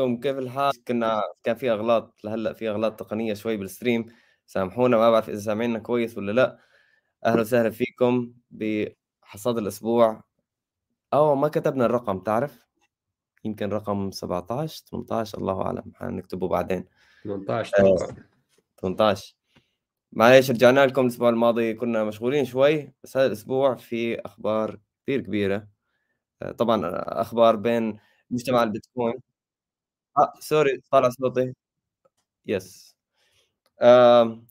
عليكم كيف الحال؟ كنا كان في أغلاط لهلأ في أغلاط تقنية شوي بالستريم. سامحونا ما بعرف إذا سامعيننا كويس ولا لأ. أهلا وسهلا فيكم بحصاد الأسبوع. أو ما كتبنا الرقم تعرف؟ يمكن رقم 17 18 الله أعلم. حنكتبه بعدين. 18 آه 18 معليش رجعنا لكم الأسبوع الماضي. كنا مشغولين شوي بس هذا الأسبوع في أخبار كثير كبيرة. آه طبعا أخبار بين مجتمع البيتكوين. آه sorry طالع صوتي. yes آه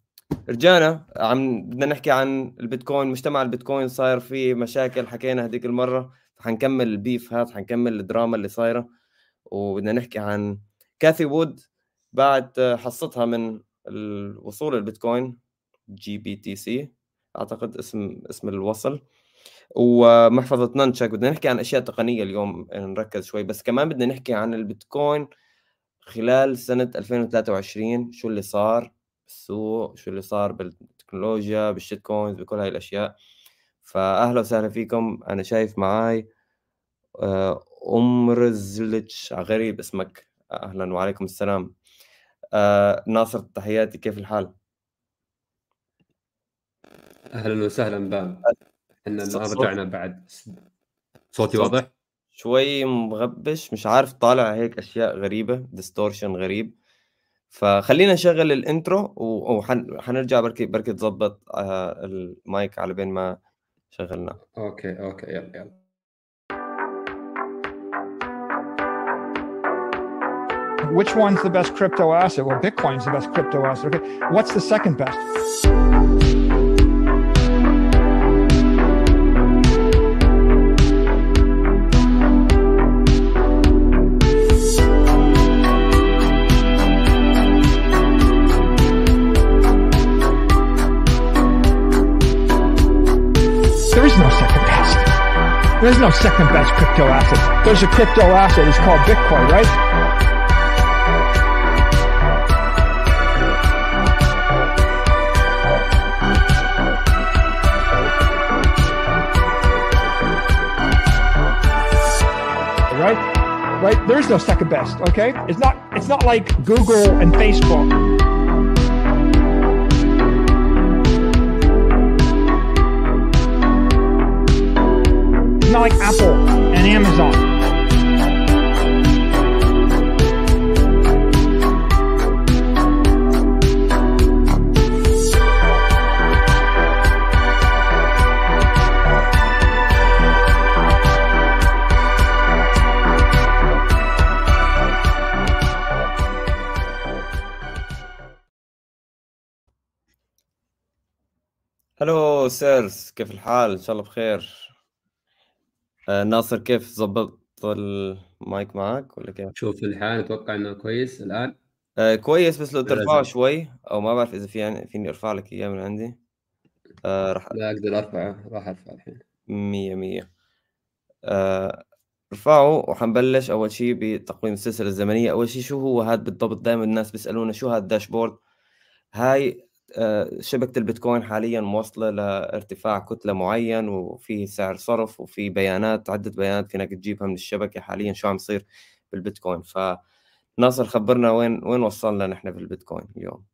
رجعنا عم بدنا نحكي عن البيتكوين مجتمع البيتكوين صاير فيه مشاكل حكينا هذيك المرة. حنكمل ال beef هذا حنكمل الدراما اللي صايرة. وبدنا نحكي عن كاثي وود بعد حصتها من الوصول البيتكوين GBTC أعتقد اسم اسم الوصل. ومحفظة نانشك بدنا نحكي عن أشياء تقنية اليوم نركز شوي. بس كمان بدنا نحكي عن البيتكوين خلال سنة 2023 شو اللي صار بالسوق شو اللي صار بالتكنولوجيا بال shitcoins بكل هاي الأشياء. فأهلا وسهلا فيكم. أنا شايف معاي آه، أم رزلتش غريب اسمك. أهلا وعليكم السلام. آه، ناصر تحياتي. كيف الحال؟ أهلا وسهلا بام إحنا رجعنا بعد. صوتي واضح؟ شوي مغبش مش عارف طالع هيك أشياء غريبة distortion غريب فخلينا نشغل ال intro وحنرجع بركي بركي تظبط آه، المايك على بين ما شغلنا okay okay يلا يلا Which one's the best crypto asset? Well, Bitcoin's the best crypto asset. Okay. What's the second best? There's no second best crypto asset. There's a crypto asset. It's called Bitcoin, right? Right? Right? There's no second best, okay? It's not it's not like Google and Facebook. Not like Apple and Amazon. hello سيرس كيف الحال؟ إن شاء الله بخير. ناصر كيف ظبط المايك معك ولا كيف؟ شوف الحال أتوقع إنه كويس الآن. آه كويس بس لو ترفعه شوي أو ما بعرف إذا في يعني فيني أرفع لك إياه من عندي. آه رح لا أقدر أرفعه راح ارفع الحين. مية مية. آه ارفعه وحنبلش أول شيء بتقويم السلسلة الزمنية. أول شيء شو هو هذا بالضبط؟ دائما الناس بيسألونا شو هذا ال dashboard؟ هاي آه، شبكة البيتكوين حاليا موصلة لارتفاع كتلة معين وفي سعر صرف وفي بيانات عدة بيانات فينك تجيبها من الشبكة حاليا شو عم يصير بالبيتكوين. فناصر خبرنا وين وين وصلنا نحن في البيتكوين اليوم؟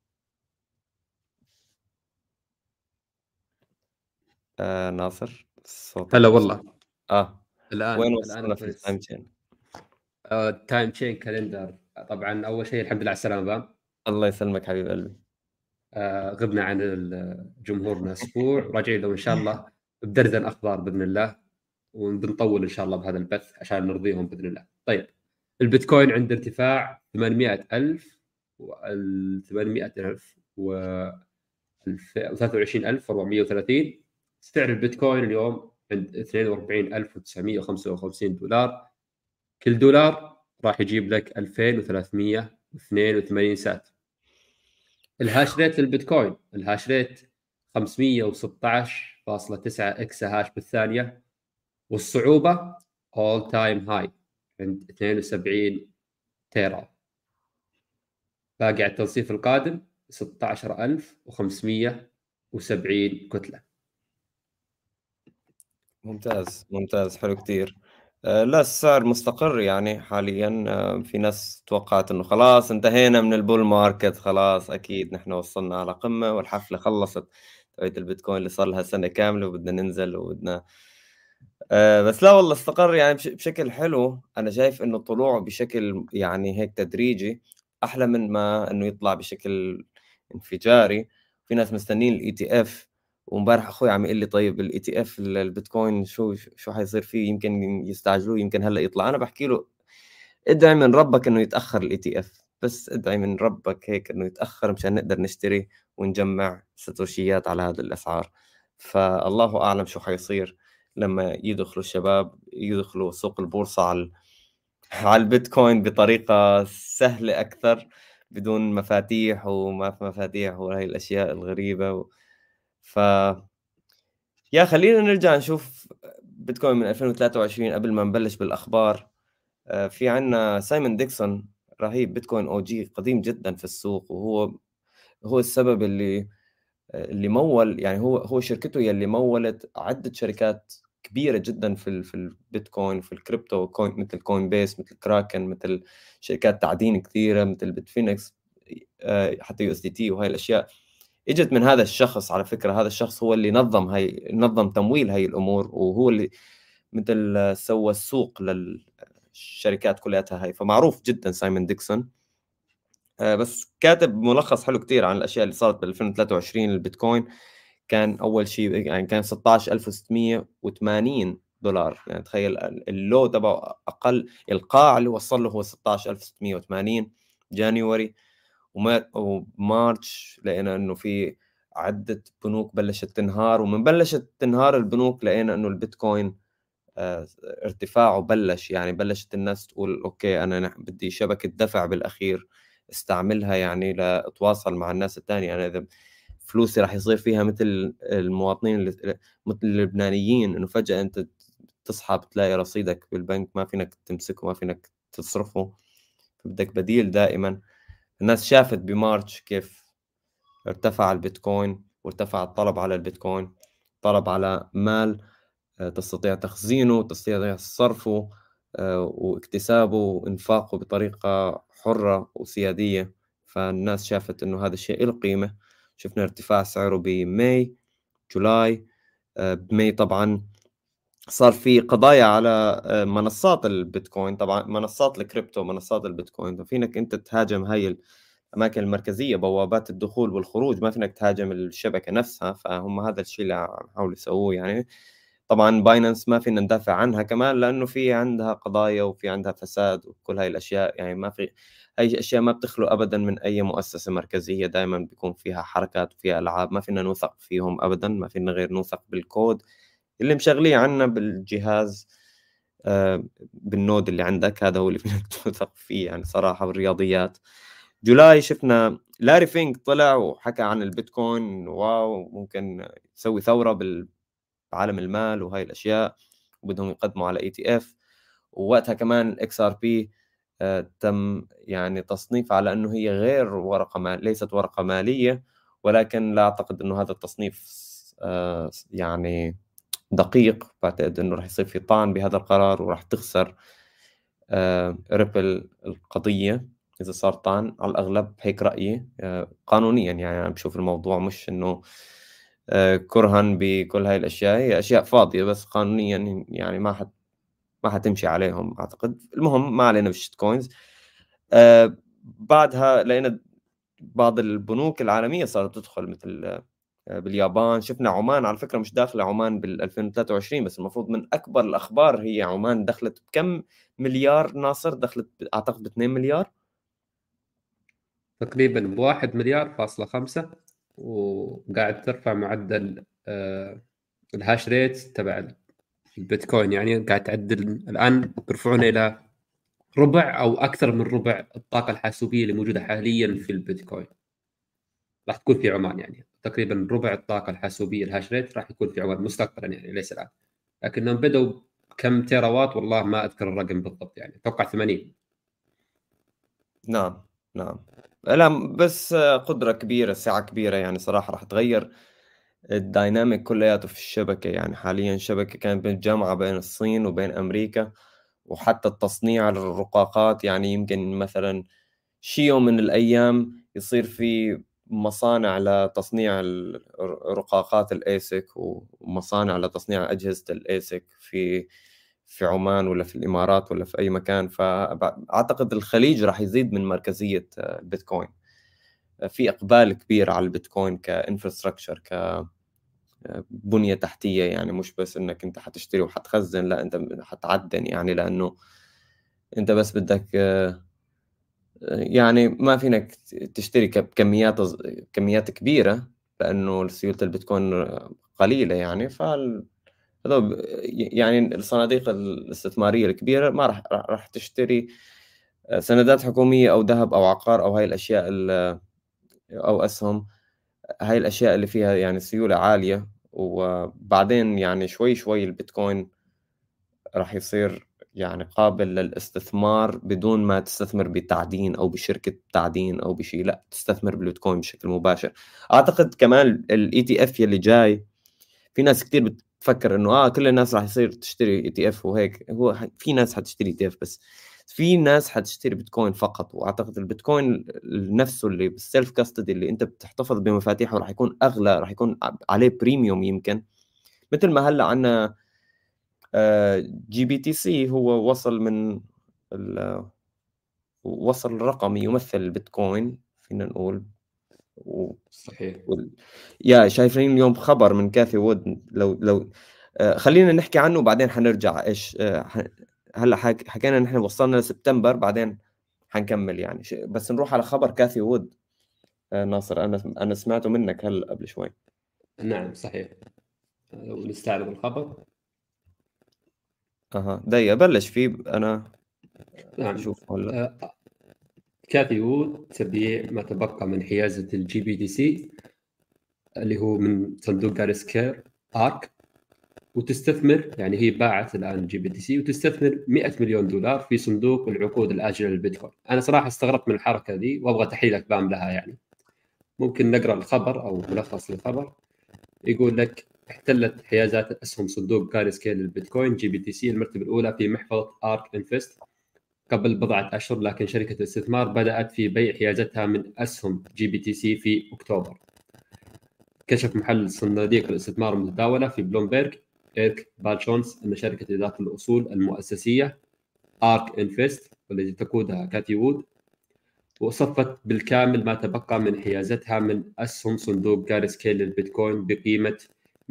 آه ناصر الصوت هلا والله. آه الآن وين وصلنا في ال time chain؟ ال time chain calendar طبعا أول شيء الحمد لله على السلامة. الله يسلمك حبيب قلبي. غبنا عن جمهورنا أسبوع. راجعين لو إن شاء الله بدرزن أخبار بإذن الله وبنطول إن شاء الله بهذا البث عشان نرضيهم بإذن الله. طيب البيتكوين عند ارتفاع 800000 و 800000 و 23430 سعر البيتكوين اليوم عند 42955 دولار. كل دولار راح يجيب لك 2382 سات ال hash rate للبيتكوين. ال hash rate 516.9 exahash بالثانية. والصعوبة all time high عند 72 tera. باقي على التنصيف القادم 16570 كتلة. ممتاز ممتاز حلو كثير لا السعر مستقر يعني حاليا. آه، في ناس توقعت إنه خلاص انتهينا من البول ماركت خلاص أكيد نحن وصلنا على قمة والحفلة خلصت. تبعت البيتكوين اللي صار لها سنة كاملة وبدنا ننزل وبدنا. آه، بس لا والله استقر يعني بشكل حلو. أنا شايف إنه طلوعه بشكل يعني هيك تدريجي أحلى من ما إنه يطلع بشكل انفجاري. في ناس مستنين ال ETF وامبارح أخوي عم يقول لي طيب ال ETF البيتكوين شو شو حيصير فيه؟ يمكن يستعجلوه يمكن هلأ يطلع. أنا بحكي له ادعي من ربك إنه يتأخر ال ETF بس ادعي من ربك هيك إنه يتأخر مشان نقدر نشتري ونجمع ساتوشيات على هذه الأسعار. فالله أعلم شو حيصير لما يدخلوا الشباب يدخلوا سوق البورصة على على البيتكوين بطريقة سهلة أكثر بدون مفاتيح وما في مفاتيح وهي الأشياء الغريبة و... ف يا خلينا نرجع نشوف بيتكوين من 2023 قبل ما نبلش بالأخبار. آه، في عنا سايمون ديكسون رهيب بيتكوين OG قديم جدا في السوق وهو هو السبب اللي اللي مول يعني هو هو شركته يلي مولت عدة شركات كبيرة جدا في في البيتكوين في ال crypto coin مثل Coinbase مثل كراكن مثل شركات تعدين كثيرة مثل Bitfinex آه، حتى USDT وهي الأشياء. إجت من هذا الشخص على فكرة هذا الشخص هو اللي نظم هاي نظم تمويل هاي الأمور وهو اللي مثل سوى السوق للشركات كلها هاي. فمعروف جدا سايمون ديكسون. آه، بس كاتب ملخص حلو كتير عن الأشياء اللي صارت بال 2023 البيتكوين كان أول شيء يعني كان 16680 دولار. يعني تخيل ال low تبعه أقل القاع اللي وصل له هو 16680 January. و March لقينا إنه في عدة بنوك بلشت تنهار ومن بلشت تنهار البنوك لقينا إنه البيتكوين آه، ارتفاعه بلش يعني بلشت الناس تقول okay أنا بدي شبكة دفع بالأخير استعملها يعني لأتواصل مع الناس الثانية يعني إذا فلوسي راح يصير فيها مثل المواطنين مثل اللبنانيين إنه فجأة أنت تصحى بتلاقي رصيدك بالبنك ما فينك تمسكه ما فينك تصرفه فبدك بديل دائما. الناس شافت بمارش كيف ارتفع البيتكوين وارتفع الطلب على البيتكوين طلب على مال آه، تستطيع تخزينه تستطيع صرفه آه، واكتسابه وانفاقه بطريقة حرة وسيادية. فالناس شافت إنه هذا الشيء له قيمة. شفنا ارتفاع سعره ب May July آه، ب May طبعا. صار في قضايا على منصات البيتكوين طبعا منصات الكريبتو منصات البيتكوين. ففينك أنت تهاجم هاي الأماكن المركزية بوابات الدخول والخروج ما فينك تهاجم الشبكة نفسها. فهم هذا الشيء اللي عم يحاولوا يسووه يعني. طبعا Binance ما فينا ندافع عنها كمان لأنه في عندها قضايا وفي عندها فساد وكل هاي الأشياء. يعني ما في هاي أشياء ما بتخلو ابدا من أي مؤسسة مركزية. دائما بيكون فيها حركات وفيها ألعاب ما فينا نوثق فيهم ابدا ما فينا غير نوثق بالكود. اللي مشغليه عنا بالجهاز آه، بال node اللي عندك هذا هو اللي فينك توثق فيه يعني صراحة بالرياضيات. July شفنا لاري فينك طلع وحكى عن البيتكوين wow ممكن يسوي ثورة بعالم المال وهاي الأشياء وبدهم يقدموا على ETF ووقتها كمان XRP تم يعني تصنيف على إنه هي غير ورقة مال ليست ورقة مالية ولكن لا أعتقد إنه هذا التصنيف آه، يعني دقيق بعتقد إنه راح يصير في طعن بهذا القرار وراح تخسر ريبل آه، القضية إذا صار طعن. على الأغلب هيك رأيي آه، قانونيا يعني أنا بشوف الموضوع مش إنه آه، كرها بكل هاي الأشياء. هي أشياء فاضية بس قانونيا يعني ما حت ما حتمشي عليهم أعتقد. المهم ما علينا بال shitcoins. بعدها لقينا بعض البنوك العالمية صارت تدخل مثل باليابان. شفنا عمان على فكرة مش داخلة عمان بال 2023 بس المفروض من أكبر الأخبار هي عمان دخلت بكم مليار ناصر؟ دخلت أعتقد ب 2 مليار. تقريبا بواحد مليار فاصلة خمسة وقاعد ترفع معدل آه، الهاش ريت تبع البيتكوين. يعني قاعد تعدل الآن بيرفعونه إلى ربع أو أكثر من ربع الطاقة الحاسوبية اللي موجودة حاليا في البيتكوين. راح تكون في عمان يعني. تقريبا ربع الطاقة الحاسوبية الهاش ريت راح يكون في عمان مستقبلا يعني ليس الآن. لكنهم بدأوا كم تيراوات والله ما أذكر الرقم بالضبط يعني. أتوقع 80 نعم نعم. لا بس قدرة كبيرة سعة كبيرة يعني صراحة راح تغير ال dynamic كلياته في الشبكة يعني. حاليا الشبكة كانت بالجامعة بين الصين وبين أمريكا وحتى التصنيع الرقاقات يعني يمكن مثلا شي يوم من الأيام يصير في مصانع لتصنيع الرقاقات ال ASIC ومصانع لتصنيع أجهزة ال ASIC في في عمان ولا في الإمارات ولا في أي مكان. فأعتقد الخليج راح يزيد من مركزية البيتكوين في إقبال كبير على البيتكوين كإنفراستراكشر ك بنية تحتية. يعني مش بس إنك أنت حتشتري وحتخزن لا أنت حتعدن يعني لأنه أنت بس بدك يعني ما فينك تشتري بكميات كميات كبيرة لأنه سيوله البيتكوين قليلة يعني فال يعني الصناديق الاستثمارية الكبيرة ما راح راح تشتري سندات حكومية أو ذهب أو عقار أو هاي الأشياء أو أسهم هاي الأشياء اللي فيها يعني سيولة عالية وبعدين يعني شوي شوي البيتكوين راح يصير يعني قابل للاستثمار بدون ما تستثمر بتعدين أو بشركة تعدين أو بشيء لا تستثمر بالبيتكوين بشكل مباشر. أعتقد كمان ال ETF يلي جاي في ناس كثير بتفكر إنه آه كل الناس راح يصير تشتري ETF وهيك. هو في ناس حتشتري ETF بس في ناس حتشتري بيتكوين فقط. وأعتقد البيتكوين نفسه اللي بال self custody اللي أنت بتحتفظ بمفاتيحه راح يكون أغلى راح يكون عليه premium يمكن. مثل ما هلأ عندنا GBTC هو وصل من وصل رقم يمثل البيتكوين فينا نقول. و... صحيح. و... يا شايفين اليوم خبر من كاثي وود لو لو آه خلينا نحكي عنه وبعدين حنرجع إيش آه هلأ حكينا نحن وصلنا لسبتمبر بعدين حنكمل يعني. بس نروح على خبر كاثي وود. آه ناصر أنا أنا سمعته منك هلأ قبل شوي. نعم صحيح. لو نستعرض الخبر. أها. دقيقة بلش فيه أنا نعم. شوف هلا آه، كاثي وود تبيع ما تبقى من حيازة ال GBTC اللي هو من صندوق جرايسكيل آرك وتستثمر يعني هي باعت الآن GBTC وتستثمر 100 مليون دولار في صندوق العقود الاجله للبيتكوين. أنا صراحة استغربت من الحركة دي وأبغى تحليلك بام لها يعني. ممكن نقرأ الخبر أو ملخص للخبر. يقول لك احتلت حيازات أسهم صندوق جرايسكيل للبيتكوين GBTC المرتبة الأولى في محفظة آرك إنفست قبل بضعة أشهر لكن شركة الاستثمار بدأت في بيع حيازتها من أسهم GBTC في أكتوبر. كشف محلل صناديق الاستثمار المتداولة في بلومبرج إريك بالتشوناس أن شركة إدارة الأصول المؤسسية آرك إنفست والتي تقودها كاثي وود صفت بالكامل ما تبقى من حيازتها من أسهم صندوق جرايسكيل للبيتكوين بقيمة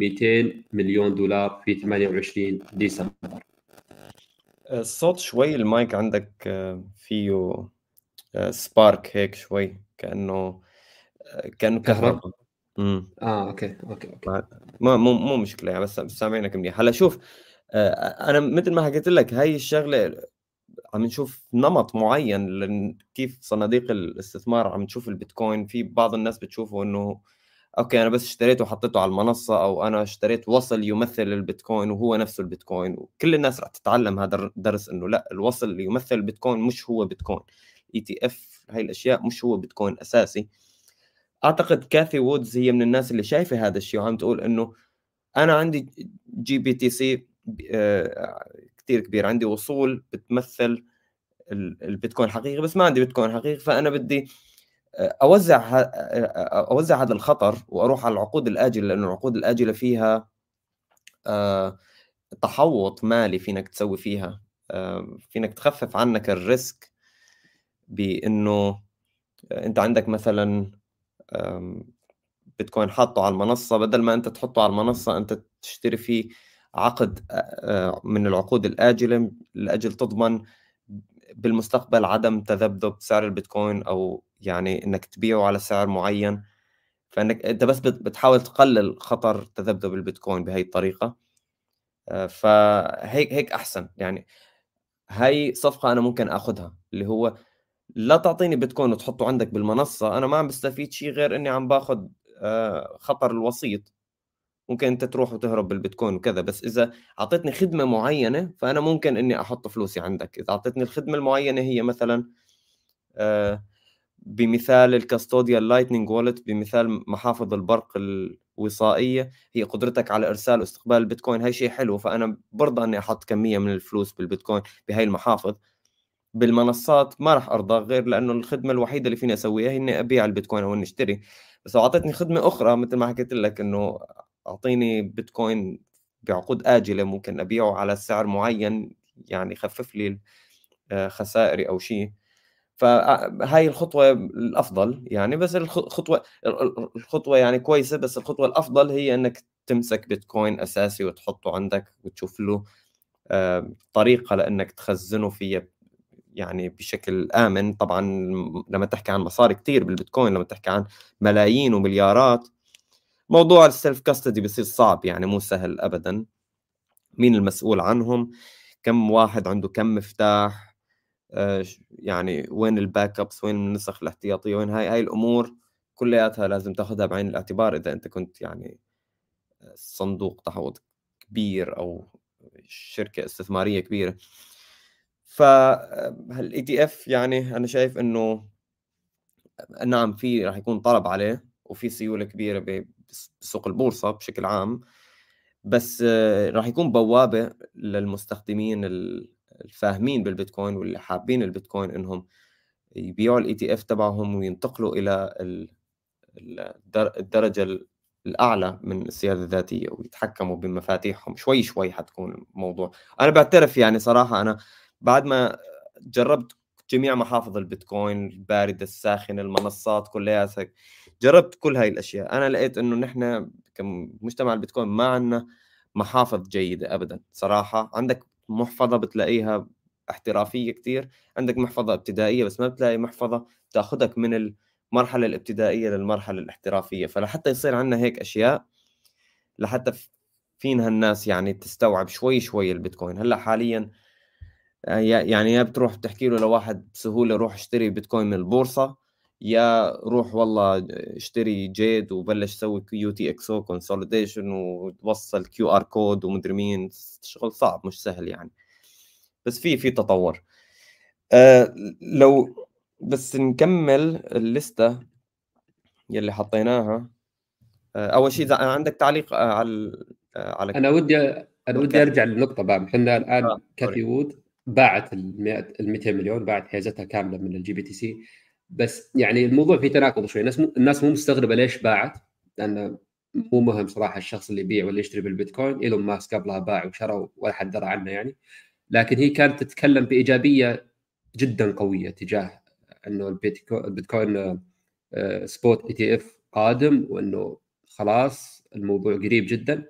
200 مليون دولار في 28 ديسمبر. الصوت شوي المايك عندك آه، فيه spark آه، هيك شوي كأنه آه، كأنه كهرباء. امم آه okay okay okay. ما مو مو مشكلة يعني بس سامعينك منيح. هلا شوف آه أنا مثل ما حكيت لك هاي الشغلة عم نشوف نمط معين كيف صناديق الاستثمار عم تشوف البيتكوين. في بعض الناس بتشوفه إنه okay أنا بس اشتريته وحطيته على المنصة أو أنا اشتريت وصل يمثل البيتكوين وهو نفسه البيتكوين. وكل الناس رح تتعلم هذا الدرس إنه لأ الوصل اللي يمثل البيتكوين مش هو بيتكوين. ETF هاي الأشياء مش هو بيتكوين أساسي. أعتقد كاثي وود هي من الناس اللي شايفة هذا الشيء وعم تقول إنه أنا عندي GBTC كثير كبير. عندي وصول بتمثل البيتكوين الحقيقي بس ما عندي بيتكوين حقيقي فأنا بدي أوزع آه، أوزع هذا الخطر وأروح على العقود الآجلة لأنه العقود الآجلة فيها آه، تحوط مالي فينك تسوي فيها. فينك تخفف عنك الريسك بإنه أنت عندك مثلا بيتكوين حاطه على المنصة. بدل ما أنت تحطه على المنصة أنت تشتري فيه عقد من العقود الآجلة لاجل تضمن بالمستقبل عدم تذبذب سعر البيتكوين أو يعني إنك تبيعه على سعر معين. فإنك أنت بس بتحاول تقلل خطر تذبذب البيتكوين بهي الطريقة. فهيك هيك أحسن. يعني هاي صفقة أنا ممكن آخذها اللي هو لا تعطيني بيتكوين وتحطه عندك بالمنصة. أنا ما عم بستفيد شيء غير إني عم باخذ آه، خطر الوسيط. ممكن أنت تروح وتهرب بالبيتكوين وكذا بس إذا أعطيتني خدمة معينة فأنا ممكن إني أحط فلوسي عندك. إذا أعطيتني الخدمة المعينة هي مثلا آه، بمثال ال custodial lightning wallet بمثال محافظ البرق الوصائية. هي قدرتك على إرسال واستقبال البيتكوين. هاي شيء حلو. فأنا برضى إني أحط كمية من الفلوس بالبيتكوين بهاي المحافظ. بالمنصات ما راح أرضى غير لأنه الخدمة الوحيدة اللي فيني أسويها هي إني أبيع البيتكوين أو إني أشتري. بس لو أعطيتني خدمة أخرى مثل ما حكيت لك إنه أعطيني بيتكوين بعقود آجلة ممكن أبيعه على سعر معين يعني يخفف لي آه، خسائري أو شيء. فهاي الخطوة الأفضل يعني بس الخطوه الخطوة يعني كويسة بس الخطوة الأفضل هي إنك تمسك بيتكوين أساسي وتحطه عندك وتشوف له طريقة لإنك تخزنه فيها يعني بشكل آمن. طبعا لما تحكي عن مصاري كثير بالبيتكوين لما تحكي عن ملايين ومليارات موضوع ال self custody بصير صعب يعني مو سهل ابدا. مين المسؤول عنهم؟ كم واحد عنده كم مفتاح؟ يعني وين ال backups وين النسخ الاحتياطية وين هاي هاي الأمور كلياتها لازم تاخذها بعين الاعتبار إذا أنت كنت يعني صندوق تحوط كبير أو شركة استثمارية كبيرة. فال ETF يعني أنا شايف إنه نعم في راح يكون طلب عليه وفي سيولة كبيرة بسوق البورصة بشكل عام بس راح يكون بوابة للمستخدمين الفاهمين بالبيتكوين واللي حابين البيتكوين إنهم يبيعوا ال ETF تبعهم وينتقلوا إلى الدرجة الأعلى من السيادة الذاتية ويتحكموا بمفاتيحهم. شوي شوي حتكون الموضوع. أنا بعترف يعني صراحة أنا بعد ما جربت جميع محافظ البيتكوين الباردة الساخنة المنصات كلياتها جربت كل هاي الأشياء. أنا لقيت إنه نحن كمجتمع البيتكوين ما عندنا محافظ جيدة ابدا. صراحة عندك محفظة بتلاقيها احترافية كثير عندك محفظة ابتدائية بس ما بتلاقي محفظة تاخذك من المرحلة الابتدائية للمرحلة الاحترافية. فلحتى يصير عندنا هيك أشياء لحتى فينا الناس يعني تستوعب شوي شوي البيتكوين. هلأ حاليا آه، يعني يا بتروح تحكي له لواحد بسهولة روح اشتري بيتكوين من البورصة يا روح والله اشتري Jade وبلش سوي UTXO consolidation وتوصل QR code ومدري مين. شغل صعب مش سهل يعني. بس في في تطور. أه لو بس نكمل الليسته يلي حطيناها. أه أول شيء إذا عندك تعليق آه، على آه، على أنا ودي أنا ودي أرجع للنقطة بقى إحنا الآن آه. كاثي وود باعت ال 200 مليون باعت حيازتها كاملة من ال GBTC بس يعني الموضوع فيه تناقض شوي. الناس مو الناس مو مستغربة ليش باعت لأن مو مهم صراحة الشخص اللي يبيع ولا يشتري بالبيتكوين. إيلون ماسك قبلها باع وشرى ولا حد درى عنه يعني. لكن هي كانت تتكلم بإيجابية جدا قوية تجاه إنه البيتكوين spot ETF قادم وإنه خلاص الموضوع قريب جدا.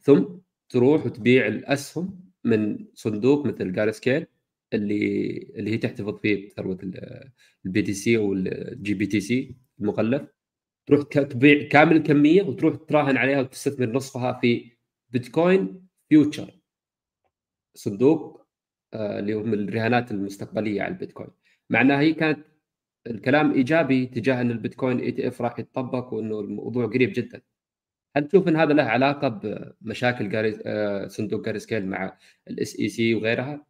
ثم تروح وتبيع الأسهم من صندوق مثل Grayscale اللي اللي هي تحتفظ فيه بثروة ال BTC أو ال GBTC المغلف تروح تبيع كامل الكمية وتروح تراهن عليها وتستثمر نصفها في بيتكوين future. صندوق آه، اللي هم الرهانات المستقبلية على البيتكوين. مع انها هي كانت الكلام إيجابي تجاه إن البيتكوين ETF راح يتطبق وإنه الموضوع قريب جدا. هل تشوف إن هذا له علاقة بمشاكل آه، صندوق Grayscale مع ال SEC وغيرها؟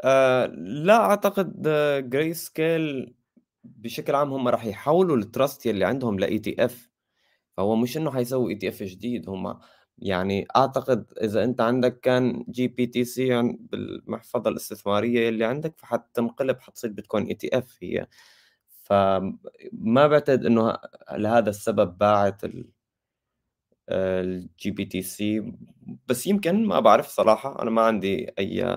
آه لا أعتقد جري سكيل بشكل عام هم راح يحولوا ال trust يلي عندهم ل ETF فهو مش إنه حيسوي ETF جديد هم يعني أعتقد إذا أنت عندك كان GBTC بالمحفظة الاستثمارية اللي عندك فحتنقلب حتصير بتكون ETF هي. فما بعتقد إنه لهذا السبب باعت ال GBTC بس يمكن ما بعرف صراحة أنا ما عندي أي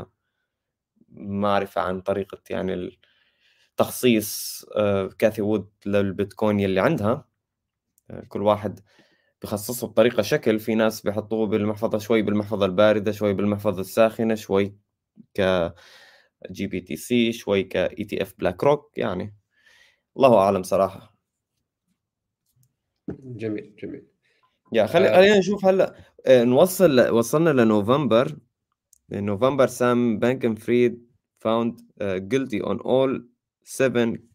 معرفة عن طريقة يعني تخصيص آه، كاثي وود للبيتكوين يلي عندها. آه، كل واحد بخصصه بطريقة شكل. في ناس بيحطوه بالمحفظة شوي بالمحفظة الباردة شوي بالمحفظة الساخنة شوي ك GBTC شوي ك ETF BlackRock يعني. الله أعلم صراحة. جميل جميل. يا خلي آه. خلينا نشوف هلأ نوصل وصلنا لنوفمبر. November, Sam Bankman-Fried found uh, guilty on all seven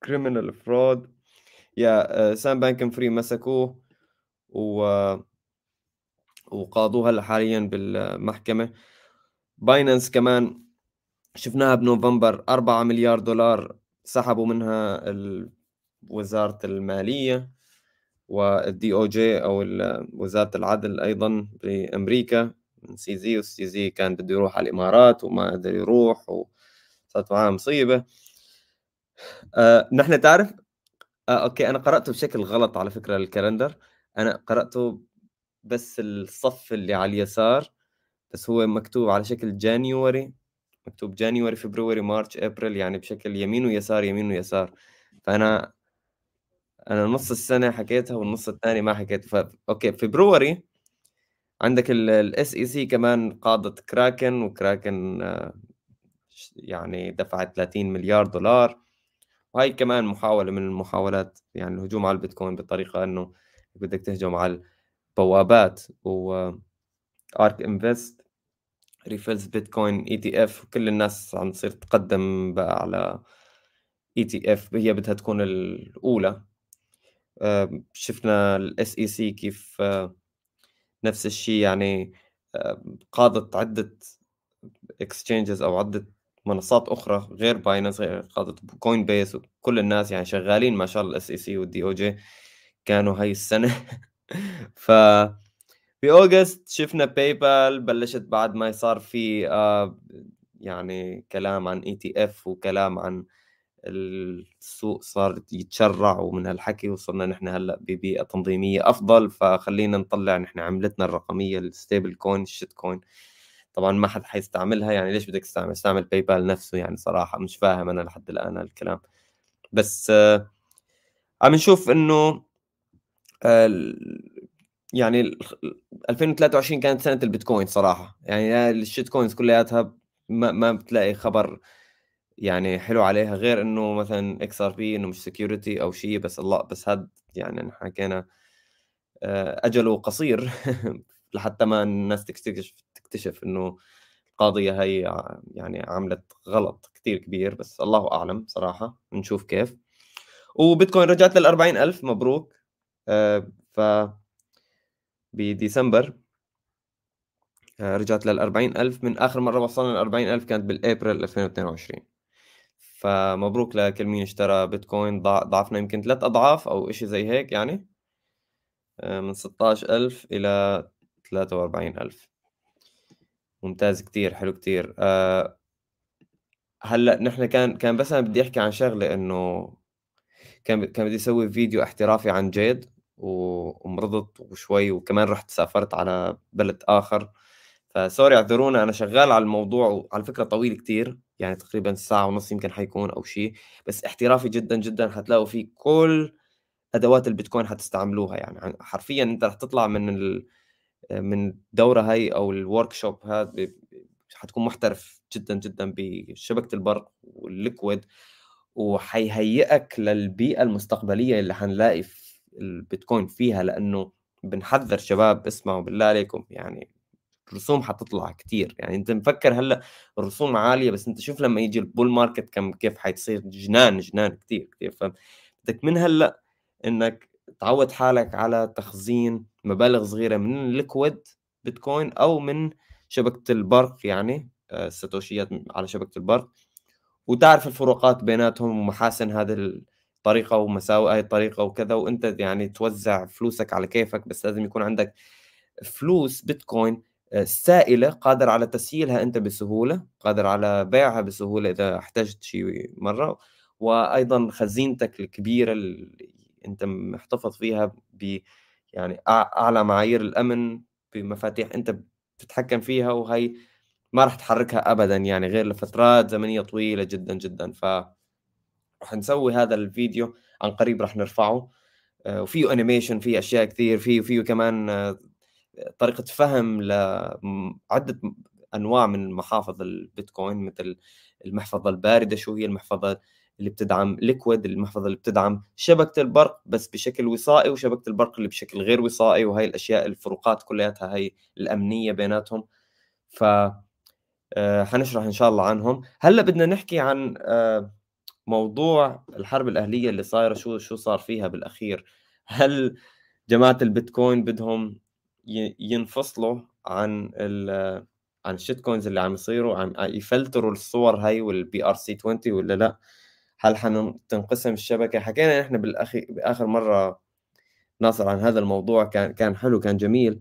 criminal fraud. يا سام بانكمان فريد مسكوه و وقاضوه هلا حاليا بالمحكمة باينانس كمان شفناها بنوفمبر 4 مليار دولار سحبوا منها وزارة المالية وال DOJ أو وزارة العدل أيضا بأمريكا من سي زي والسي زي كان بده يروح على الإمارات وما قدر يروح وصارت معاه مصيبة. آه نحن تعرف آه أوكي أنا قرأته بشكل غلط على فكرة ال calendar. أنا قرأته بس الصف اللي على اليسار بس هو مكتوب على شكل January مكتوب January February March April يعني بشكل يمين ويسار يمين ويسار. فأنا أنا نص السنة حكيتها والنص الثاني ما حكيت. ف... أوكي فبراير عندك ال SEC كمان قاضت كراكن وكراكن آه، يعني دفعت 30 مليار دولار. وهي كمان محاولة من المحاولات يعني الهجوم على البيتكوين بطريقة إنه بدك تهجم على البوابات و ARK Invest reveals Bitcoin ETF وكل الناس عم تصير تقدم بقى على ETF هي بدها تكون الأولى. شفنا ال SEC كيف نفس الشيء يعني قاضت عدة exchanges أو عدة منصات أخرى غير باينانس قاضت كوين بيس وكل الناس يعني شغالين ما شاء الله ال SEC وال DOJ كانوا هاي السنة. ف في August شفنا باي بال بلشت بعد ما صار في آه يعني كلام عن ETF وكلام عن السوق صار يتشرع ومن هالحكي وصلنا نحن هلأ ببيئة تنظيمية أفضل فخلينا نطلع نحن عملتنا الرقمية ال stablecoin ال shitcoin طبعا ما حد حيستعملها يعني ليش بدك تستعمل؟ استعمل باي بال نفسه يعني صراحة مش فاهم أنا لحد الآن الكلام بس آه عم نشوف إنه آه يعني 2023 كانت سنة البيتكوين صراحة. يعني ال shitcoins كلياتها ما, ما بتلاقي خبر يعني حلو عليها غير إنه مثلا XRP إنه مش security أو شيء بس الله بس هاد يعني حكينا آه، أجله قصير لحتى ما الناس تكتشف تكتشف إنه القاضية هي يعني عملت غلط كثير كبير بس الله أعلم صراحة نشوف كيف. وبيتكوين رجعت لل 40000 مبروك. آه، ف بديسمبر آه، رجعت لل 40000 من آخر مرة وصلنا ل 40000 كانت بالأبريل 2022 فمبروك لكل مين اشترى بيتكوين ضعفنا يمكن ثلاث أضعاف أو شيء زي هيك يعني. آه، من 16000 إلى 43000 ممتاز كتير حلو كتير. أه هلأ نحن كان كان بس أنا بدي أحكي عن شغلة إنه كان كان بدي أسوي فيديو احترافي عن جيد ومرضت وشوي وكمان رحت سافرت على بلد آخر. فسوري اعذرونا أنا شغال على الموضوع وعلى فكرة طويل كتير. يعني تقريبا ساعة ونص يمكن حيكون أو شيء بس احترافي جدا جدا حتلاقوا فيه كل أدوات البيتكوين حتستعملوها يعني. حرفيا أنت رح تطلع من ال... من الدورة هاي أو ال workshop هذا حتكون محترف جدا جدا بشبكة البرق وال Liquid وحيهيئك للبيئة المستقبلية اللي حنلاقي البيتكوين فيها لأنه بنحذر شباب اسمعوا بالله عليكم يعني الرسوم حتطلع كتير. يعني أنت مفكر هلأ الرسوم عالية بس أنت شوف لما يجي ال bull market كم كيف حيصير جنان جنان كتير كتير فبدك من هلأ إنك تعود حالك على تخزين مبالغ صغيرة من الليكويد بيتكوين أو من شبكة البرق يعني الساتوشيات آه، على شبكة البرق. وتعرف الفروقات بيناتهم ومحاسن هذه الطريقة ومساوئ هاي الطريقة وكذا وأنت يعني توزع فلوسك على كيفك بس لازم يكون عندك فلوس بيتكوين آه، سائله قادر على تسييلها أنت بسهولة قادر على بيعها بسهولة إذا احتجت شيء مرة وأيضا خزينتك الكبيرة اللي أنت محتفظ فيها ب يعني أعلى معايير الأمن بمفاتيح أنت بتتحكم فيها وهي ما راح تحركها ابدا يعني غير لفترات زمنية طويلة جدا جدا. ف راح نسوي هذا الفيديو عن قريب راح نرفعه. آه، وفيه انيميشن فيه أشياء كثير فيه فيه كمان آه، طريقة فهم لعده أنواع من محافظ البيتكوين مثل المحفظة الباردة شو هي المحفظة اللي بتدعم ليكويد المحفظة اللي بتدعم شبكة البرق بس بشكل وصائي وشبكة البرق اللي بشكل غير وصائي وهي الأشياء الفروقات كلياتها هي الأمنية بيناتهم. ف آه، حنشرح إن شاء الله عنهم. هلأ بدنا نحكي عن آه، موضوع الحرب الأهلية اللي صايرة شو شو صار فيها بالأخير. هل جماعة البيتكوين بدهم ينفصلوا عن ال عن ال shitcoins اللي عم يصيروا عم يفلتروا الصور هاي وال BRC 20 ولا لأ؟ هل حتنقسم الشبكة؟ حكينا إحنا بالاخي بآخر مرة ناصر عن هذا الموضوع كان كان حلو كان جميل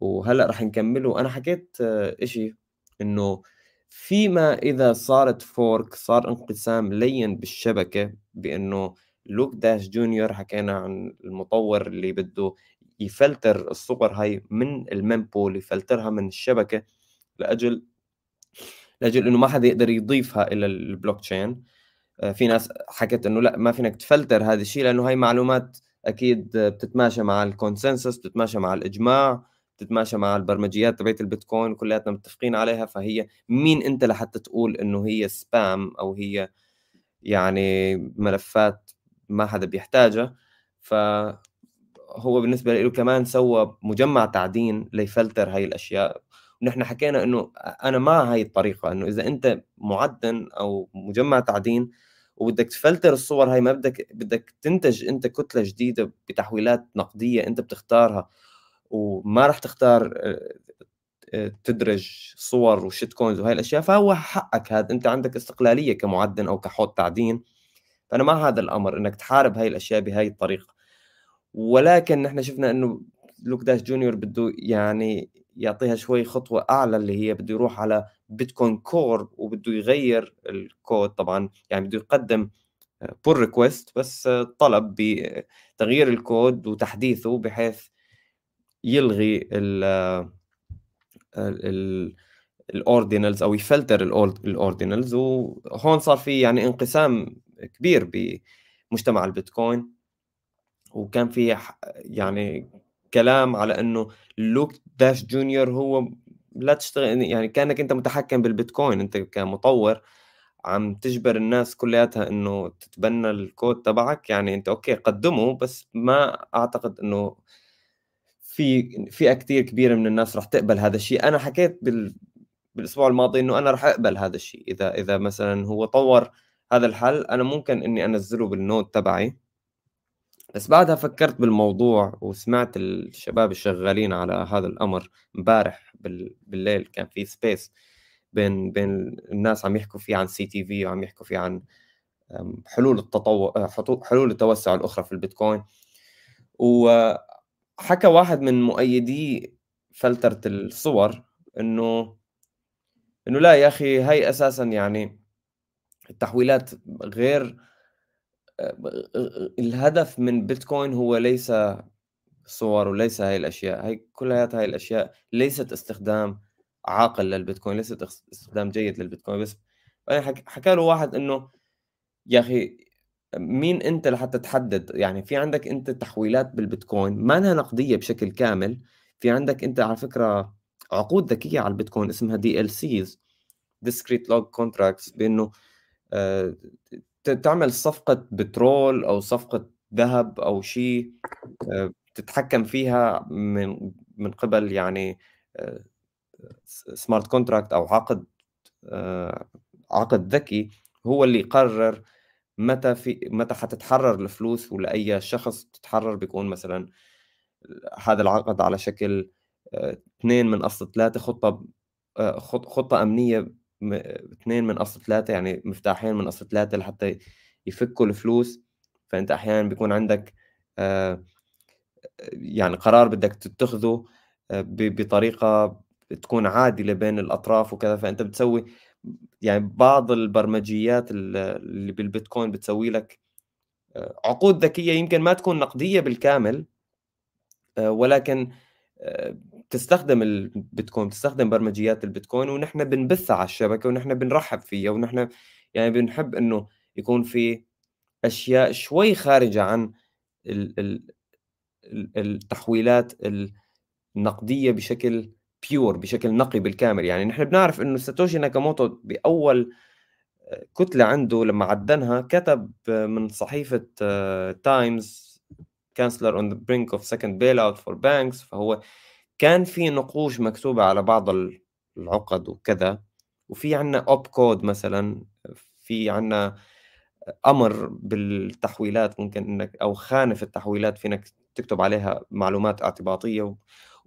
وهلأ رح نكمله. أنا حكيت آه، إشي إنه فيما إذا صارت fork صار انقسام لين بالشبكة بإنه Luke Dashjr حكينا عن المطور اللي بده يفلتر الصور هاي من ال mempool يفلترها من الشبكة لأجل لأجل إنه ما حدا يقدر يضيفها إلى البلوك تشين. آه، في ناس حكت إنه لأ ما فينك تفلتر هذا الشيء لأنه هاي معلومات أكيد بتتماشى مع ال consensus بتتماشى مع الإجماع بتتماشى مع البرمجيات تبعت البيتكوين كلياتنا متفقين عليها. فهي مين أنت لحتى تقول إنه هي spam أو هي يعني ملفات ما حدا بيحتاجها؟ فهو بالنسبة له كمان سوى مجمع تعدين ليفلتر هاي الأشياء. ونحن حكينا إنه أنا مع هاي الطريقة إنه إذا أنت معدن أو مجمع تعدين وبدك تفلتر الصور هاي ما بدك بدك تنتج أنت كتلة جديدة بتحويلات نقدية أنت بتختارها. وما راح تختار آه، آه، تدرج صور و shitcoins وهي الأشياء فهو حقك هذا. أنت عندك استقلالية كمعدن أو كحوض تعدين. فأنا مع هذا الأمر إنك تحارب هاي الأشياء بهاي الطريقة. ولكن نحن شفنا إنه Luke Dashjr بده يعني يعطيها شوي خطوة أعلى اللي هي بده يروح على Bitcoin Core وبده يغير الكود طبعا يعني بده يقدم pull request بس طلب بتغيير الكود وتحديثه بحيث يلغي ال ال ال ordinals أو يفلتر ال ordinals وهون صار في يعني انقسام كبير بمجتمع البيتكوين. وكان في يعني كلام على إنه Luke Dashjr هو لا تشتغل يعني كأنك أنت متحكم بالبيتكوين أنت كمطور عم تجبر الناس كلياتها إنه تتبنى الكود تبعك. يعني أنت okay قدمه بس ما أعتقد إنه في فئة كثير كبيرة من الناس راح تقبل هذا الشيء. أنا حكيت بال بالأسبوع الماضي إنه أنا راح أقبل هذا الشيء. إذا إذا مثلا هو طور هذا الحل أنا ممكن إني أنزله بال node تبعي. بس بعدها فكرت بالموضوع وسمعت الشباب الشغالين على هذا الأمر امبارح بالليل كان في space بين بين الناس عم يحكوا فيه عن CTV وعم يحكوا فيه عن حلول التطور حلول التوسع الأخرى في البيتكوين. وحكى واحد من مؤيدي فلترة الصور انه إنه لا يا أخي هاي أساسا يعني التحويلات غير الهدف من بيتكوين هو ليس صور وليس هاي الأشياء. هاي كلها هاي الأشياء ليست استخدام عاقل للبيتكوين ليست استخدام جيد للبيتكوين. بس حكى له واحد إنه يا أخي مين أنت لحتى تحدد؟ يعني في عندك أنت تحويلات بالبيتكوين ما انها نقدية بشكل كامل. في عندك أنت على فكرة عقود ذكية على البيتكوين اسمها DLCs discrete log contracts بأنه آه، تعمل صفقة بترول أو صفقة ذهب أو شيء آه، تتحكم فيها من من قبل يعني smart contract أو عقد آه، عقد ذكي هو اللي يقرر متى في متى حتتحرر الفلوس ولأي شخص تتحرر. بيكون مثلا هذا العقد على شكل آه، اثنين من أصل ثلاثة خطة خطة أمنية اثنين من اصل ثلاثة يعني مفتاحين من اصل ثلاثة لحتى يفكوا الفلوس. فأنت أحيانا بيكون عندك آه، يعني قرار بدك تتخذه آه، بطريقة تكون عادلة بين الأطراف وكذا. فأنت بتسوي يعني بعض البرمجيات اللي بالبيتكوين بتسوي لك آه، عقود ذكية يمكن ما تكون نقدية بالكامل ولكن تستخدم البيتكوين تستخدم برمجيات البيتكوين ونحن بنبثها على الشبكة ونحن بنرحب فيها ونحن يعني بنحب إنه يكون في أشياء شوي خارجة عن التحويلات النقدية بشكل بيور بشكل نقي بالكامل. يعني نحن بنعرف إنه ساتوشي ناكاموتو بأول كتلة عنده لما عدنها كتب من صحيفة Times Chancellor on the brink of second bailout for banks فهو كان في نقوش مكتوبة على بعض العقد وكذا وفي عندنا opcode مثلا في عندنا أمر بالتحويلات ممكن إنك أو خانة في التحويلات فينك تكتب عليها معلومات اعتباطية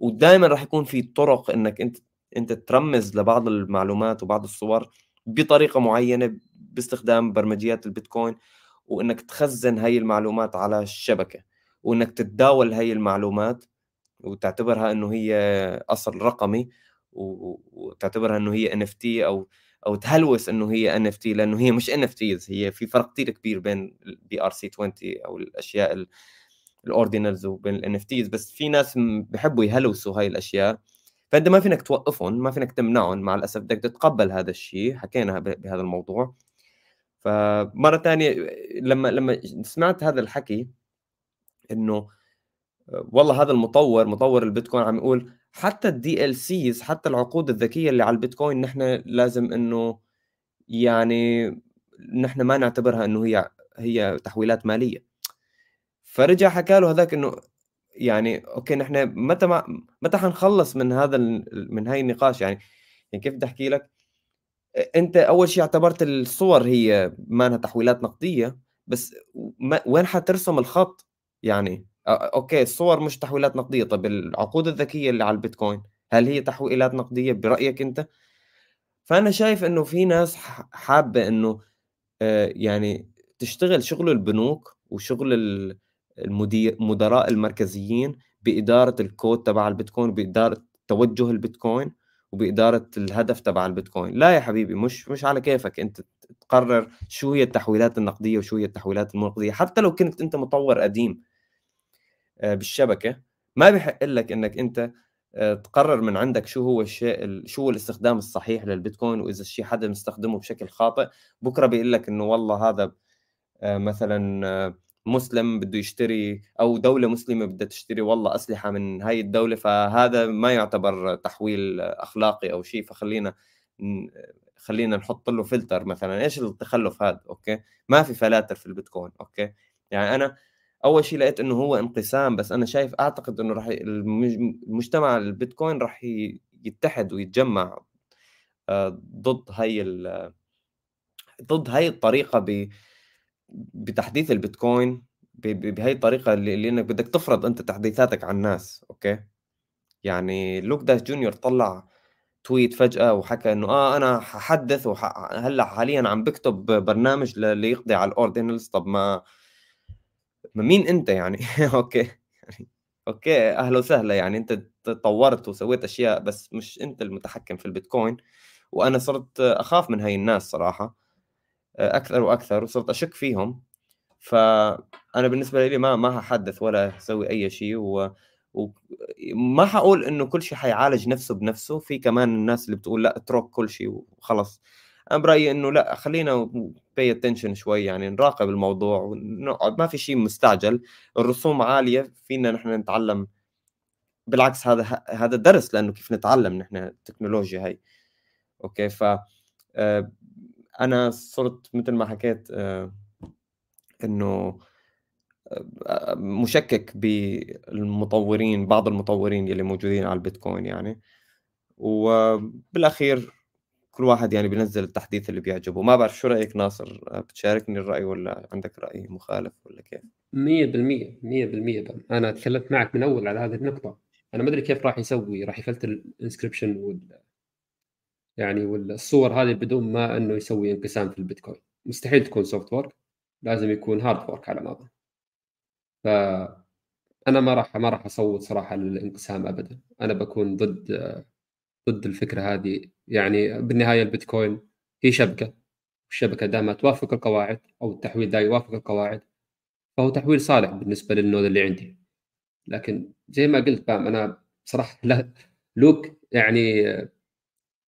ودائما راح يكون في طرق إنك أنت أنت ترمز لبعض المعلومات وبعض الصور بطريقة معينة باستخدام برمجيات البيتكوين وإنك تخزن هاي المعلومات على الشبكة وإنك تتداول هاي المعلومات وتعتبرها إنه هي أصل رقمي وتعتبرها إنه هي NFT أو أو تهلوس إنه هي NFT لأنه هي مش NFTs هي في فرق كثير كبير بين ال BRC 20 أو الأشياء ال ordinals وبين ال NFTs بس في ناس بحبوا يهلوسوا هاي الأشياء. فأنت ما فينك توقفهم ما فينك تمنعهم مع الأسف بدك تتقبل هذا الشيء حكينا بهذا الموضوع. فمرة ثانية لما لما سمعت هذا الحكي إنه والله هذا المطور مطور البيتكوين عم يقول حتى ال DLCs حتى العقود الذكية اللي على البيتكوين نحن لازم إنه يعني نحن ما نعتبرها إنه هي هي تحويلات مالية. فرجع حكى له هذاك إنه يعني okay نحن متى ما متى حنخلص من هذا من هاي النقاش؟ يعني يعني كيف بدي أحكي لك؟ أنت أول شيء اعتبرت الصور هي ما انها تحويلات نقدية بس ما وين حترسم الخط؟ يعني okay الصور مش تحويلات نقدية. طب العقود الذكية اللي على البيتكوين هل هي تحويلات نقدية برأيك أنت؟ فأنا شايف إنه في ناس حابة إنه يعني تشتغل شغل البنوك وشغل المدير مدراء المركزيين بإدارة الكود تبع البيتكوين بإدارة توجه البيتكوين وبإدارة الهدف تبع البيتكوين. لا يا حبيبي مش مش على كيفك أنت تقرر شو هي التحويلات النقدية وشو هي التحويلات النقديه حتى لو كنت أنت مطور قديم آه، بالشبكة. ما بحق لك إنك أنت آه، تقرر من عندك شو هو الشيء شو هو الاستخدام الصحيح للبيتكوين وإذا الشيء حدا مستخدمه بشكل خاطئ. بكرة بيقول لك إنه والله هذا آه، مثلا مسلم بده يشتري أو دولة مسلمة بدها تشتري والله أسلحة من هاي الدولة فهذا ما يعتبر تحويل أخلاقي أو شيء. فخلينا خلينا نحط له فلتر مثلا. إيش التخلف هذا؟ okay؟ ما في فلاتر في البيتكوين. okay؟ يعني أنا أول شيء لقيت إنه هو انقسام بس أنا شايف أعتقد إنه راح المجتمع البيتكوين راح يتحد ويتجمع آه، ضد هاي ضد هاي الطريقة ب بتحديث البيتكوين بهي الطريقة اللي, إنك بدك تفرض أنت تحديثاتك على الناس okay؟ يعني Luke Dashjr طلع tweet فجأة وحكى إنه آه أنا ححدث وهلا حاليا عم بكتب برنامج ليقضي على ال Ordinals طب ما ما مين انت يعني؟ okay. يعني okay أهلا وسهلا. يعني أنت تطورت وسويت أشياء بس مش أنت المتحكم في البيتكوين. وأنا صرت أخاف من هاي الناس صراحة. أكثر وأكثر وصرت أشك فيهم. فانا بالنسبة لي ما ما ححدث ولا أسوي أي شيء. و وما حقول إنه كل شيء حيعالج نفسه بنفسه. في كمان الناس اللي بتقول لا اترك كل شيء وخلص. أنا برايي إنه لا خلينا pay attention شوي يعني نراقب الموضوع ونقعد ما في شيء مستعجل الرسوم عالية فينا نحن نتعلم. بالعكس هذا هذا درس لأنه كيف نتعلم نحن التكنولوجيا هي أوكي ف آه، أنا صرت مثل ما حكيت آه، إنه آه، مشكك بالمطورين بعض المطورين يلي موجودين على البيتكوين يعني. وبالاخير كل واحد يعني بينزل التحديث اللي بيعجبه. ما بعرف شو رأيك ناصر؟ بتشاركني الرأي ولا عندك رأي مخالف ولا كيف؟ 100% 100% أنا تكلمت معك من أول على هذه النقطة. أنا ما أدري كيف راح يسوي راح يفلتر ال inscription وال يعني والصور هذه بدون ما إنه يسوي انقسام في البيتكوين. مستحيل تكون soft fork لازم يكون hard fork على ما اظن ف أنا ما راح ما راح أصوت صراحة للانقسام ابدا. أنا بكون ضد ضد الفكرة هذه. يعني بالنهاية البيتكوين هي شبكة الشبكه دائما توافق القواعد أو التحويل دا يوافق القواعد. فهو تحويل صالح بالنسبة لل node اللي عندي. لكن زي ما قلت بام أنا صراحة لا لوك يعني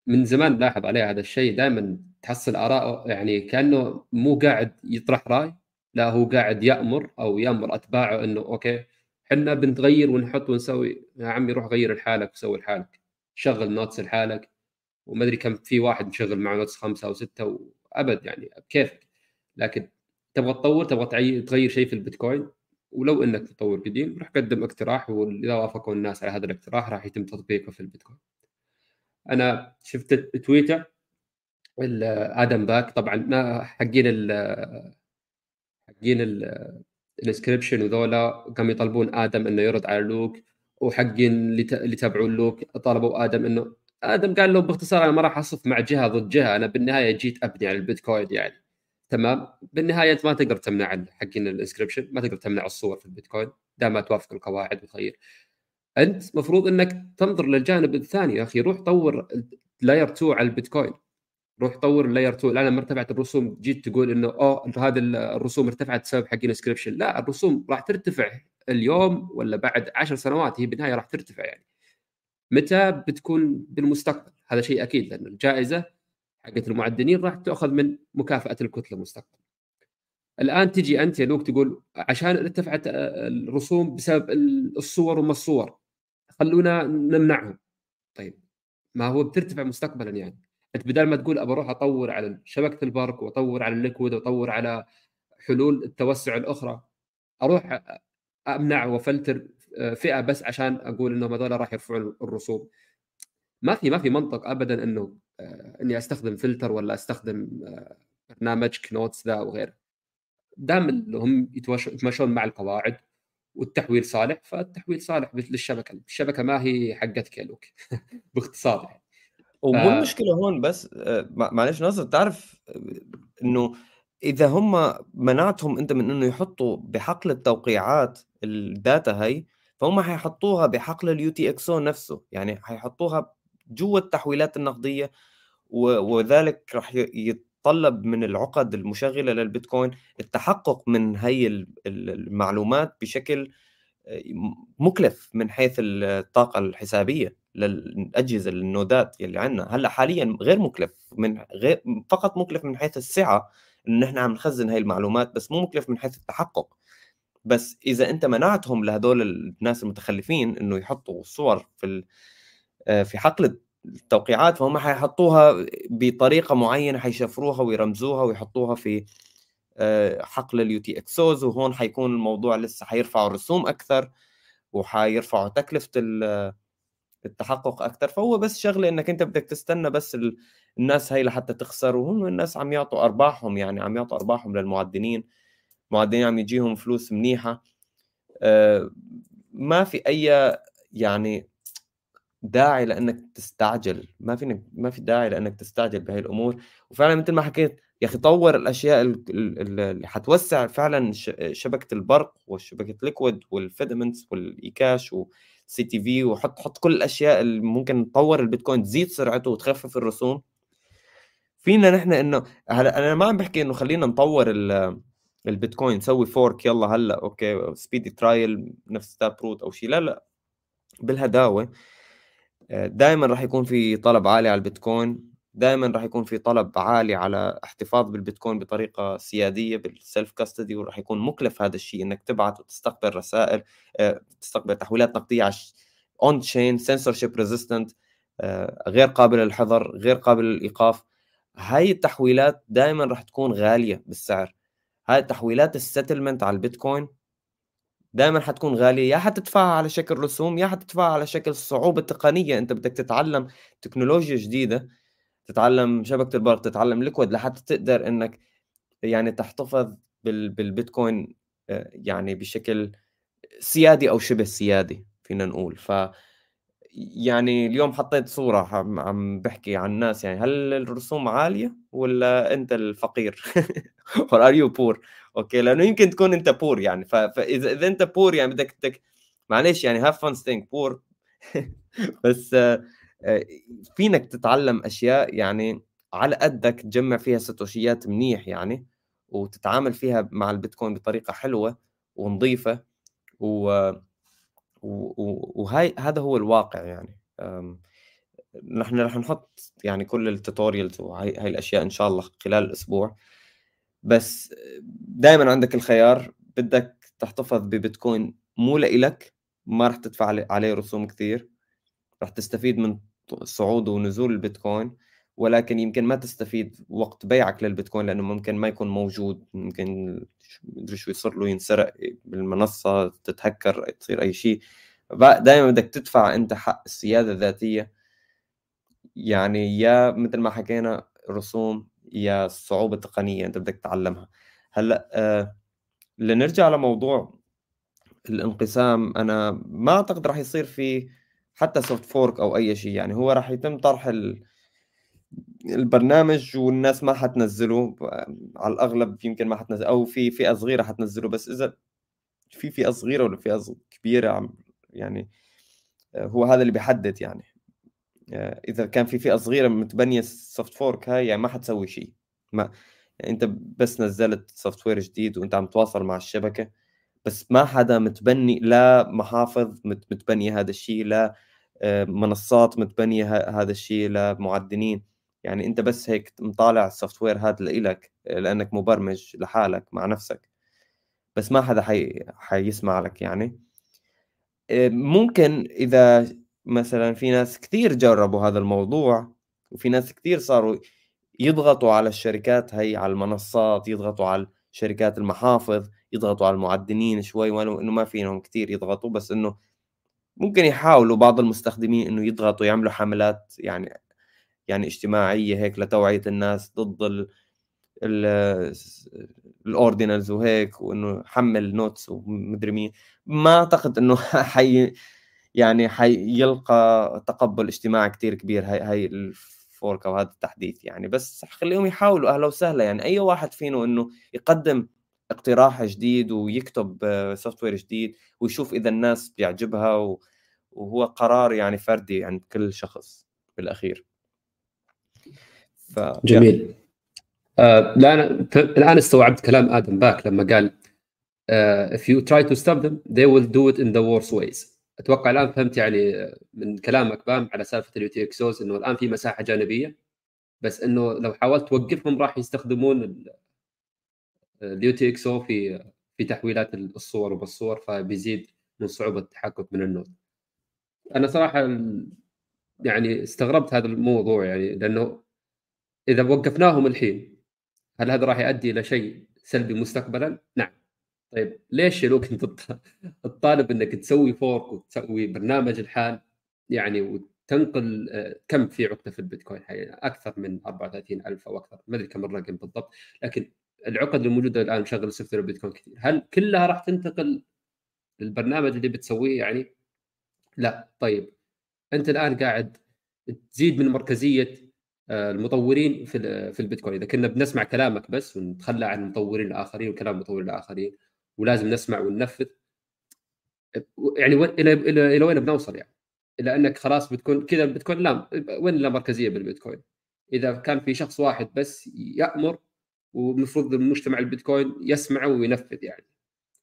من زمان لاحظ عليه هذا الشيء. دائما تحصل اراءه يعني كأنه مو قاعد يطرح رأي لا هو قاعد يأمر أو يأمر أتباعه إنه okay إحنا بنتغير ونحط ونسوي يا عمي روح غير لحالك وسوي لحالك. شغل Knots لحالك وما أدري كم في واحد مشغل مع Knots خمسة أو ستة وأبد يعني بكيفك لكن تبغى تطور تبغى تغير شيء في البيتكوين ولو إنك مطور قديم روح قدم اقتراح واذا وافقوا الناس على هذا الاقتراح راح يتم تطبيقه في البيتكوين. أنا شفت تويتر آدم باك طبعا حقين ال حقين ال inscription وذولا قاموا يطلبون آدم إنه يرد على لوك وحقين اللي تابعون لوك طلبوا آدم إنه آدم قال له باختصار أنا ما راح أصف مع جهة ضد جهة أنا بالنهاية جيت أبني على البيتكوين يعني. تمام؟ بالنهاية انت ما تقدر تمنع حقين ال inscription ما تقدر تمنع الصور في البيتكوين دام ما توافق القواعد وتغير أنت مفروض إنك تنظر للجانب الثاني يا أخي روح طور layer 2 على البيتكوين. روح طور ال layer 2 الان لما ارتفعت الرسوم جيت تقول إنه أوه هذه الرسوم ارتفعت بسبب حق ال inscription لا الرسوم راح ترتفع اليوم ولا بعد 10 سنوات هي بالنهاية راح ترتفع يعني. متى بتكون بالمستقبل؟ هذا شيء أكيد لأن الجائزة حقت المعدنين راح تاخذ من مكافأة الكتلة المستقبل. الآن تجي أنت يا لوك تقول عشان ارتفعت الرسوم بسبب الصور وما الصور خلونا نمنعهم. طيب ما هو بترتفع مستقبلا يعني؟ أنت بدل ما تقول أبى أروح أطور على شبكة البرق وأطور على الليكويد وأطور على حلول التوسع الأخرى أروح أمنع وفلتر فئة بس عشان أقول إنهم هذول راح يرفعون الرسوم. ما في ما في منطق ابدا إنه إني أستخدم فلتر ولا أستخدم برنامج Knots ذا وغيره دام هم يتمشون مع القواعد والتحويل صالح فالتحويل صالح للشبكة. الشبكة ما هي حقتك يا لوك باختصار. يعني ومو ف... المشكلة هون بس معلش ناصر تعرف إنه إذا هم منعتهم أنت من إنه يحطوا بحقل التوقيعات ال data هي فهم حيحطوها بحقل ال UTXO نفسه يعني حيحطوها جوا التحويلات النقدية وذلك راح يتطلب من العقد المشغلة للبيتكوين التحقق من هي المعلومات بشكل مكلف من حيث الطاقة الحسابية للاجهزه النودات اللي عندنا. هلأ حاليا غير مكلف من غير فقط مكلف من حيث السعة انه نحن عم نخزن هاي المعلومات بس مو مكلف من حيث التحقق. بس إذا أنت منعتهم لهدول الناس المتخلفين إنه يحطوا صور في آه، في حقل التوقيعات فهم حيحطوها بطريقة معينة حيشفروها ويرمزوها ويحطوها في آه، حقل ال UTXOs وهون حيكون الموضوع لسه حيرفعوا الرسوم أكثر وحيرفعوا تكلفة التحقق أكثر. فهو بس شغلة إنك أنت بدك تستنى بس الناس هاي لحتى تخسر وهم الناس عم يعطوا أرباحهم يعني عم يعطوا أرباحهم للمعدنين. المعدنين عم يجيهم فلوس منيحة. آه، ما في أي يعني داعي لأنك تستعجل. ما في ما في داعي لأنك تستعجل بهي الأمور. وفعلا مثل ما حكيت يا أخي طور الأشياء اللي حتوسع فعلا شبكة البرق وشبكة Liquid وال Fedimints وال ecash CTV وحط حط كل الأشياء اللي ممكن تطور البيتكوين تزيد سرعته وتخفف الرسوم. فينا نحن إنه هلا أنا ما عم بحكي إنه خلينا نطور البيتكوين نسوي fork يلا هلأ okay speedy trial نفس Taproot أو شيء لا لا بالهداوة دائما راح يكون في طلب عالي على البيتكوين دائما راح يكون في طلب عالي على احتفاظ بالبيتكوين بطريقة سيادية بال self custody وراح يكون مكلف هذا الشيء إنك تبعت وتستقبل رسائل آه، تستقبل تحويلات نقدية اون تشين سنسورشيب ريزيستنت غير قابل للحظر غير قابل للإيقاف. هاي التحويلات دائما راح تكون غالية بالسعر. تحويلات ال settlement على البيتكوين دائما حتكون غالية؟ يا حتدفعها على شكل رسوم يا حتدفعها على شكل صعوبة تقنية. أنت بدك تتعلم تكنولوجيا جديدة تتعلم شبكة البرق تتعلم Liquid لحتى تقدر إنك يعني تحتفظ بالبيتكوين آه، يعني بشكل سيادي أو شبه سيادي فينا نقول. ف يعني اليوم حطيت صورة عم بحكي عن الناس يعني هل الرسوم عالية ولا أنت الفقير؟ or are you poor؟ أوكي لأنه يمكن تكون أنت poor يعني فإذا إذا أنت poor يعني بدك بدك معلش يعني have fun staying poor بس آه، فينك تتعلم أشياء يعني على قدك تجمع فيها ساتوشيات منيح يعني وتتعامل فيها مع البيتكوين بطريقة حلوة ونظيفة و... وهاي هذا هو الواقع يعني. نحن رح نحط يعني كل ال tutorials وهي هاي الأشياء إن شاء الله خلال الأسبوع. بس دائما عندك الخيار بدك تحتفظ ببيتكوين مو لإلك ما رح تدفع عليه رسوم كثير. رح تستفيد من صعود ونزول البيتكوين. ولكن يمكن ما تستفيد وقت بيعك للبيتكوين لأنه ممكن ما يكون موجود ممكن مدري شو يصير له ينسرق بالمنصة تتهكر تصير أي شيء. دائما بدك تدفع أنت حق السيادة الذاتية. يعني يا مثل ما حكينا رسوم يا صعوبة تقنية أنت بدك تتعلمها هلأ آه لنرجع لموضوع الانقسام أنا ما أعتقد راح يصير في حتى soft fork أو أي شيء. يعني هو راح يتم طرح ال... البرنامج والناس ما حتنزله على الأغلب يمكن ما حتنزل أو في فئة صغيرة حتنزله بس إذا في فئة صغيرة ولا فئة كبيرة يعني هو هذا اللي بيحدد يعني. إذا كان في فئة صغيرة متبنية ال soft fork هاي يعني ما حتسوي شيء. ما يعني أنت بس نزلت software جديد وأنت عم تواصل مع الشبكة بس ما حدا متبني لا محافظ متبنيه هذا الشيء لا آه، منصات متبنية هذا الشيء لا معدنين. يعني أنت بس هيك مطالع ال software هذا لإلك لأنك مبرمج لحالك مع نفسك. بس ما حدا حي... حيسمع لك يعني. آه، ممكن إذا مثلا في ناس كثير جربوا هذا الموضوع وفي ناس كثير صاروا يضغطوا على الشركات هي على المنصات يضغطوا على شركات المحافظ يضغطوا على المعدنين شوي ولو انه ما فيهم كثير يضغطوا بس إنه ممكن يحاولوا بعض المستخدمين إنه يضغطوا يعملوا حملات يعني يعني اجتماعية هيك لتوعية الناس ضد ال ال Ordinals وهيك وإنه حمل nodes ومدري مين. ما أعتقد إنه حي يعني حيلقى تقبل اجتماعي كتير كبير هاي هاي ال fork أو هذا التحديث يعني. بس خليهم يحاولوا أهلا وسهلا يعني. أي واحد فينا إنه يقدم اقتراح جديد ويكتب software جديد ويشوف إذا الناس بيعجبها وهو قرار يعني فردي عند كل شخص بالأخير. ف... جميل. آه الان استوعبت كلام آدم باك لما قال uh, if you try to stop them they will do it in the worst ways. أتوقع الآن فهمت يعني من كلامك بام على سالفة ال UTXOs إنه الآن في مساحة جانبية بس إنه لو حاولت توقفهم راح يستخدمون ال UTXO في في تحويلات الصور وبالصور فبيزيد من صعوبة التحكم من ال node. أنا صراحة يعني استغربت هذا الموضوع يعني لأنه إذا وقفناهم الحين هل هذا راح يؤدي إلى شيء سلبي مستقبلا؟ نعم. طيب ليش لو كنت تطالب إنك تسوي fork وتسوي برنامج لحال؟ يعني وتنقل كم في عقدة في البيتكوين؟ حاليا أكثر من 34000 أو أكثر. ما أدري كم الرقم بالضبط لكن العقد الموجودة الآن مشغل software بيتكوين كثير. هل كلها راح تنتقل للبرنامج اللي بتسويه يعني؟ لا. طيب أنت الآن قاعد تزيد من مركزية آه، المطورين في في البيتكوين إذا كنا بنسمع كلامك بس ونتخلى عن المطورين الآخرين وكلام المطورين الآخرين ولازم نسمع وننفذ يعني إلى إلى إلى وين بنوصل يعني؟ إلى أنك خلاص بتكون كذا بتكون لا وين لا مركزيه بالبيتكوين؟ إذا كان في شخص واحد بس يأمر ومفروض المجتمع البيتكوين يسمع وينفذ يعني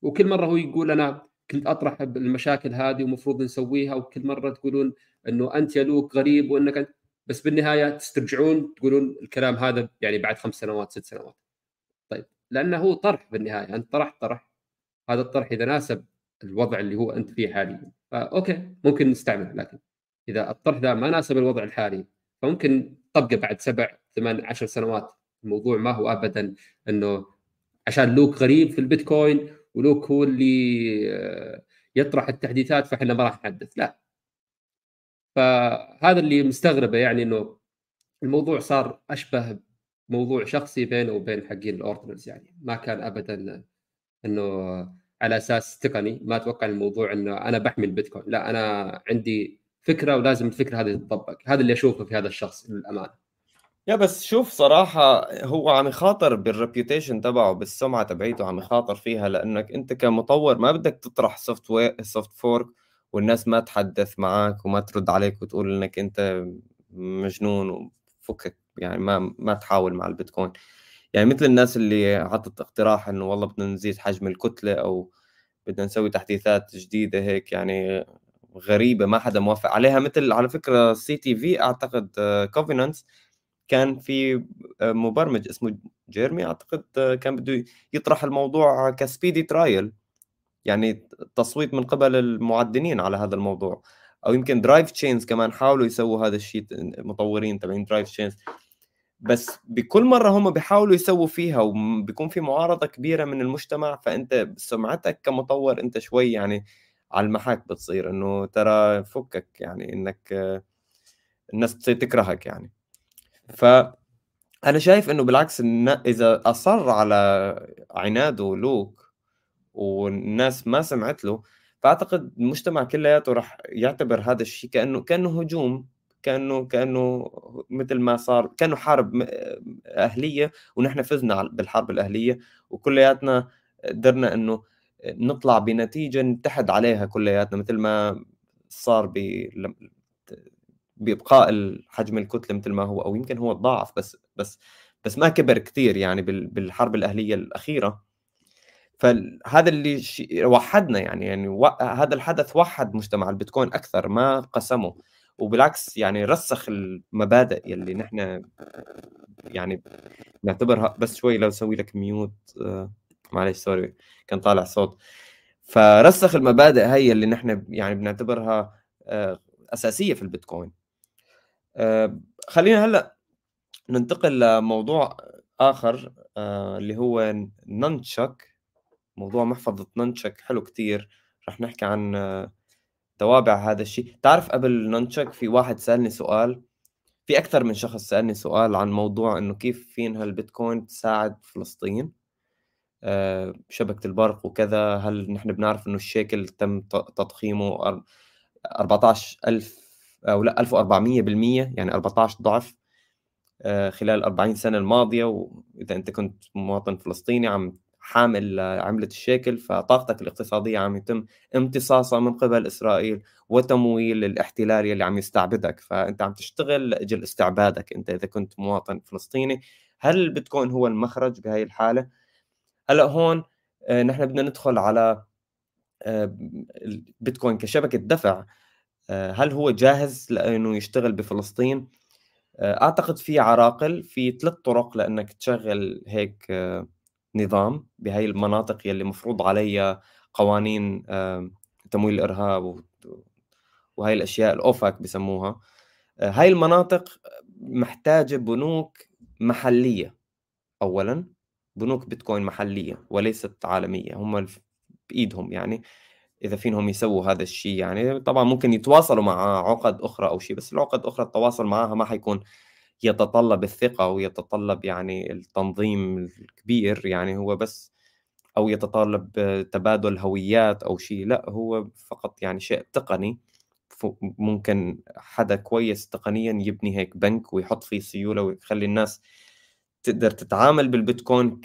وكل مرة هو يقول أنا كنت أطرح المشاكل هذه ومفروض نسويها وكل مرة تقولون إنه أنت يا لوك غريب وإنك بس بالنهاية تسترجعون تقولون الكلام هذا يعني بعد خمس سنوات ست سنوات. طيب لأنه هو طرح بالنهاية أنت طرحت طرح. هذا الطرح إذا ناسب الوضع اللي هو أنت فيه حاليا. ف اوكي ممكن نستعمله لكن إذا الطرح ذا ما ناسب الوضع الحالي فممكن طبقه بعد سبع ثمان عشر سنوات. الموضوع ما هو ابدا إنه عشان لوك غريب في البيتكوين ولوك هو اللي آه، يطرح التحديثات فإحنا ما راح نحدث. لا. فهذا اللي مستغربه يعني إنه الموضوع صار أشبه موضوع شخصي بينه وبين حقين ال Ordinals يعني. ما كان ابدا إنه على أساس تقني. ما أتوقع الموضوع إنه أنا بحمي البيتكوين لا أنا عندي فكرة ولازم الفكرة هذه تطبق هذا اللي أشوفه في هذا الشخص للأمانة. يا بس شوف صراحة هو عم يخاطر بال reputation تبعه بالسمعة تبعيته عم يخاطر فيها لأنك أنت كمطور ما بدك تطرح software soft fork والناس ما تحدث معك وما ترد عليك وتقول إنك أنت مجنون وفكك يعني ما ما تحاول مع البيتكوين. يعني مثل الناس اللي حطت اقتراح إنه والله بدنا نزيد حجم الكتلة أو بدنا نسوي تحديثات جديدة هيك يعني غريبة ما حدا موافق عليها. مثل على فكرة CTV أعتقد covenants uh, كان في آه، مبرمج اسمه جيرمي أعتقد آه، كان بده يطرح الموضوع ك Speedy Trial يعني تصويت من قبل المعدنين على هذا الموضوع أو يمكن drivechains كمان حاولوا يسووا هذا الشيء مطورين تبعين drivechains بس بكل مرة هم بيحاولوا يسووا فيها وبيكون في معارضة كبيرة من المجتمع فأنت سمعتك كمطور أنت شوي يعني على المحك بتصير إنه ترى فكك يعني إنك الناس بتصير تكرهك يعني. فأنا شايف إنه بالعكس إن إذا أصر على عناده لوك والناس ما سمعت له فأعتقد المجتمع كلياته راح يعتبر هذا الشيء كأنه كأنه هجوم كأنه كأنه مثل ما صار كأنه حرب أهلية ونحن فزنا بالحرب الأهلية وكلياتنا قدرنا إنه نطلع بنتيجة نتحد عليها كلياتنا مثل ما صار ب بإبقاء حجم الكتلة مثل ما هو أو يمكن هو تضاعف بس بس بس ما كبر كثير يعني بالحرب الأهلية الأخيرة. فهذا اللي وحدنا يعني يعني و... هذا الحدث وحد مجتمع البيتكوين أكثر ما قسمه. وبالعكس يعني رسخ المبادئ يلي نحن يعني نعتبرها. بس شوي لو أسوي لك ميوت معلش سوري كان طالع صوت. فرسخ المبادئ هي اللي نحن يعني بنعتبرها آه أساسية في البيتكوين. آه خلينا هلأ ننتقل لموضوع آخر آه اللي هو ننشك موضوع محفظة ننشك حلو كتير رح نحكي عن آه، توابع هذا الشيء تعرف قبل ننشك في واحد سألني سؤال في أكثر من شخص سألني سؤال عن موضوع إنه كيف فين هالبيتكوين تساعد فلسطين؟ آه، شبكة البرق وكذا هل نحن بنعرف إنه الشيكل تم تضخيمه 14000 أو لا 1400 بالمية يعني 14 ضعف آه، خلال 40 سنة الماضية وإذا أنت كنت مواطن فلسطيني عم حامل عملة الشيكل فطاقتك الاقتصادية عم يتم امتصاصها من قبل إسرائيل وتمويل الاحتلال اللي عم يستعبدك فأنت عم تشتغل لأجل استعبادك أنت إذا كنت مواطن فلسطيني هل البيتكوين هو المخرج بهاي الحالة؟ هلأ هون آه، نحن بدنا ندخل على آه، البيتكوين كشبكة دفع آه، هل هو جاهز لأنه يشتغل بفلسطين؟ أعتقد في عراقل في ثلاث طرق لأنك تشغل هيك نظام بهاي المناطق يلي مفروض عليها قوانين تمويل الإرهاب وهي الأشياء الأوفاك بسموها. آه، هاي المناطق محتاجة بنوك محلية. اولا بنوك بيتكوين محلية وليست عالمية هم بإيدهم يعني إذا فينهم يسووا هذا الشيء يعني. طبعا ممكن يتواصلوا مع عقد أخرى أو شيء بس العقد الاخرى التواصل معها ما حيكون يتطلب الثقة ويتطلب يعني التنظيم الكبير يعني هو بس أو يتطلب تبادل هويات أو شيء لا هو فقط يعني شيء تقني. ممكن حدا كويس تقنيا يبني هيك بنك ويحط فيه سيولة ويخلي الناس تقدر تتعامل بالبيتكوين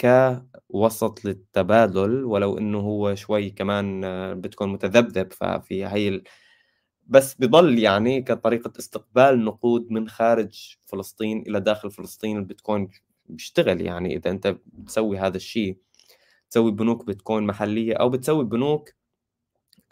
كوسط للتبادل ولو إنه هو شوي كمان البيتكوين متذبذب ففي هي بس بضل يعني كطريقة استقبال نقود من خارج فلسطين إلى داخل فلسطين البيتكوين بيشتغل يعني إذا أنت بتسوي هذا الشيء. تسوي بنوك بيتكوين محلية أو بتسوي بنوك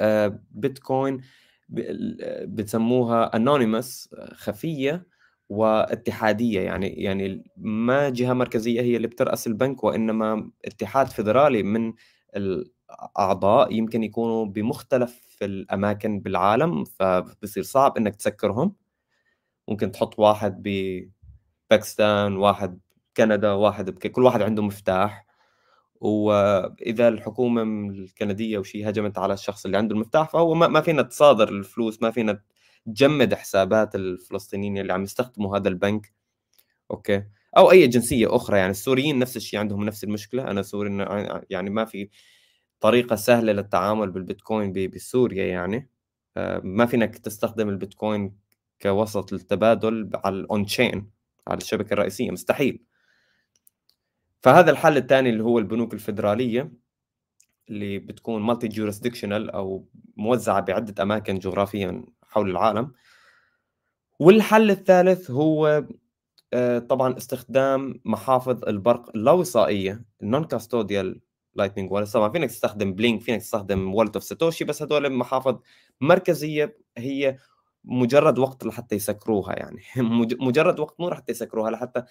آه، بيتكوين بتسموها انونيمس خفية واتحادية. يعني يعني ما جهة مركزية هي اللي بترأس البنك وإنما اتحاد فيدرالي من الأعضاء يمكن يكونوا بمختلف في الأماكن بالعالم فبصير صعب إنك تسكرهم. ممكن تحط واحد بباكستان واحد بكندا واحد بك... كل واحد عنده مفتاح. وإذا الحكومة الكندية وشي هجمت على الشخص اللي عنده المفتاح فهو ما, ما فينا تصادر الفلوس ما فينا تجمد حسابات الفلسطينيين اللي عم يستخدموا هذا البنك. أوكي؟ أو أي جنسية أخرى يعني السوريين نفس الشيء عندهم نفس المشكلة. أنا سوري يعني ما في طريقة سهلة للتعامل بالبيتكوين بسوريا يعني. آه، ما فينك تستخدم البيتكوين كوسط للتبادل على ال on-chain على الشبكة الرئيسية مستحيل. فهذا الحل الثاني اللي هو البنوك الفيدرالية اللي بتكون multi-jurisdictional أو موزعة بعدة أماكن جغرافيا حول العالم. والحل الثالث هو آه، طبعا استخدام محافظ البرق اللاوصائية ال non-custodial Lightning wallet طبعا فينك تستخدم Blink فينك تستخدم Wallet of Satoshi بس هدول محافظ مركزية هي مجرد وقت لحتى يسكروها يعني. مجرد وقت مو لحتى يسكروها لحتى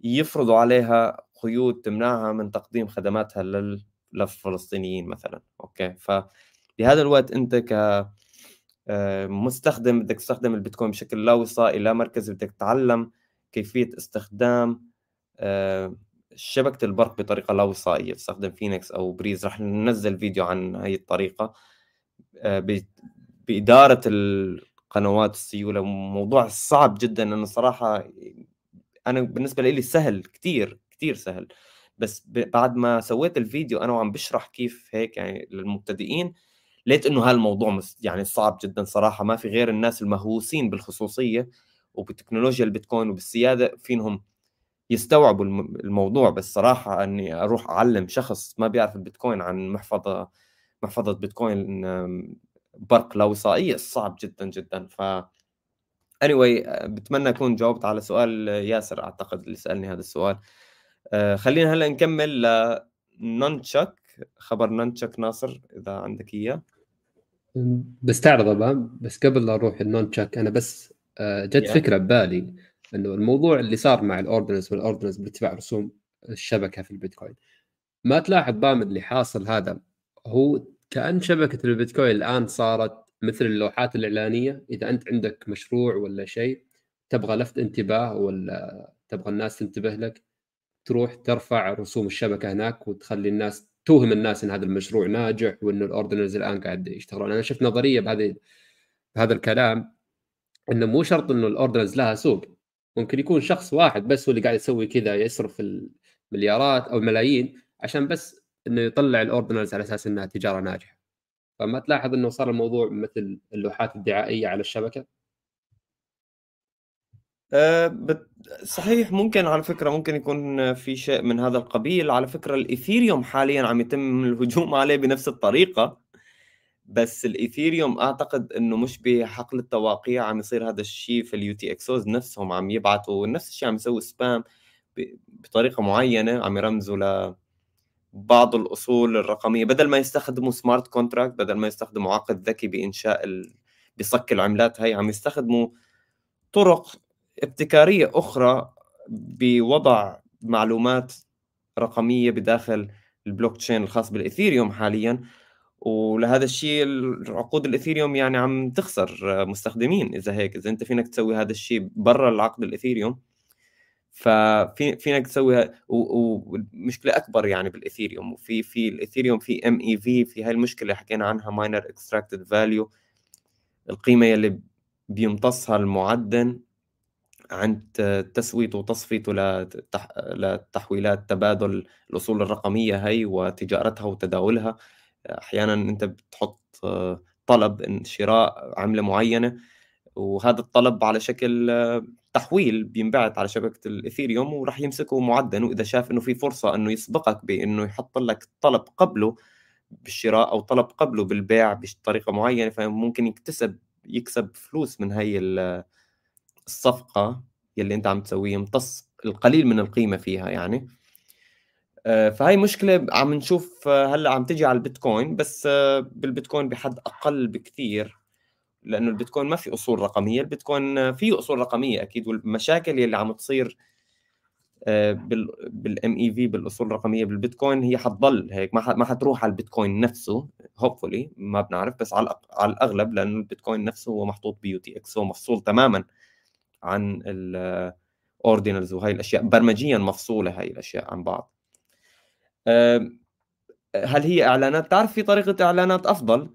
يفرضوا عليها قيود تمنعها من تقديم خدماتها لل... للفلسطينيين مثلا. أوكي؟ فبهذا الوقت أنت ك آه، مستخدم بدك تستخدم البيتكوين بشكل لا وصائي لا مركزي بدك تتعلم كيفية استخدام آه، شبكة البرق بطريقة لا وصائية تستخدم فينيكس أو Breez. رح ننزل فيديو عن هي الطريقة آه، بإدارة القنوات السيولة. موضوع صعب جدا انه صراحة أنا بالنسبة لي سهل كثير كثير سهل. بس بعد ما سويت الفيديو أنا وعم بشرح كيف هيك يعني للمبتدئين لقيت إنه هالموضوع يعني صعب جدا صراحة. ما في غير الناس المهووسين بالخصوصية وبتكنولوجيا البيتكوين وبالسيادة فينهم يستوعبوا الموضوع بس صراحة إني أروح أعلم شخص ما بيعرف البيتكوين عن محفظة محفظة بيتكوين برق لا وصائيه صعب جدا جدا. ف anyway بتمنى اكون جاوبت على سؤال ياسر أعتقد اللي سألني هذا السؤال. آه، خلينا هلأ نكمل ل Nunchuk خبر Nunchuk ناصر إذا عندك إياه. بستعرضه بس قبل لا أروح ال Nunchuk أنا بس آه، جت yeah. فكرة ببالي. إنه الموضوع اللي صار مع ال Ordinals وال Ordinals بارتفاع رسوم الشبكة في البيتكوين. ما تلاحظ بام اللي حاصل هذا؟ هو كأن شبكة البيتكوين الآن صارت مثل اللوحات الإعلانية. إذا أنت عندك مشروع ولا شيء تبغى لفت انتباه ولا تبغى الناس تنتبه لك تروح ترفع رسوم الشبكة هناك وتخلي الناس توهم الناس إن هذا المشروع ناجح وانه ال Ordinals الآن قاعد يشتغلون. أنا شفت نظرية بهذه بهذا الكلام إنه مو شرط إنه ال Ordinals لها سوق. ممكن يكون شخص واحد بس هو اللي قاعد يسوي كذا يصرف المليارات أو الملايين عشان بس إنه يطلع ال Ordinals على أساس إنها تجارة ناجحة. فما تلاحظ إنه صار الموضوع مثل اللوحات الدعائية على الشبكة؟ أه صحيح ممكن على فكرة ممكن يكون في شيء من هذا القبيل. على فكرة الإيثيريوم حاليا عم يتم الهجوم عليه بنفس الطريقة. بس الإيثيريوم أعتقد إنه مش بحقل التواقيع عم يصير هذا الشيء في ال UTXOs نفسهم عم يبعثوا نفس الشيء عم يسوي spam بطريقة معينة عم يرمزوا ل بعض الأصول الرقمية. بدل ما يستخدموا smart contract بدل ما يستخدموا عقد ذكي بإنشاء ال... بصك العملات هي عم يستخدموا طرق ابتكارية أخرى بوضع معلومات رقمية بداخل البلوك تشين الخاص بالاثيريوم حاليا. ولهذا الشيء عقود الاثيريوم يعني عم تخسر مستخدمين إذا هيك. إذا أنت فينك تسوي هذا الشيء برا العقد الاثيريوم ففي فينك تسوي ومشكله أكبر يعني بالاثيريوم وفي في الاثيريوم في MEV في هاي المشكلة حكينا عنها miner extracted value القيمة يلي بيمتصها المعدن عند تسويته وتصفيته لتحويلات تبادل الأصول الرقمية هي وتجارتها وتداولها. أحيانا أنت بتحط طلب شراء عملة معينة وهذا الطلب على شكل تحويل بينبعث على شبكة الاثيريوم وراح يمسكه معدن وإذا شاف إنه في فرصة إنه يسبقك بإنه يحط لك طلب قبله بالشراء أو طلب قبله بالبيع بطريقة معينة فممكن يكتسب يكسب فلوس من هي الصفقة يلي أنت عم تسويه يمتص القليل من القيمة فيها يعني. فهي مشكلة عم نشوف آه، هلأ عم تجي على البيتكوين بس آه، بالبيتكوين بحد أقل بكثير لأنه البيتكوين ما في أصول رقمية البيتكوين فيه أصول رقمية أكيد والمشاكل اللي عم تصير بالام اي في بالأصول الرقمية بالبيتكوين هي حتضل هيك ما حتروح على البيتكوين نفسه hopefully ما بنعرف بس على على الأغلب لأنه البيتكوين نفسه هو محطوط ب UTXO هو مفصول تماما عن ال Ordinals وهي الأشياء برمجيا مفصولة هاي الأشياء عن بعض. هل هي إعلانات؟ تعرف في طريقة إعلانات أفضل؟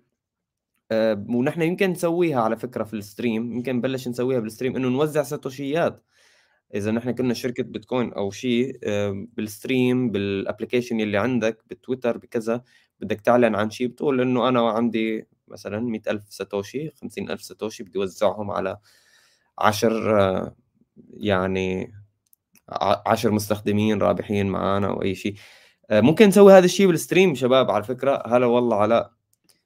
ونحن يمكن نسويها على فكرة في ال stream يمكن نبلش نسويها بال stream إنه نوزع ساتوشيات. إذا نحن كنا شركة بيتكوين أو شيء بال stream بال application اللي عندك بالتويتر بكذا بدك تعلن عن شيء بتقول إنه أنا عندي مثلا 100000 ساتوشي 50000 ساتوشي بدي أوزعهم على 10 يعني 10 مستخدمين رابحين معنا أو أي شيء. آه، ممكن نسوي هذا الشيء بال stream شباب على فكرة. هلا والله علاء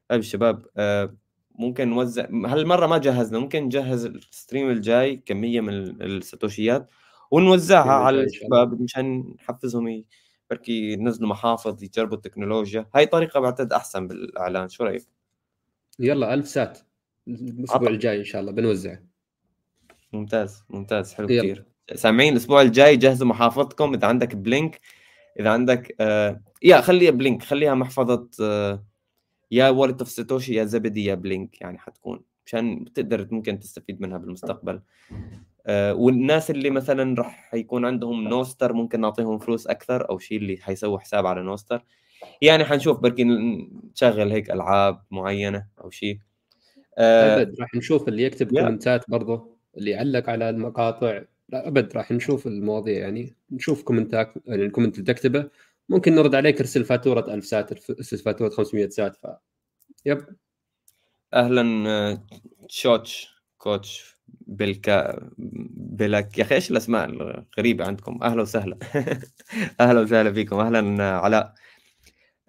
طيب شباب آه، ممكن نوزع هالمرة ما جهزنا ممكن نجهز ال stream الجاي كمية من الساتوشيات ونوزعها على الشباب مشان نحفزهم بركي ينزلوا محافظ يجربوا التكنولوجيا. هاي طريقة بعتقد أحسن بالإعلان شو رأيك؟ يلا ألف sat. الأسبوع الجاي إن شاء الله بنوزع. ممتاز ممتاز حلو كثير سامعين الأسبوع الجاي جهزوا محافظكم. إذا عندك Blink إذا عندك آه يا خليها Blink خليها محفظة آه يا Wallet of Satoshi يا Zebedee يا Blink يعني حتكون مشان تقدر ممكن تستفيد منها بالمستقبل. آه والناس اللي مثلا راح يكون عندهم Nostr ممكن نعطيهم فلوس أكثر أو شيء اللي حيسووا حساب على Nostr يعني حنشوف بركي نشغل هيك ألعاب معينة أو شيء. آه أبد راح نشوف اللي يكتب كومنتات برضه اللي يعلق على المقاطع. لا أبد راح نشوف المواضيع يعني نشوف كومنتات يعني ال comment اللي تكتبه ممكن نرد عليك ارسل فاتورة 1000 sat ارسل فاتورة 500 sat ف يب. أهلا تشوتش كوتش بالك بلك يا أخي إيش الأسماء الغريبة عندكم؟ أهلا وسهلا. أهلا وسهلا فيكم أهلا علاء.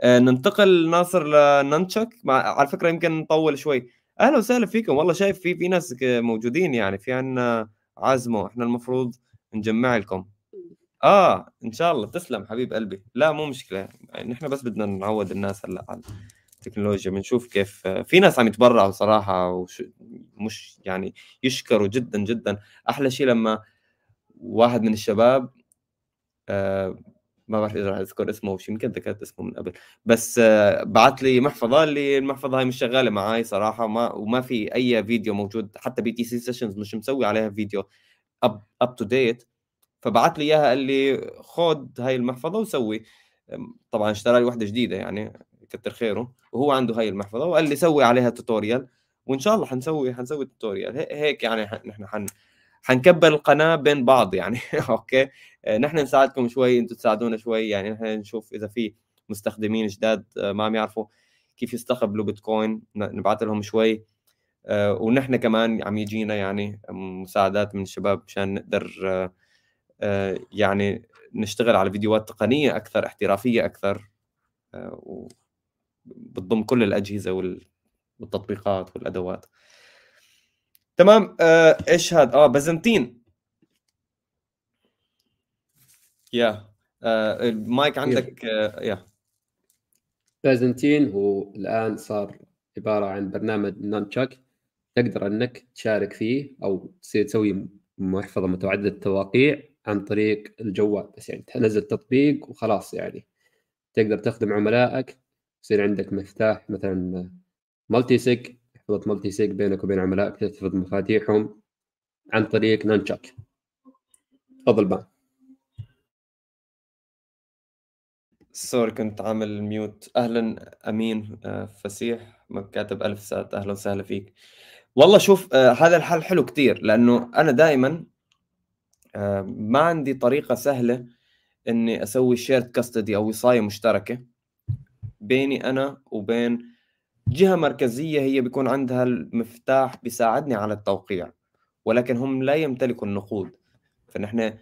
آه، ننتقل ناصر لننشك. مع على فكرة يمكن نطول شوي. أهلا وسهلا فيكم والله شايف في في ناس موجودين يعني في عندنا عازمه إحنا المفروض نجمع لكم. آه إن شاء الله. تسلم حبيب قلبي. لا مو مشكلة. يعني نحن بس بدنا نعود الناس هلأ على التكنولوجيا بنشوف كيف في ناس عم يتبرعوا صراحة وش مش يعني يشكروا جدا جدا. أحلى شيء لما واحد من الشباب آه ما بعرف إذا راح أذكر اسمه وش يمكن ذكرت اسمه من قبل. بس آه بعث لي محفظة اللي المحفظة هاي مش شغالة معي صراحة ما وما في أي فيديو موجود. حتى BTC Sessions مش مسوي عليها فيديو up to date فبعث لي إياها قال لي خذ هاي المحفظة وسوي. طبعا اشترى لي واحدة جديدة يعني كتر خيره. وهو عنده هاي المحفظة وقال لي سوي عليها tutorial وإن شاء الله حنسوي حنسوي tutorial هيك يعني نحن حن حنكبر القناة بين بعض يعني. okay؟ آه، نحن نساعدكم شوي أنتم تساعدونا شوي. يعني نحن نشوف إذا في مستخدمين جداد آه، ما عم يعرفوا كيف يستقبلوا بيتكوين. نبعث لهم شوي. آه، ونحن كمان عم يجينا يعني مساعدات من الشباب مشان نقدر يعني نشتغل على فيديوهات تقنية أكثر احترافية أكثر بتضم كل الأجهزة والتطبيقات والأدوات. تمام؟ آه إيش هذا آه بازنتين. يا آه المايك عندك آه يا. هو الآن صار عبارة عن برنامج نانشاك تقدر إنك تشارك فيه أو تسوي محفظة متعددة التواقيع عن طريق الجوال بس يعني تنزل تطبيق وخلاص يعني. تقدر تخدم عملائك يصير عندك مفتاح مثلا multisig محفظه multisig بينك وبين عملائك تحفظ مفاتيحهم عن طريق Nunchuk. تفضل بام. sorry كنت عامل mute أهلا أمين آه، فسيح كاتب ألف sat أهلا وسهلا فيك. والله شوف آه، هذا الحل حلو كتير لأنه أنا دائما آه، ما عندي طريقة سهلة إني أسوي شيرد كاستدي أو وصاية مشتركة بيني أنا وبين جهة مركزية هي بيكون عندها المفتاح بيساعدني على التوقيع ولكن هم لا يمتلكوا النقود. فنحن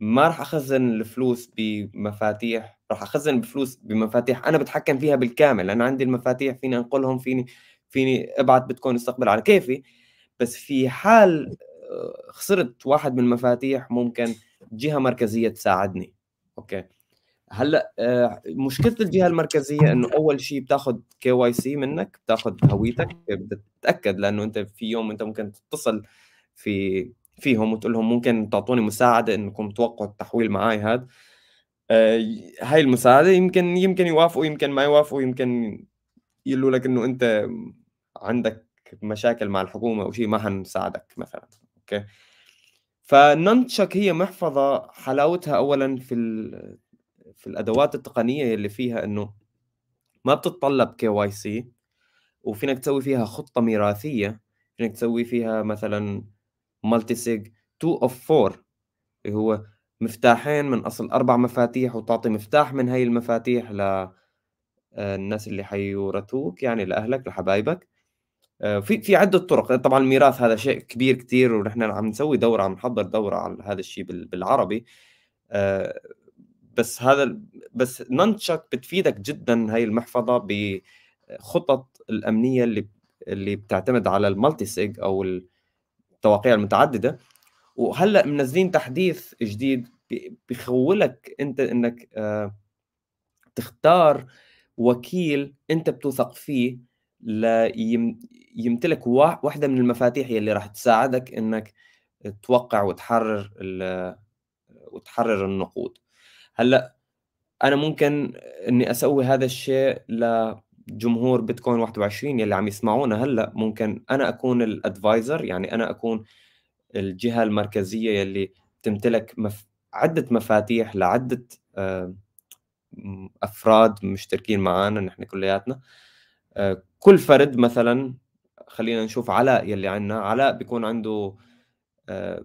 ما راح أخزن الفلوس بمفاتيح راح أخزن بفلوس بمفاتيح أنا بتحكم فيها بالكامل أنا عندي المفاتيح فيني أنقلهم فيني فيني أبعت بتكون أستقبل على كيفي. بس في حال آه، خسرت واحد من المفاتيح ممكن جهة مركزية تساعدني. okay؟ هلأ آه، مشكلة الجهة المركزية إنه أول شيء بتاخذ KYC منك بتاخذ هويتك بتتاكد لأنه أنت في يوم أنت ممكن تتصل في فيهم وتقول لهم ممكن تعطوني مساعدة انكم توقعوا التحويل معي هذا آه، هاي المساعدة يمكن يمكن يوافقوا يمكن ما يوافقوا يمكن يقولوا لك إنه أنت عندك مشاكل مع الحكومة أو شيء ما حنساعدك مثلا okay؟ ف Nunchuk هي محفظة حلاوتها اولا في في الأدوات التقنية اللي فيها إنه ما بتتطلب KYC وفينك تسوي فيها خطة ميراثية فينك تسوي فيها مثلا multisig 2 of 4 اللي هو مفتاحين من أصل أربع مفاتيح وتعطي مفتاح من هاي المفاتيح ل آه، اللي حيورثوك يعني لأهلك لحبايبك. آه، في في عدة طرق. طبعا الميراث هذا شيء كبير كثير ونحن عم نسوي دورة عم نحضر دورة على هذا الشيء بالعربي. آه، بس هذا بس نانشك بتفيدك جدا هاي المحفظة بخطط الأمنية اللي اللي بتعتمد على المالتي سيج أو التواقيع المتعددة. وهلأ منزلين تحديث جديد بخولك أنت إنك آه، تختار وكيل أنت بتوثق فيه ليمتلك واحدة من المفاتيح اللي راح تساعدك إنك توقع وتحرر وتحرر النقود. هلأ أنا ممكن إني أسوي هذا الشيء لجمهور بيتكوين 21 يلي عم يسمعونا. هلأ ممكن أنا أكون الأدفايزر يعني أنا أكون الجهة المركزية يلي تمتلك مف... عدة مفاتيح لعدة آه، أفراد مشتركين معنا نحن كلياتنا. آه، كل فرد مثلا خلينا نشوف علاء يلي عندنا. علاء بيكون عنده آه،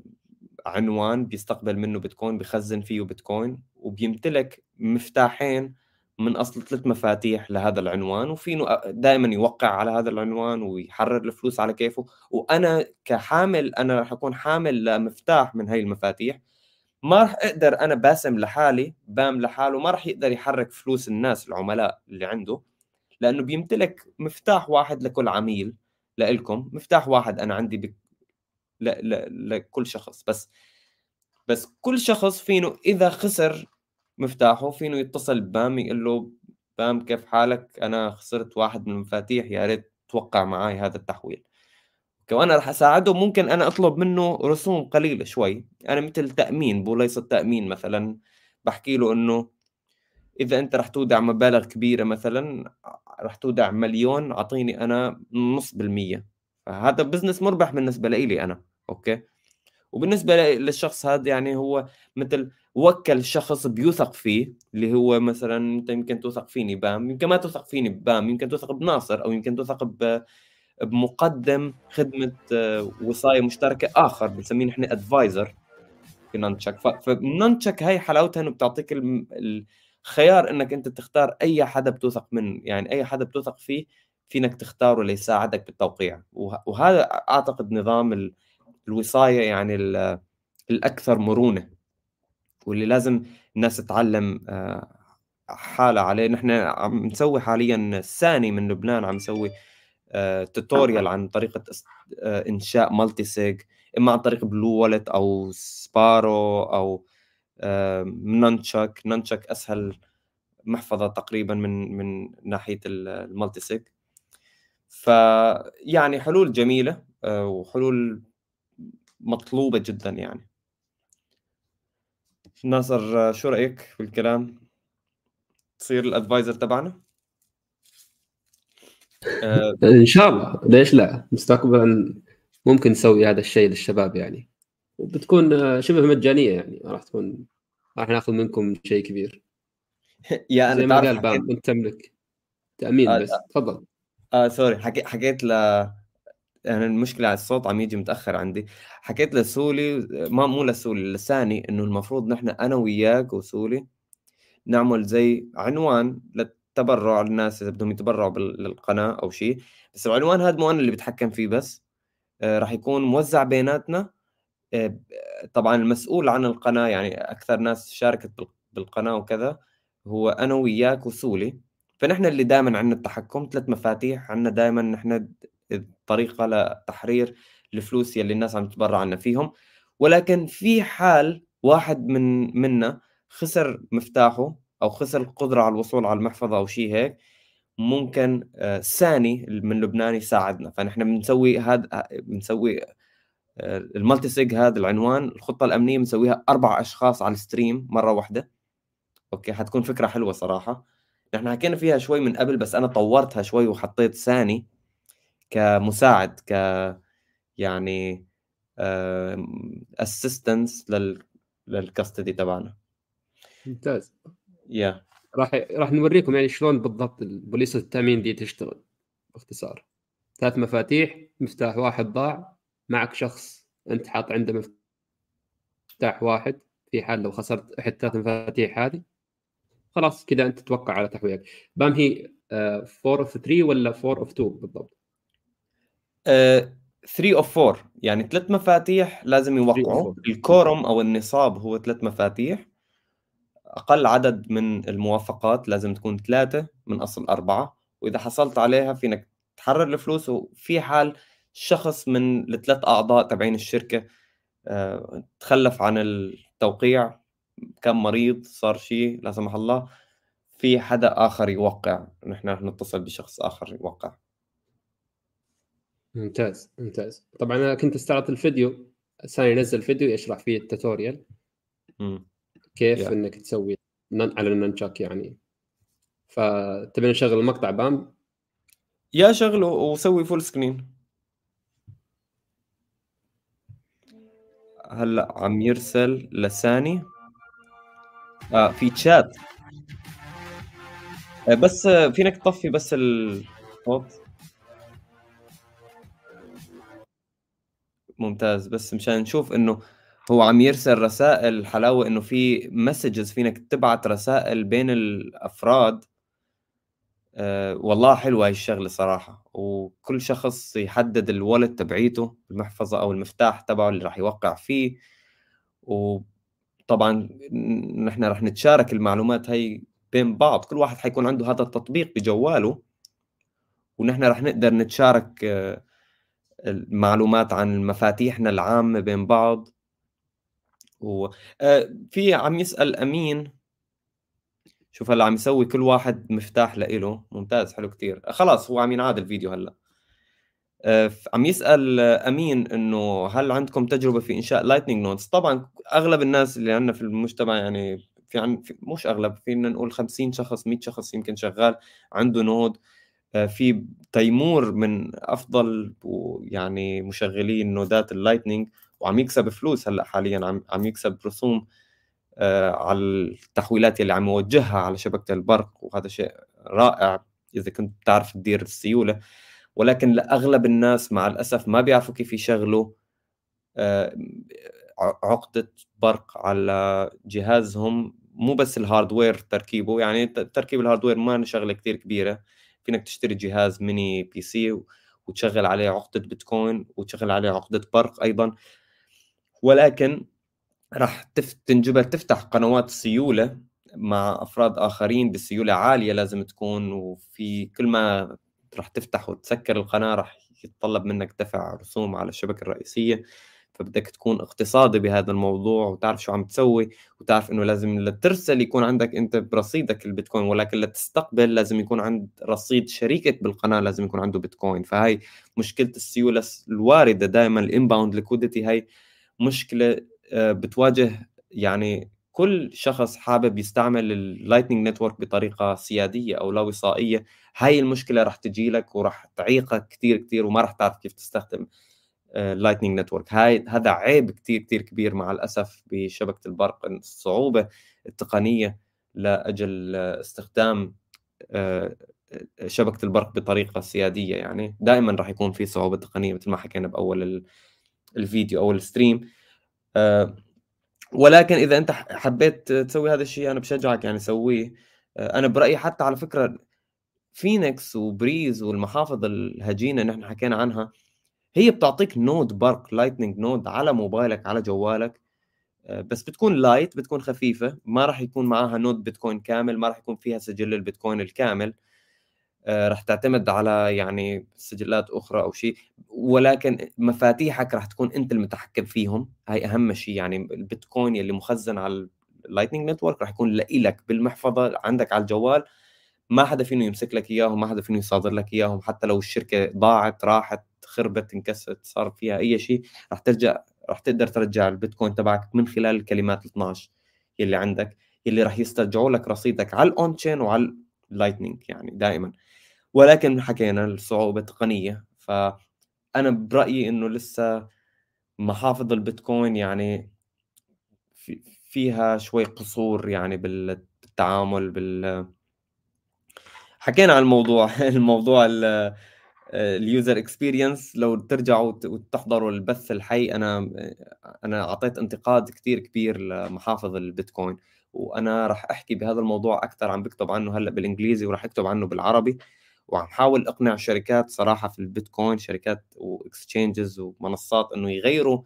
عنوان بيستقبل منه بيتكوين بخزن فيه بيتكوين. وبيمتلك مفتاحين من أصل ثلاث مفاتيح لهذا العنوان وفينه دائما يوقع على هذا العنوان ويحرر الفلوس على كيفه. وأنا كحامل أنا راح أكون حامل لمفتاح من هاي المفاتيح. ما راح أقدر أنا باسم لحالي بام لحاله ما راح يقدر يحرك فلوس الناس العملاء اللي عنده لأنه بيمتلك مفتاح واحد لكل عميل لإلكم مفتاح واحد أنا عندي بك... ل... ل... لكل شخص. بس بس كل شخص فينه إذا خسر مفتاحه فينه يتصل ببام يقول له بام كيف حالك؟ أنا خسرت واحد من المفاتيح يا ريت توقع معي هذا التحويل. كمان راح أساعده ممكن أنا أطلب منه رسوم قليلة شوي. أنا مثل تأمين بوليصه تأمين مثلا. بحكي له إنه إذا أنت رح تودع مبالغ كبيرة مثلا رح تودع مليون أعطيني أنا نص بالمية. فهذا business مربح بالنسبة لي أنا okay؟ وبالنسبة للشخص هذا يعني هو مثل وكل شخص بيوثق فيه اللي هو مثلا أنت يمكن توثق فيني بام يمكن ما توثق فيني بام يمكن توثق بناصر أو يمكن توثق بمقدم خدمة آه، وصايه مشتركة آخر بنسميه نحن ادفايزر في نانتشك فنانتشك هاي حلاوتها إنه بتعطيك الخيار إنك أنت تختار أي حدا بتوثق منه. يعني أي حدا بتوثق فيه فينك تختاره ليساعدك بالتوقيع. وهذا أعتقد نظام الوصاية يعني الأكثر مرونة. واللي لازم الناس تتعلم آه، حالها عليه. نحن عم نسوي حاليا الثاني من لبنان عم نسوي tutorial عن طريقة آه، إنشاء multisig إما عن طريق Blue Wallet أو Sparrow أو Nunchuk Nunchuk أسهل محفظة تقريبا من من ناحية ال multisig فيعني حلول جميلة آه، وحلول مطلوبة جدا يعني. ناصر شو رأيك في الكلام؟ تصير الأدفايزر تبعنا؟ آه، إن شاء الله. ليش لا؟ مستقبلا ممكن نسوي هذا الشيء للشباب يعني. وبتكون آه، شبه مجانية يعني. راح تكون راح ناخذ منكم شيء كبير. يا أنا زي ما قال بام أنت تملك تأمين آه بس. تفضل. آه سوري حكي حكيت ل يعني المشكلة على الصوت عم يجي متأخر عندي. حكيت لسولي ما مو لسولي لساني إنه المفروض نحن أنا وياك وسولي نعمل زي عنوان تبرع للناس إذا بدهم يتبرعوا للقناة أو شيء بس العنوان هذا مو أنا اللي بتحكم فيه بس. آه راح يكون موزع بيناتنا. آه طبعا المسؤول عن القناة يعني أكثر ناس شاركت بالقناة وكذا هو أنا وياك وسولي. فنحن اللي دائما عندنا التحكم ثلاث مفاتيح عندنا دائما نحن طريقة لتحرير الفلوس يلي الناس عم تتبرع عنا فيهم. ولكن في حال واحد من منا خسر مفتاحه أو خسر القدرة على الوصول على المحفظة أو شيء هيك ممكن آه، ساني من لبنان يساعدنا فنحن بنسوي هذا بنسوي آه، ال multisig هذا العنوان الخطة الأمنية بنسويها أربع أشخاص على ال stream مرة واحدة. okay حتكون فكرة حلوة صراحة. نحن حكينا فيها شوي من قبل بس أنا طورتها شوي وحطيت ساني كمساعد ك يعني اسيستنس لل للكاستدي تبعنا. ممتاز. يا راح راح نوريكم يعني شلون بالضبط بوليصه التامين دي تشتغل باختصار. ثلاث مفاتيح مفتاح واحد ضاع معك شخص أنت حاط عنده مفتاح واحد في حال لو خسرت احد ثلاث مفاتيح هذه خلاص كذا أنت تتوقع على تحويلك. بام هي 4 of 3 ولا 4 of 2 بالضبط؟ 3 of 4 يعني ثلاث مفاتيح لازم يوقعوا. ال quorum أو النصاب هو ثلاث مفاتيح. أقل عدد من الموافقات لازم تكون ثلاثة من أصل أربعة. وإذا حصلت عليها فينك تحرر الفلوس. وفي حال شخص من الثلاث أعضاء تبعين الشركة آه، تخلف عن التوقيع كان مريض صار شيء لا سمح الله في حدا آخر يوقع. نحن رح نتصل بشخص آخر يوقع. ممتاز ممتاز. طبعا أنا كنت استعرض الفيديو ساني نزل فيديو يشرح فيه ال tutorial. كيف yeah. إنك تسوي على الننشاك يعني. فتبي نشغل المقطع بام؟ yeah شغله وسوي full screen هلا عم يرسل لساني. آه في تشات آه بس فينك تطفي بس الصوت ممتاز. بس مشان نشوف إنه هو عم يرسل رسائل حلاوة إنه في مسجز فينك تبعت رسائل بين الأفراد. أه والله حلوة هاي الشغلة صراحة. وكل شخص يحدد الوالد تبعيته المحفظة أو المفتاح تبعه اللي راح يوقع فيه. وطبعا نحن راح نتشارك المعلومات هاي بين بعض. كل واحد حيكون عنده هذا التطبيق بجواله. ونحن راح نقدر نتشارك آه، المعلومات عن مفاتيحنا العامة بين بعض. وفي آه، عم يسأل أمين. شوف هلأ عم يسوي كل واحد مفتاح لإله. ممتاز حلو كتير. خلاص هو عم ينعاد الفيديو هلأ. آه، عم يسأل أمين إنه هل عندكم تجربة في إنشاء Lightning nodes؟ طبعا أغلب الناس اللي عندنا في المجتمع يعني في, عن في مش أغلب فينا نقول 50 شخص 100 شخص يمكن شغال عنده node. في تيمور من أفضل يعني مشغلين نودات ال Lightning وعم يكسب فلوس هلأ حاليا عم عم يكسب رسوم آه، على التحويلات اللي عم يوجهها على شبكة البرق وهذا شيء رائع إذا كنت بتعرف تدير السيولة. ولكن لأغلب الناس مع الأسف ما بيعرفوا كيف يشغلوا آه، عقدة برق على جهازهم مو بس ال hardware تركيبه يعني تركيب ال hardware ما شغلة كثير كبيرة. فينك تشتري جهاز mini PC وتشغل عليه عقدة بيتكوين وتشغل عليه عقدة برق أيضا. ولكن راح تنجبر تفتح قنوات سيولة مع أفراد آخرين بسيولة عالية لازم تكون وفي كل ما راح تفتح وتسكر القناة راح يتطلب منك دفع رسوم على الشبكة الرئيسية. فبدك تكون اقتصادي بهذا الموضوع وتعرف شو عم تسوي وتعرف إنه لازم لترسل يكون عندك أنت برصيدك البيتكوين ولكن لتستقبل لازم يكون عند رصيد شريكك بالقناة لازم يكون عنده بيتكوين. فهي مشكلة السيولة الواردة دائما ال inbound liquidity هي مشكلة آه، بتواجه يعني كل شخص حابب يستعمل ال Lightning Network بطريقة سيادية أو لا وصائية. هاي المشكلة راح تجي لك وراح تعيقك كثير كثير وما راح تعرف كيف تستخدم. Lightning Network هاي هذا عيب كثير كثير كبير مع الأسف بشبكة البرق الصعوبة التقنية لأجل استخدام آه، شبكة البرق بطريقة سيادية يعني دائما راح يكون في صعوبة تقنية مثل ما حكينا بأول الفيديو أو ال stream. آه، ولكن إذا أنت حبيت تسوي هذا الشيء أنا بشجعك يعني سويه. آه، أنا برأيي حتى على فكرة فينيكس وبريز والمحافظ الهجينة اللي نحن حكينا عنها هي بتعطيك node برق Lightning node على موبايلك على جوالك آه، بس بتكون light بتكون خفيفة ما راح يكون معها node بيتكوين كامل ما راح يكون فيها سجل البيتكوين الكامل آه، راح تعتمد على يعني سجلات أخرى أو شيء ولكن مفاتيحك راح تكون أنت المتحكم فيهم. هاي أهم شيء يعني البيتكوين اللي مخزن على ال Lightning Network راح يكون لك بالمحفظة عندك على الجوال ما حدا فينه يمسك لك إياهم ما حدا فينه يصادر لك إياهم حتى لو الشركة ضاعت راحت. خربت انكسرت صار فيها أي شيء راح ترجع راح تقدر ترجع البيتكوين تبعك من خلال الكلمات ال 12 اللي عندك اللي راح يسترجعوا لك رصيدك على ال on-chain وعلى ال Lightning يعني دائما. ولكن حكينا الصعوبة التقنيه فأنا برأيي إنه لسه محافظ البيتكوين يعني في فيها شوي قصور يعني بالتعامل بال حكينا عن الموضوع الموضوع ال user experience لو ترجعوا وتحضروا البث الحي أنا أنا أعطيت انتقاد كثير كبير لمحافظ البيتكوين. وأنا راح أحكي بهذا الموضوع أكثر عم بكتب عنه هلأ بالإنجليزي وراح أكتب عنه بالعربي. وعم حاول أقنع شركات صراحة في البيتكوين شركات واكسشينجز ومنصات إنه يغيروا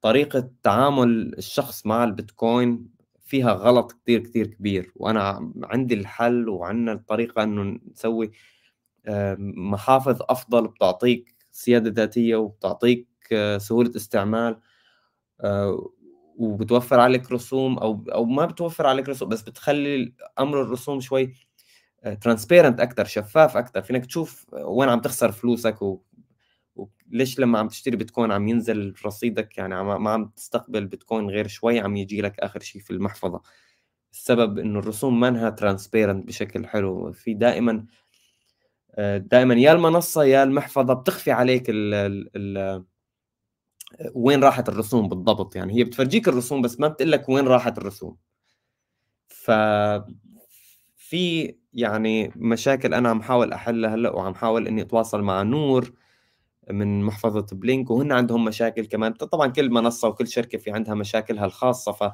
طريقة تعامل الشخص مع البيتكوين فيها غلط كثير كثير كبير. وأنا عندي الحل وعندنا الطريقة إنه نسوي محافظ أفضل بتعطيك سيادة ذاتية وبتعطيك آه، سهولة استعمال آه، وبتوفر عليك رسوم أو أو ما بتوفر عليك رسوم بس بتخلي أمر الرسوم شوي transparent آه، أكثر شفاف أكثر فينك تشوف وين عم تخسر فلوسك و... وليش لما عم تشتري بيتكوين عم ينزل رصيدك؟ يعني ما عم تستقبل بيتكوين غير شوي عم يجي لك آخر شيء في المحفظة. السبب إنه الرسوم ما إنها transparent بشكل حلو. في دائما دائما يا المنصة يا المحفظة بتخفي عليك ال ال ال وين راحت الرسوم بالضبط. يعني هي بتفرجيك الرسوم بس ما بتقول لك وين راحت الرسوم. ف في يعني مشاكل أنا عم حاول أحلها هلأ وعم حاول إني أتواصل مع نور من محفظة بلينك وهن عندهم مشاكل كمان. طبعا كل منصة وكل شركة في عندها مشاكلها الخاصة ف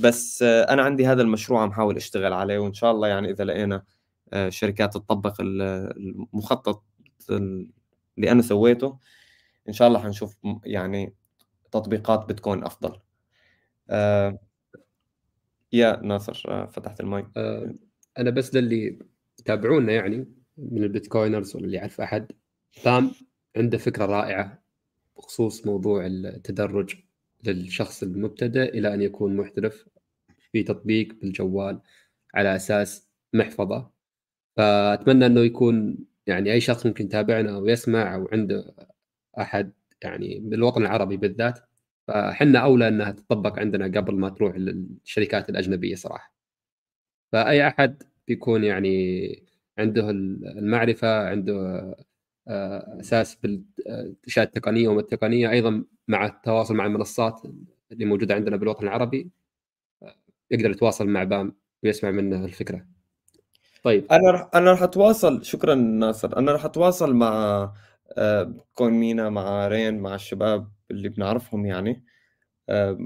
بس أنا عندي هذا المشروع عم حاول أشتغل عليه وإن شاء الله يعني إذا لقينا شركات تطبق المخطط اللي أنا سويته. إن شاء الله حنشوف يعني تطبيقات بتكون أفضل. آه يا ناصر آه فتحت المايك. آه أنا بس للي يتابعونا يعني من البيتكوينرز ولا اللي يعرف أحد. تام عنده فكرة رائعة بخصوص موضوع التدرج للشخص المبتدئ إلى أن يكون محترف في تطبيق بالجوال على أساس محفظة. فأتمنى أنه يكون يعني أي شخص ممكن يتابعنا أو يسمع أو عنده أحد يعني بالوطن العربي بالذات فحنا أولى أنها تطبق عندنا قبل ما تروح للشركات الأجنبية صراحة فأي أحد بيكون يعني عنده المعرفة عنده آه، أساس بالأشياء التقنية وما التقنيه أيضا مع التواصل مع المنصات اللي موجودة عندنا بالوطن العربي آه، يقدر يتواصل مع بام ويسمع منه الفكرة. طيب. أنا رح أنا راح أتواصل. شكرا ناصر. أنا راح أتواصل مع آه، كون مينا مع رين مع الشباب اللي بنعرفهم يعني.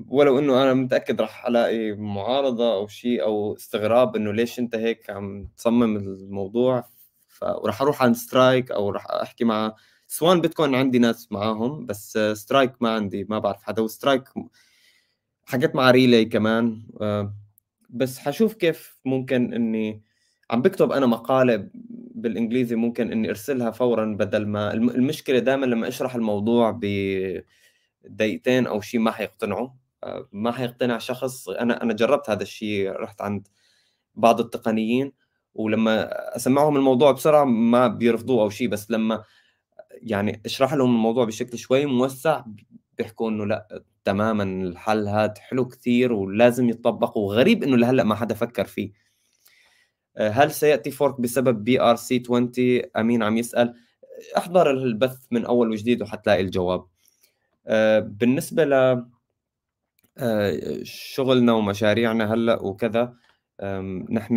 ولو إنه أنا متأكد راح ألاقي معارضة أو شيء أو استغراب إنه ليش أنت هيك عم تصمم الموضوع. فراح أروح عند سترايك أو راح أحكي مع سوان بيتكوين عندي ناس معاهم بس سترايك ما عندي ما بعرف حدا. وسترايك حكيت مع ريلي كمان. آه، بس حشوف كيف ممكن إني عم بكتب أنا مقالة بالإنجليزي ممكن إني أرسلها فورا بدل ما المشكلة دائما لما أشرح الموضوع بدقيقتين أو شيء ما حيقتنعوا. آه، ما حيقتنع شخص. أنا أنا جربت هذا الشيء رحت عند بعض التقنيين ولما أسمعهم الموضوع بسرعة ما بيرفضوه أو شيء بس لما يعني أشرح لهم الموضوع بشكل شوي موسع بيحكوا إنه لا تماما الحل هذا حلو كثير ولازم يتطبق وغريب إنه لهلأ ما حدا فكر فيه. هل سيأتي fork بسبب BRC 20 أمين عم يسأل. أحضر البث من أول وجديد وحتلاقي الجواب. بالنسبة ل شغلنا ومشاريعنا هلأ وكذا نحن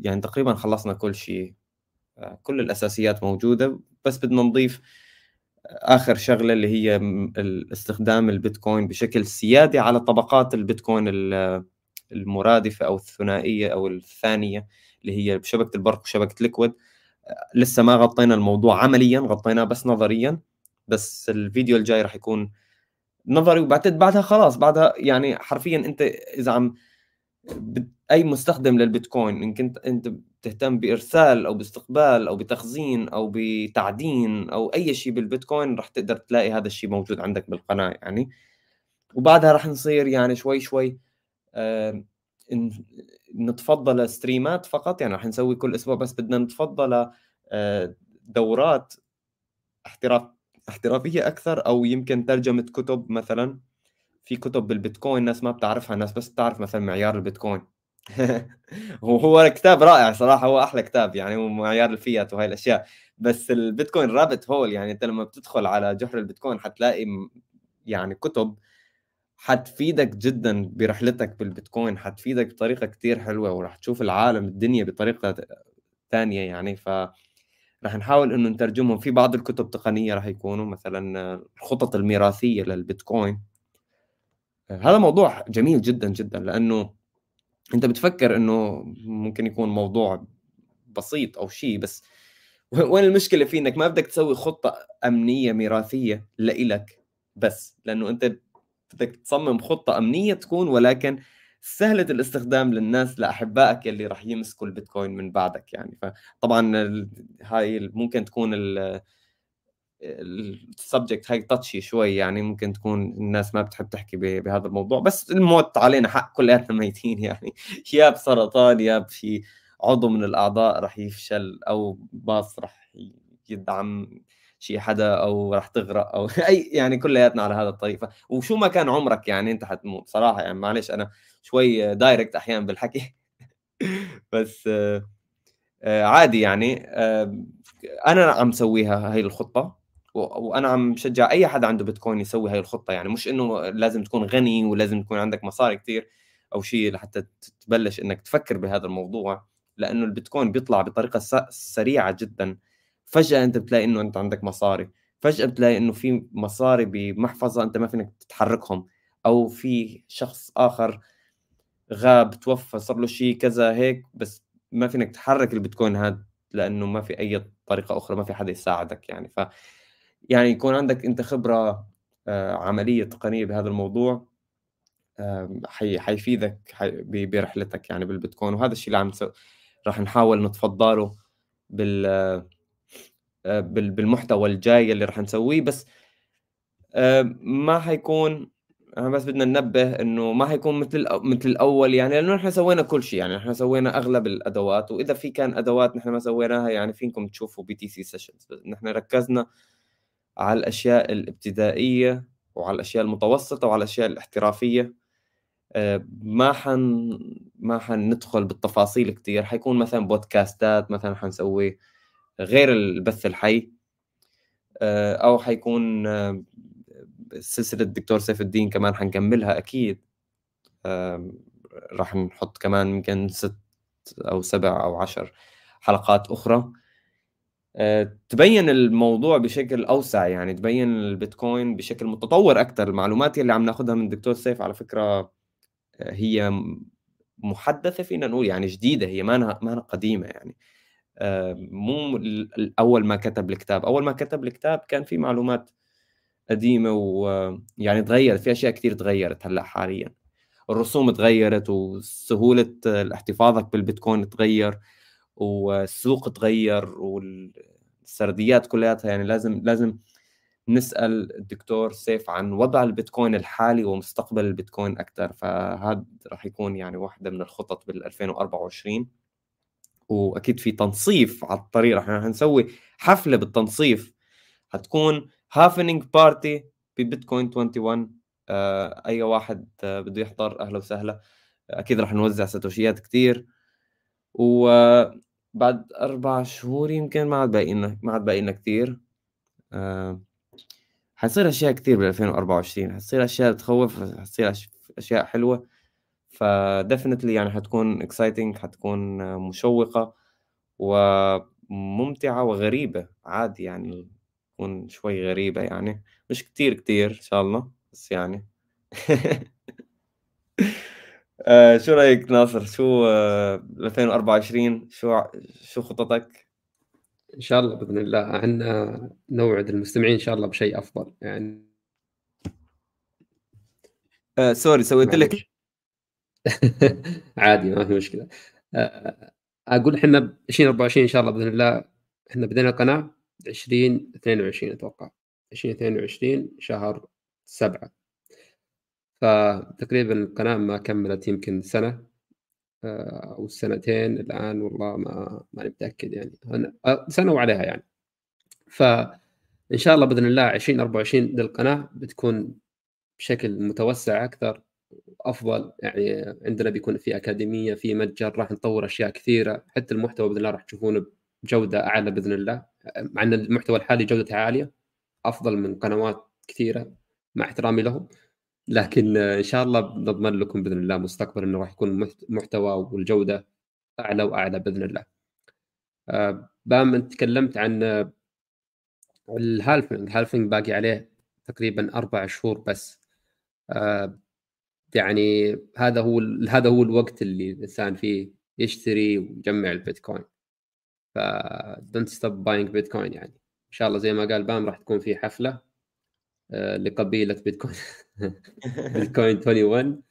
يعني تقريبا خلصنا كل شيء. آه، كل الأساسيات موجودة بس بدنا نضيف آخر شغلة اللي هي استخدام البيتكوين بشكل سيادي على طبقات البيتكوين المرادفة أو الثنائية أو الثانية. اللي هي شبكة البرق وشبكة ليكويد لسه ما غطينا الموضوع عمليا غطيناه بس نظريا. بس الفيديو الجاي راح يكون نظري وبعتقد بعدها خلاص بعدها يعني حرفيا أنت إذا عم أي مستخدم للبيتكوين ان كنت أنت بتهتم بإرسال أو باستقبال أو بتخزين أو بتعدين أو أي شيء بالبيتكوين راح تقدر تلاقي هذا الشيء موجود عندك بالقناة يعني. وبعدها راح نصير يعني شوي شوي آه نتفضل ستريمات فقط؟ يعني راح نسوي كل أسبوع بس بدنا نتفضل آه دورات احتراف احترافية أكثر أو يمكن ترجمة كتب مثلا. في كتب بالبيتكوين ناس ما بتعرفها ناس بس بتعرف مثلا معيار البيتكوين. وهو كتاب رائع صراحة هو أحلى كتاب يعني ومعيار الفيات وهي الأشياء. بس البيتكوين رابت هول يعني أنت لما بتدخل على جحر البيتكوين حتلاقي يعني كتب حتفيدك جدا برحلتك بالبيتكوين حتفيدك بطريقة كتير حلوة وراح تشوف العالم الدنيا بطريقة ثانية يعني. ف راح نحاول إنه نترجمهم. في بعض الكتب تقنية راح يكونوا مثلا الخطط الميراثية للبيتكوين. هذا موضوع جميل جدا جدا لأنه أنت بتفكر إنه ممكن يكون موضوع بسيط أو شيء بس وين المشكلة فيه؟ إنك ما بدك تسوي خطة أمنية ميراثية لإلك بس لأنه أنت بدك تصمم خطة أمنية تكون ولكن سهلة الاستخدام للناس لأحبائك اللي راح يمسكوا البيتكوين من بعدك يعني. فطبعا هاي ممكن تكون ال subject هاي touchy شوي يعني ممكن تكون الناس ما بتحب تحكي بهذا الموضوع. بس الموت علينا حق كلياتنا ميتين يعني. يا بسرطان يا بشي عضو من الأعضاء راح يفشل أو باص راح يدعس شي حدا أو راح تغرق أو أي يعني كلياتنا على هذا الطريقة وشو ما كان عمرك يعني أنت حتموت صراحة يعني معلش أنا شوي direct أحيانا بالحكي. بس آه، عادي يعني أنا عم سويها هاي الخطة. وأنا عم بشجع أي حدا عنده بيتكوين يسوي هاي الخطة يعني. مش إنه لازم تكون غني ولازم تكون عندك مصاري كثير أو شيء لحتى تبلش إنك تفكر بهذا الموضوع. لأنه البيتكوين بيطلع بطريقة سريعة جدا. فجأة أنت بتلاقي إنه أنت عندك مصاري فجأة بتلاقي إنه في مصاري بمحفظة أنت ما فينك تتحركهم أو في شخص آخر غاب توفى صار له شيء كذا هيك بس ما فينك تحرك البيتكوين هذا لأنه ما في أي طريقة أخرى ما في حدا يساعدك يعني. ف يعني يكون عندك أنت خبرة آه، عملية تقنية بهذا الموضوع حي حيفيدك حي برحلتك يعني بالبيتكوين وهذا الشيء اللي عم راح نحاول نتفضله بال بالمحتوى الجاي اللي راح نسويه بس ما حيكون بس بدنا ننبه إنه ما حيكون مثل مثل الأول يعني لأنه نحن سوينا كل شيء يعني نحن سوينا أغلب الأدوات وإذا في كان أدوات نحن ما سويناها يعني فيكم تشوفوا BTC Sessions نحن ركزنا على الأشياء الإبتدائية وعلى الأشياء المتوسطة وعلى الأشياء الاحترافية. آه، ما حن ما حندخل بالتفاصيل كثير حيكون مثلا بودكاستات مثلا حنسوي غير البث الحي آه، أو حيكون آه، سلسلة الدكتور سيف الدين كمان حنكملها أكيد. راح نحط كمان يمكن ست أو سبع أو عشر حلقات أخرى. آه، تبين الموضوع بشكل أوسع يعني تبين البيتكوين بشكل متطور أكثر المعلومات اللي عم ناخذها من الدكتور سيف على فكرة هي محدثة فينا نقول يعني جديدة هي ما ما قديمة يعني. مو أول ما كتب الكتاب. أول ما كتب الكتاب كان في معلومات قديمة ويعني تغيرت في أشياء كثير تغيرت هلأ حاليا. الرسوم تغيرت وسهولة احتفاظك بالبيتكوين تغير والسوق تغير والسرديات كلياتها. يعني لازم لازم نسأل الدكتور سيف عن وضع البيتكوين الحالي ومستقبل البيتكوين أكثر فهذا راح يكون يعني واحدة من الخطط بال 2024 وأكيد في تنصيف على الطريق رح نسوي حفلة بالتنصيف. حتكون halving party ببيتكوين 21 آه أي واحد آه بده يحضر أهلا وسهلا. أكيد رح نوزع ساتوشيات كثير وبعد أربع شهور يمكن ما عاد باقي لنا ما عاد باقي لنا كثير آه حتصير أشياء كثير بال 2024 حتصير أشياء تخوف حتصير أشياء حلوة. ف definitely يعني حتكون exciting حتكون مشوقة وممتعة وغريبة. عادي يعني تكون شوي غريبة يعني. مش كتير كتير إن شاء الله بس يعني. آه شو رأيك ناصر؟ شو آه 2024 شو شو خططك؟ إن شاء الله بإذن الله. إحنا نوعد المستمعين إن شاء الله بشيء أفضل يعني. آه سوري سويت لك عادي ما في مشكلة. آه أقول إحنا 2024 إن شاء الله بإذن الله إحنا بدينا القناة 2022 أتوقع. 2022 شهر سبعة. فتقريبا القناة ما كملت يمكن سنة. آه، أو سنتين الآن والله ما ماني متأكد يعني. آه، سنة وعليها يعني. فإن شاء الله بإذن الله 2024 للقناة بتكون بشكل متوسع أكثر. أفضل. يعني عندنا بيكون في أكاديمية في متجر راح نطور أشياء كثيرة. حتى المحتوى بإذن الله راح تشوفونه بجودة أعلى بإذن الله. مع إن المحتوى الحالي جودته عالية أفضل من قنوات كثيرة مع احترامي لهم. لكن إن شاء الله نضمن لكم بإذن الله مستقبلا إنه راح يكون المحتوى والجودة أعلى وأعلى بإذن الله. آه، بام أنت تكلمت عن ال halving ال halving باقي عليه تقريبا أربع شهور بس. آه، يعني هذا هو هذا هو الوقت اللي الإنسان فيه يشتري ويجمع البيتكوين. ف don't stop buying Bitcoin يعني. إن شاء الله زي ما قال بام راح تكون في حفلة آه، لقبيلة بيتكوين. بيتكوين 21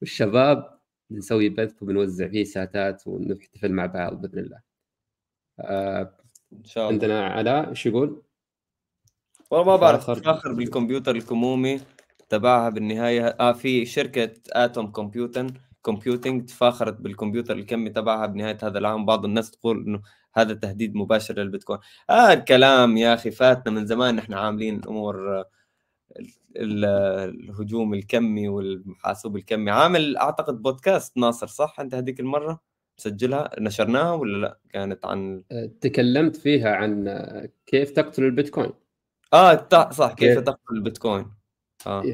والشباب بنسوي بث وبنوزع فيه ساتات ونحتفل مع بعض بإذن الله. آه، إن شاء الله. عندنا علاء إيش يقول؟ والله ما بعرف فاخر بالكمبيوتر الكمومي؟ تبعها بالنهاية. آه في شركة Atom Computing Computing تفاخرت بالكمبيوتر الكمي تبعها بنهاية هذا العام. بعض الناس تقول إنه هذا تهديد مباشر للبيتكوين. آه الكلام يا أخي فاتنا من زمان. نحن عاملين أمور الهجوم الكمي والحاسوب الكمي. عامل أعتقد بودكاست ناصر صح؟ أنت هذيك المرة مسجلها نشرناها ولا لا؟ كانت عن أه، تكلمت فيها عن كيف تقتل البيتكوين. آه صح كيف؟ تقتل البيتكوين. آه.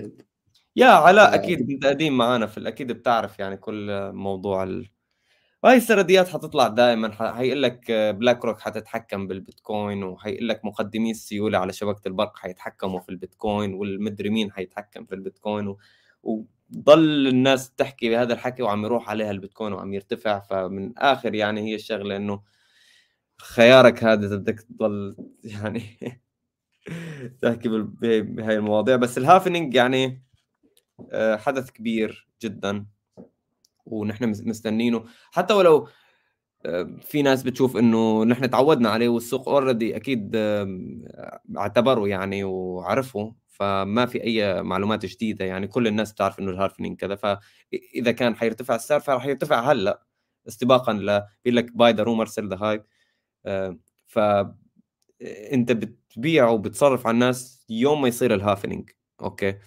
يا علاء أكيد أنت قديم معانا في أكيد بتعرف يعني كل موضوع وهي السرديات حتطلع دائما حيقول لك بلاك روك حتتحكم بالبيتكوين وحيقول لك مقدمي السيولة على شبكة البرق حيتحكموا في البيتكوين والمدري مين حيتحكم في البيتكوين و... وضل الناس تحكي بهذا الحكي وعم يروح عليها البيتكوين وعم يرتفع فمن آخر يعني هي الشغلة إنه خيارك هذا بدك تضل يعني تحكي بهاي المواضيع. بس ال halving يعني آه، حدث كبير جدا ونحن مستنينه. حتى ولو آه، في ناس بتشوف إنه نحن تعودنا عليه والسوق already أكيد اعتبروا يعني وعرفوا فما في أي معلومات جديدة. يعني كل الناس بتعرف إنه ال halving كذا. فإذا كان حيرتفع السعر فراح يرتفع هلأ استباقا ل بيقول لك buy the rumor sell the hype ف أنت بتبيع وبتصرف على الناس يوم ما يصير ال halving أوكي؟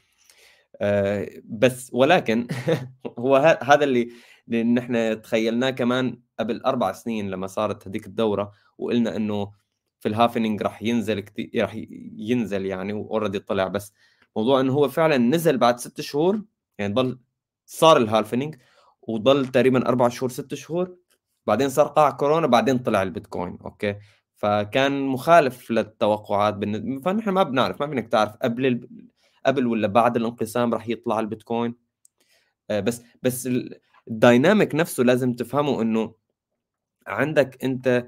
آه بس ولكن هو هذا اللي اللي نحن تخيلناه كمان قبل أربع سنين لما صارت هذيك الدورة وقلنا إنه في ال halving راح ينزل كتير راح ينزل يعني و already طلع. بس موضوع إنه هو فعلا نزل بعد ست شهور يعني ضل صار ال halving وضل تقريبا أربع شهور ست شهور بعدين صار قاع كورونا بعدين طلع البيتكوين. أوكي؟ فكان مخالف للتوقعات بالنسبة فنحن ما بنعرف ما بدك تعرف قبل ال... قبل ولا بعد الانقسام راح يطلع البيتكوين. آه، بس بس ال dynamic نفسه لازم تفهمه إنه عندك أنت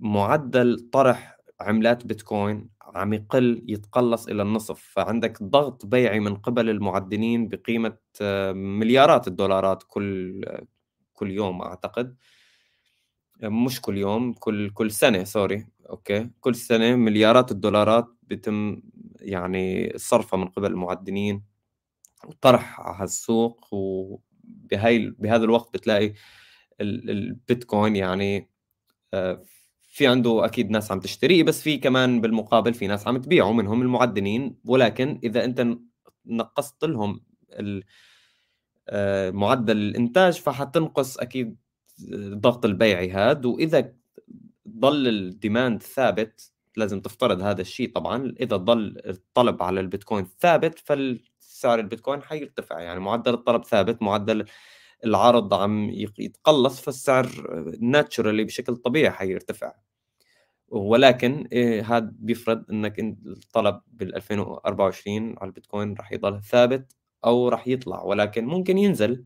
معدل طرح عملات بيتكوين عم يقل يتقلص إلى النصف فعندك ضغط بيعي من قبل المعدنين بقيمة آه، مليارات الدولارات كل كل يوم أعتقد. مش كل يوم كل كل سنة sorry أوكي؟ كل سنة مليارات الدولارات بيتم يعني صرفها من قبل المعدنين وطرح على السوق وبهي بهذا الوقت بتلاقي البيتكوين يعني آه، في عنده أكيد ناس عم تشتريه بس في كمان بالمقابل في ناس عم تبيعه منهم المعدنين ولكن إذا أنت نقصت لهم آه، معدل الإنتاج فحتنقص أكيد الضغط البيعي هذا وإذا ضل الديماند ثابت لازم تفترض هذا الشيء طبعا. إذا ضل الطلب على البيتكوين ثابت فالسعر البيتكوين حيرتفع. يعني معدل الطلب ثابت معدل العرض عم يتقلص فالسعر ناتشورالي بشكل طبيعي حيرتفع. ولكن إيه هذا بيفرض إنك الطلب بال 2024 على البيتكوين راح يضل ثابت أو راح يطلع. ولكن ممكن ينزل.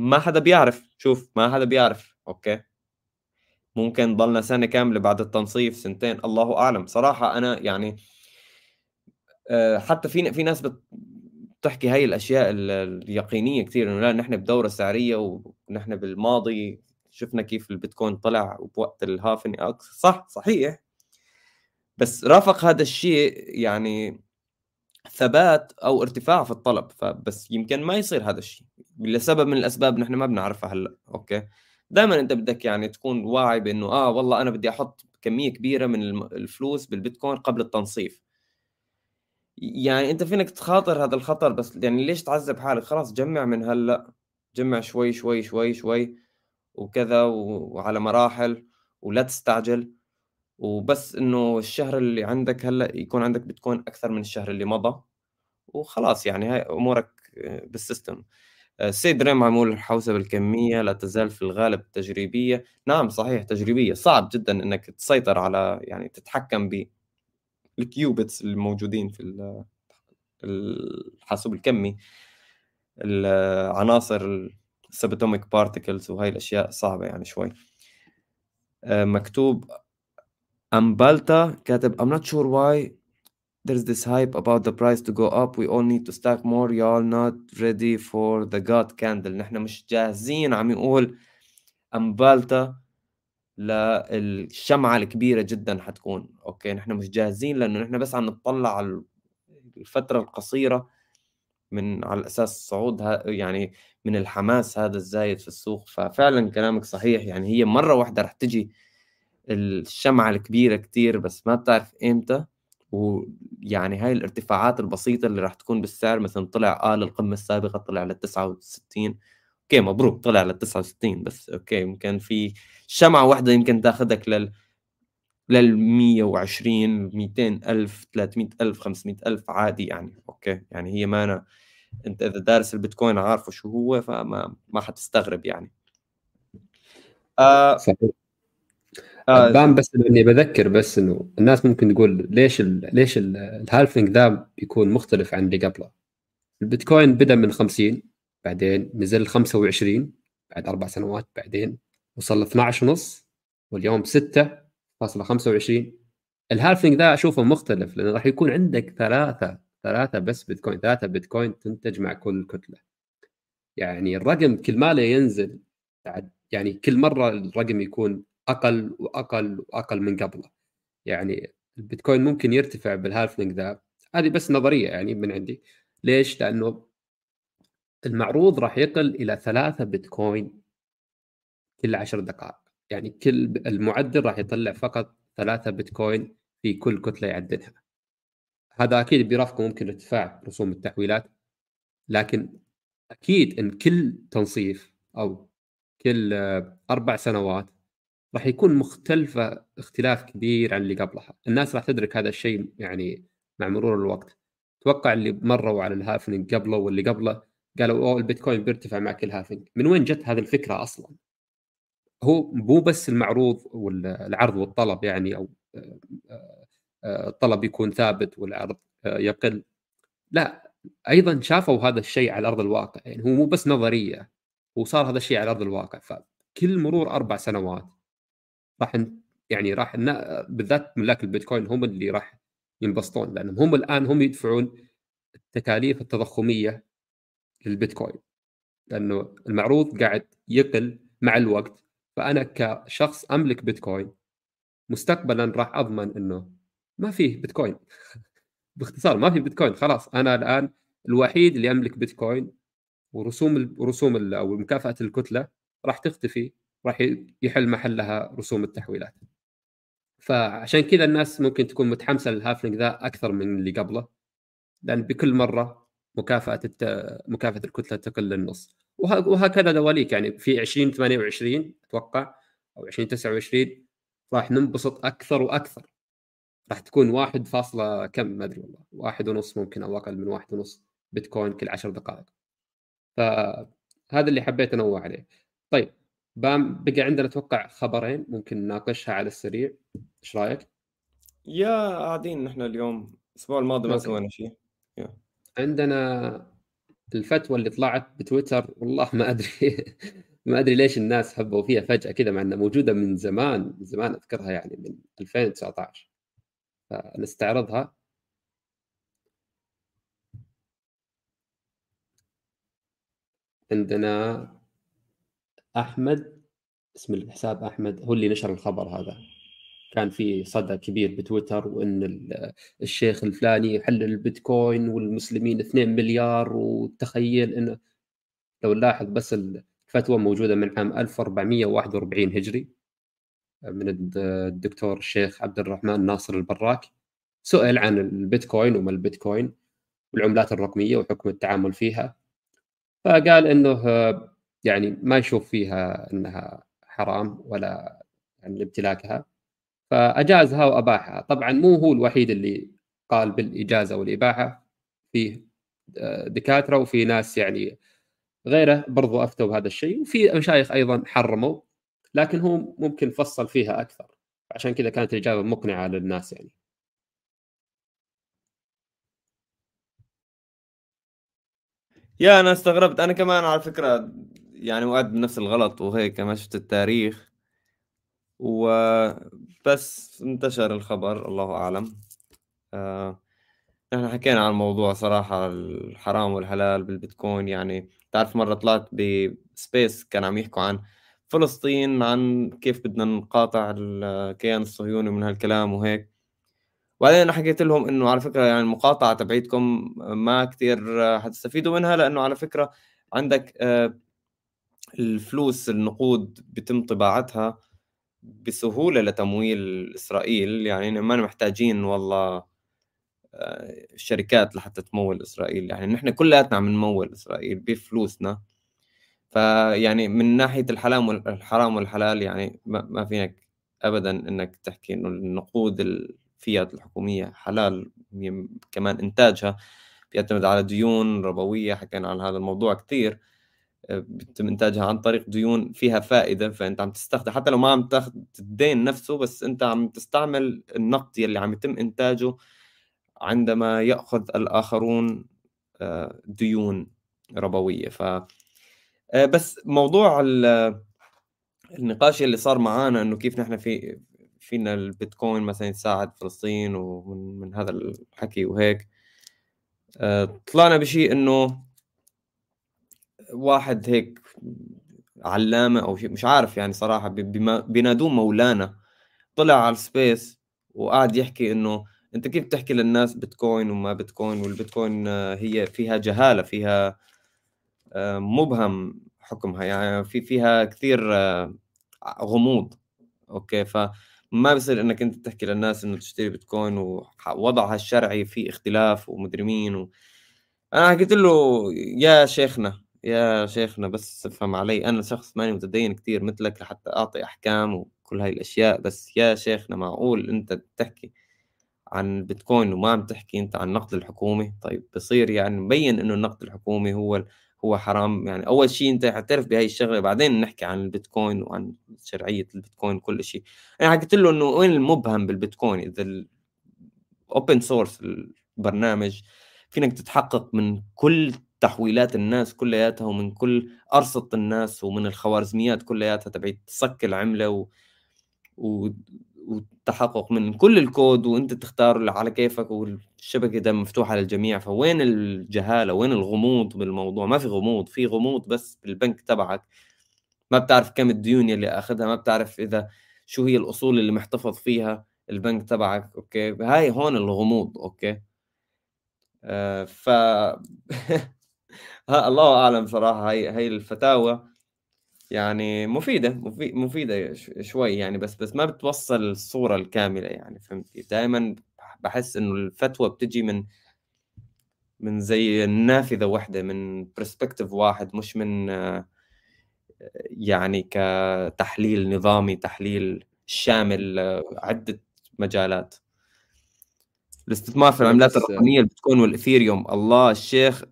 ما حدا بيعرف. شوف ما حدا بيعرف. أوكي؟ ممكن ضلنا سنة كاملة بعد التنصيف سنتين. الله أعلم. صراحة أنا يعني آه، حتى في في ناس بتحكي هاي الأشياء اليقينية كثير إنه لا نحن بدورة سعريه ونحن بالماضي شفنا كيف البيتكوين طلع بوقت الهافن صح صحيح. بس رافق هذا الشيء يعني ثبات أو ارتفاع في الطلب فبس يمكن ما يصير هذا الشيء. لسبب من الأسباب نحن ما بنعرفها هلأ أوكي؟ دائما أنت بدك يعني تكون واعي بأنه آه والله أنا بدي أحط كمية كبيرة من الفلوس بالبيتكوين قبل التنصيف. يعني أنت فينك تخاطر هذا الخطر بس يعني ليش تعذب حالك؟ خلاص جمع من هلأ جمع شوي شوي شوي شوي وكذا وعلى مراحل ولا تستعجل. وبس إنه الشهر اللي عندك هلأ يكون عندك بتكون أكثر من الشهر اللي مضى. وخلاص يعني هاي أمورك بالسيستم. السيد ريم عمول الحوسبة الكمية لا تزال في الغالب تجريبية. نعم صحيح تجريبية. صعب جدا إنك تسيطر على يعني تتحكم بال qubits الموجودين في الحاسوب الكمي العناصر ال subatomic particles وهي الأشياء صعبة يعني شوي. آه، مكتوب أمبالتا كاتب I'm not sure why there's this hype about the price to go up. We all need to stack more. Y'all not ready for the god candle. نحن مش جاهزين. عم يقول أمبالتا للشمعة الكبيرة جدا حتكون. أوكي؟ نحن مش جاهزين لأنه نحن بس عم نطلع على الفترة القصيرة من على أساس صعود يعني من الحماس هذا الزايد في السوق. ففعلا كلامك صحيح. يعني هي مرة واحدة رح تجي الشمعة الكبيرة كتير بس ما بتعرف إمتى. ويعني هاي الارتفاعات البسيطة اللي راح تكون بالسعر مثلا طلع آه للقمة السابقة طلع لل 69 أوكي مبروك طلع لل 69 بس أوكي يمكن في شمعة واحدة يمكن تاخذك لل لل 120 200 ألف 300 ألف 500 ألف عادي يعني. أوكي يعني هي ما أنا أنت إذا دارس البيتكوين عارفه شو هو فما ما حتستغرب يعني. آه صحيح. بان بس إني بذكر بس إنه الناس ممكن تقول ليش ال ليش ال- ال halving ذا بيكون مختلف عن اللي قبله. البيتكوين بدأ من 50 بعدين نزل 25 بعد أربع سنوات بعدين وصل ل 12 ونص واليوم 6.25 ال halving ذا أشوفه مختلف لأنه راح يكون عندك ثلاثة ثلاثة بس بيتكوين ثلاثة بيتكوين تنتج مع كل كتلة. يعني الرقم كل ما له ينزل يعني كل مرة الرقم يكون أقل وأقل وأقل من قبله. يعني البيتكوين ممكن يرتفع بال halving ذا. هذه بس نظرية يعني من عندي. ليش؟ لأنه المعروض راح يقل إلى ثلاثة بيتكوين كل عشر دقائق. يعني كل المعدل راح يطلع فقط ثلاثة بيتكوين في كل كتلة يعدلها هذا أكيد بيرافقه ممكن ارتفاع رسوم التحويلات لكن أكيد إن كل تنصيف أو كل آه، أربع سنوات راح يكون مختلفه اختلاف كبير عن اللي قبلها، الناس راح تدرك هذا الشيء يعني مع مرور الوقت. أتوقع اللي مروا على الهافنج قبله واللي قبله قالوا أوه البيتكوين بيرتفع مع كل هافنج، من وين جت هذه الفكرة أصلا؟ هو مو بس المعروض والعرض والطلب يعني أو آه، آه، الطلب يكون ثابت والعرض آه، يقل. لا أيضا شافوا هذا الشيء على أرض الواقع. يعني هو مو بس نظرية وصار هذا الشيء على أرض الواقع. فكل مرور أربع سنوات راح يعني راح بالذات ملاك البيتكوين هم اللي راح ينبسطون لأنهم هم الآن هم يدفعون التكاليف التضخمية للبيتكوين. لأنه المعروض قاعد يقل مع الوقت فأنا كشخص أملك بيتكوين مستقبلا راح أضمن إنه ما فيه بيتكوين. باختصار ما في بيتكوين خلاص. أنا الآن الوحيد اللي أملك بيتكوين ورسوم ال- رسوم ال- أو مكافأة الكتلة راح تختفي. راح يحل محلها رسوم التحويلات. فعشان كذا الناس ممكن تكون متحمسة للهافلينج ذا أكثر من اللي قبله لأن بكل مرة مكافأة الت... مكافأة الكتلة تقل للنص. وه... وهكذا دواليك يعني في 2028 أتوقع أو 2029 راح ننبسط أكثر وأكثر. راح تكون واحد فاصلة كم؟ ما أدري والله واحد ونص ممكن أو أقل من واحد ونص بيتكوين كل عشر دقائق. فهذا اللي حبيت انوه عليه. طيب بام بقى عندنا أتوقع خبرين ممكن نناقشها على السريع. إيش رأيك؟ يا قاعدين نحن اليوم الأسبوع الماضي ما. سوينا شيء. عندنا الفتوى اللي طلعت بتويتر والله ما أدري ما أدري ليش الناس حبوا فيها فجأة كذا مع إنها موجودة من زمان من زمان أذكرها يعني من 2019 فنستعرضها. عندنا أحمد اسم الحساب أحمد هو اللي نشر الخبر هذا. كان في صدى كبير بتويتر وإن ال- الشيخ الفلاني يحلل البيتكوين والمسلمين 2 مليار وتخيل إنه لو نلاحظ بس الفتوى موجودة من عام 1441 هجري من الد- الدكتور الشيخ عبد الرحمن ناصر البراك. سئل عن البيتكوين وما البيتكوين والعملات الرقمية وحكم التعامل فيها. فقال إنه يعني ما يشوف فيها إنها حرام ولا يعني امتلاكها فأجازها وأباحها. طبعا مو هو الوحيد اللي قال بالإجازة والإباحة فيه آه، دكاترة وفي ناس يعني غيره برضو أفتوا بهذا الشيء وفي مشايخ أيضا حرموا لكن هو ممكن فصل فيها أكثر. عشان كذا كانت الإجابة مقنعة للناس يعني. يا أنا استغربت. أنا كمان على فكرة يعني وقعت بنفس الغلط وهيك ما شفت التاريخ. وبس انتشر الخبر الله أعلم. آه، نحن حكينا عن الموضوع صراحة الحرام والحلال بالبيتكوين. يعني تعرف مرة طلعت بسبيس كان عم يحكوا عن فلسطين عن كيف بدنا نقاطع الكيان الصهيوني من هالكلام وهيك. وبعدين أنا حكيت لهم إنه على فكرة يعني المقاطعة تبعيتكم ما كثير حتستفيدوا منها لأنه على فكرة عندك آه، الفلوس النقود بيتم طباعتها بسهولة لتمويل إسرائيل. يعني ما محتاجين والله آه، شركات لحتى تمول إسرائيل. يعني نحن كلياتنا عم نمول إسرائيل بفلوسنا. فيعني من ناحية الحلال والحرام والحلال يعني ما فينك ابدا إنك تحكي إنه النقود الفيات الحكومية حلال كمان إنتاجها. بيعتمد على ديون ربوية حكينا عن هذا الموضوع كثير بيتم انتاجها عن طريق ديون فيها فائدة فأنت عم تستخدم حتى لو ما عم تاخذ الدين نفسه بس أنت عم تستعمل النقد يلي عم يتم إنتاجه عندما يأخذ الآخرون آه، ديون ربوية. ف آه، بس موضوع النقاش اللي صار معانا إنه كيف نحن في فينا البيتكوين مثلا يساعد فلسطين ومن من هذا الحكي وهيك آه، طلعنا بشيء إنه واحد هيك علامة أو شيء مش عارف يعني صراحة بينادوه مولانا. طلع على السبيس وقعد يحكي إنه أنت كيف تحكي للناس بيتكوين وما بيتكوين والبيتكوين هي فيها جهالة فيها آه، مبهم حكمها يعني في فيها كثير آه، غموض. أوكي؟ فما بصير إنك أنت تحكي للناس إنه تشتري بيتكوين ووضعها الشرعي في اختلاف ومدري مين و... أنا حكيت له يا شيخنا يا شيخنا بس افهم علي. أنا شخص ماني متدين كثير مثلك لحتى أعطي أحكام وكل هاي الأشياء بس يا شيخنا معقول أنت تحكي عن البيتكوين وما عم تحكي أنت عن النقد الحكومي طيب بصير يعني مبين إنه النقد الحكومي هو هو حرام. يعني أول شيء أنت حتعرف بهي الشغلة بعدين نحكي عن البيتكوين وعن شرعية البيتكوين كل شيء أنا حكيت له إنه وين المبهم بالبيتكوين؟ إذا ال open source البرنامج فينك تتحقق من كل تحويلات الناس كلياتها ومن كل أرصدة الناس ومن الخوارزميات كلياتها تبعت تصك العملة و... و... والتحقق من كل الكود وأنت تختار على كيفك والشبكة ده مفتوحة للجميع. فوين الجهاله وين الغموض بالموضوع؟ ما في غموض في غموض بس بالبنك تبعك. ما بتعرف كم الديون اللي أخذها ما بتعرف إذا شو هي الأصول اللي محتفظ فيها البنك تبعك. أوكي؟ هاي هون الغموض. أوكي؟ آه ف ها الله أعلم صراحة. هي هي الفتاوى يعني مفيدة مفيدة شوي يعني بس بس ما بتوصل الصورة الكاملة يعني فهمتي؟ دائما بحس إنه الفتوى بتجي من من زي نافذه واحدة من برسبكتيف واحد مش من يعني كتحليل نظامي تحليل شامل عدة مجالات. الاستثمار في العملات الرقمية البيتكوين والإثيريوم الله الشيخ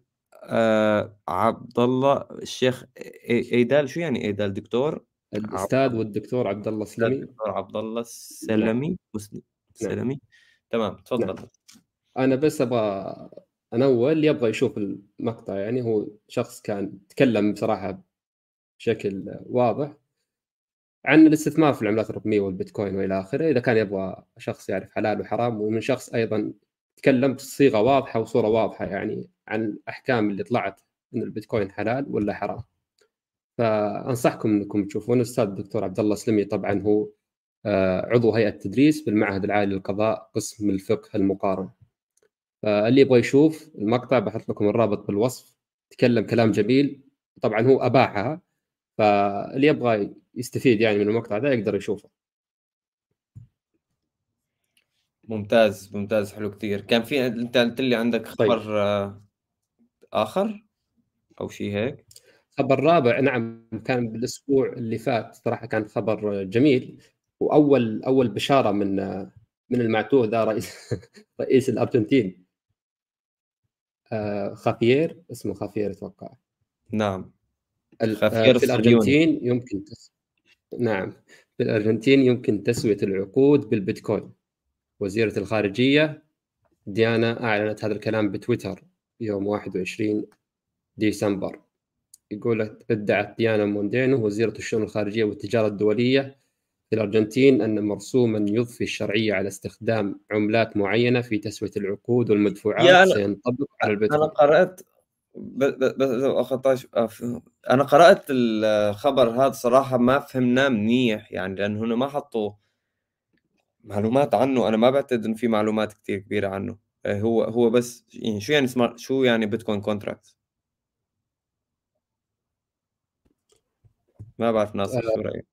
آه عبد الله الشيخ أيدال شو يعني أيدال دكتور الأستاذ والدكتور عبد الله السلمي الدكتور عبد الله السلمي مسلم نعم. سلمي نعم. تمام تفضل نعم. أنا بس أبغى أنول اللي يبغى يشوف المقطع يعني هو شخص كان تكلم بصراحة بشكل واضح عن الاستثمار في العملات الرقمية والبيتكوين وإلى آخره إذا كان يبغى شخص يعرف حلال وحرام ومن شخص أيضا تكلم بصيغة واضحة وصورة واضحة يعني عن الأحكام اللي طلعت إن البيتكوين حلال ولا حرام فأنصحكم إنكم تشوفون الاستاذ الدكتور عبد الله سلمي طبعا هو آه، عضو هيئة تدريس بالمعهد العالي للقضاء قسم الفقه المقارن فاللي يبغى يشوف المقطع بحط لكم الرابط بالوصف تكلم كلام جميل طبعا هو أباحها فاللي يبغى يستفيد يعني من المقطع ده يقدر يشوفه ممتاز ممتاز حلو كثير كان في أنت قلت لي عندك طيب. خبر طيب. آخر أو شيء هيك؟ خبر رابع نعم كان بالأسبوع اللي فات صراحة كان خبر جميل وأول أول بشارة من من المعتوه ذا رئيس رئيس الأرجنتين. آه، خافير اسمه خافير أتوقع. نعم. خافير في الأرجنتين يمكن تس... نعم في الأرجنتين يمكن تسوية العقود بالبيتكوين. وزيرة الخارجية ديانا أعلنت هذا الكلام بتويتر. يوم 21 ديسمبر. يقول ادعت ديانا موندينو وزيرة الشؤون الخارجية والتجارة الدولية في الأرجنتين أن مرسوما يضفي الشرعية على استخدام عملات معينة في تسوية العقود والمدفوعات. سينطبق على البيتكوين أنا قرأت بس أنا قرأت الخبر هذا صراحة ما فهمناه منيح يعني لأن هنا ما حطوا معلومات عنه. أنا ما بعتقد إنه في معلومات كثير كبيرة عنه. هو هو بس يعني شو يعني smart شو يعني بيتكوين contract ما بعرف ناصر شو رأيك.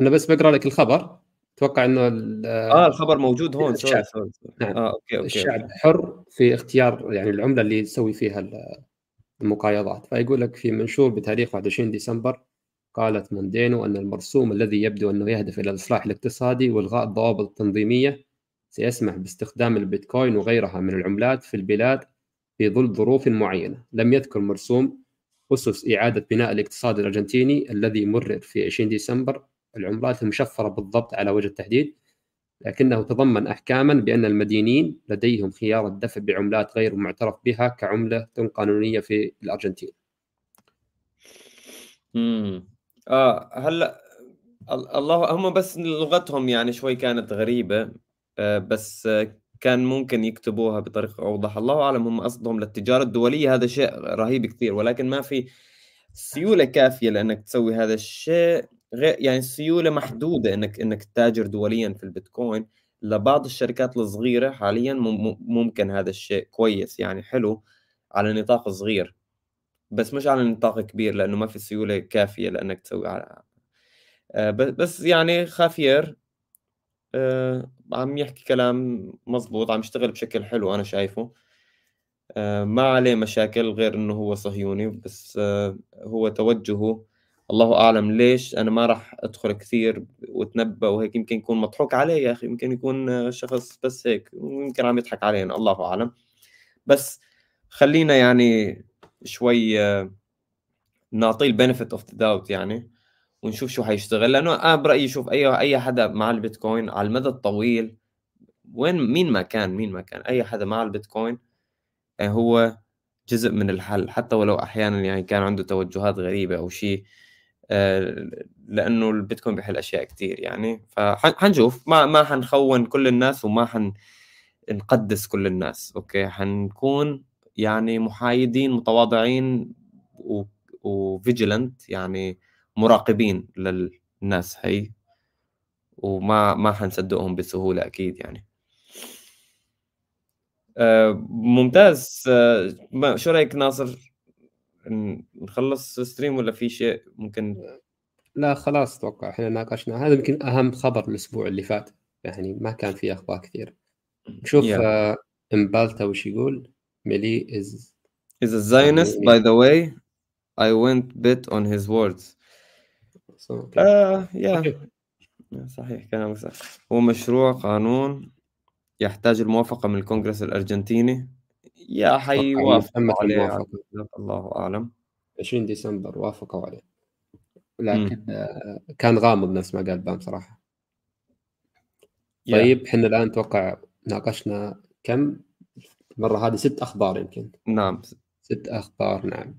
أنا بس بقرأ لك الخبر. أتوقع إنه آه الخبر موجود هون. sorry sorry نعم. آه okay okay الشعب أوكي. حر في اختيار يعني العملة اللي يسوي فيها المقايضات. فيقول لك في منشور بتاريخ 21 ديسمبر قالت موندينو أن المرسوم الذي يبدو أنه يهدف إلى الإصلاح الاقتصادي والغاء الضوابط التنظيمية سيسمح باستخدام البيتكوين وغيرها من العملات في البلاد في ظل ظروف معينة. لم يذكر مرسوم أسس إعادة بناء الاقتصاد الأرجنتيني الذي مرر في 20 ديسمبر. العملات المشفرة بالضبط على وجه التحديد لكنه تضمن أحكاما بأن المدينين لديهم خيار الدفع بعملات غير معترف بها كعملة قانونية في الأرجنتين. امم آه هلا الله هم بس لغتهم يعني شوي كانت غريبة. آه بس آه كان ممكن يكتبوها بطريقة أوضح. الله أعلم هم قصدهم للتجارة الدولية. هذا شيء رهيب كثير ولكن ما في سيولة كافية لأنك تسوي هذا الشيء. غير يعني السيولة محدودة إنك إنك تتاجر دوليا في البيتكوين. لبعض الشركات الصغيرة حاليا ممكن هذا الشيء كويس يعني حلو على نطاق صغير. بس مش على نطاق كبير لأنه ما في سيولة كافية لأنك تسوي على آه، بس يعني خافير. آه، عم يحكي كلام مزبوط عم يشتغل بشكل حلو أنا شايفه. آه، ما عليه مشاكل غير إنه هو صهيوني بس هو توجهه. الله أعلم ليش أنا ما راح أدخل كثير وأتنبأ وهيك يمكن يكون مضحوك عليه يا أخي يمكن يكون شخص بس هيك يمكن عم يضحك علينا الله أعلم. بس خلينا يعني شوي نعطيه ال benefit of the doubt يعني. ونشوف شو حيشتغل. لأنه أنا برأيي شوف أي أي حدا مع البيتكوين على المدى الطويل وين مين ما كان مين ما كان أي حدا مع البيتكوين يعني هو جزء من الحل. حتى ولو أحيانا يعني كان عنده توجهات غريبة أو شيء آه، لأنه البيتكوين بيحل أشياء كثير يعني. فحنشوف ما ما حنخون كل الناس وما حن نقدس كل الناس أوكي؟ حنكون يعني محايدين متواضعين وفيجيلنت يعني مراقبين للناس هي؟ وما ما حنصدقهم بسهولة أكيد يعني. آه ممتاز. آه شو رأيك ناصر؟ نخلص stream ولا في شيء ممكن؟ لا خلاص أتوقع إحنا ناقشنا. هذا يمكن أهم خبر الأسبوع اللي فات. يعني ما كان في أخبار كثير. نشوف yeah. آه امبالتا وش يقول؟ ميلي is is a Zionist by the way. I won't bet on his words. آه يا. صحيح. كلامك صح هو مشروع قانون يحتاج الموافقة من الكونغرس الأرجنتيني. يا حيوافقوا عليه الله أعلم. 20 ديسمبر وافقوا عليه. لكن آه كان غامض نفس ما قال بام صراحة. طيب إحنا الآن نتوقع ناقشنا كم؟ المرة هذه ست أخبار يمكن. نعم. ست أخبار نعم.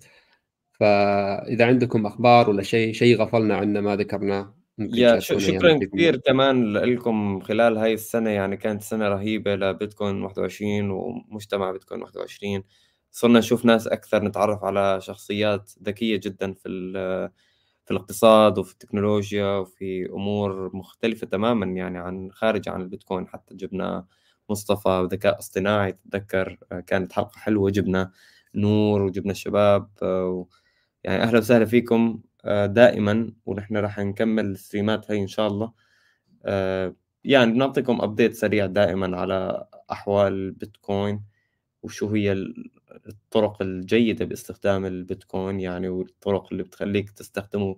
فإذا عندكم أخبار ولا شيء شيء غفلنا عنه ما ذكرناه يا شكرا كثير كمان لكم خلال هاي السنة يعني كانت سنة رهيبة لبيتكوين 21 ومجتمع بيتكوين 21 صرنا نشوف ناس أكثر نتعرف على شخصيات ذكية جدا في في الاقتصاد وفي التكنولوجيا وفي أمور مختلفة تماما يعني عن خارج عن البيتكوين. حتى جبنا مصطفى ذكاء اصطناعي تتذكر كانت حلقة حلوة جبنا نور وجبنا الشباب يعني أهلا وسهلا فيكم آه، دائما ونحن راح نكمل ال stream ات هي إن شاء الله. آه، يعني بنعطيكم update سريع دائما على أحوال البيتكوين وشو هي الطرق الجيدة باستخدام البيتكوين يعني والطرق اللي بتخليك تستخدمه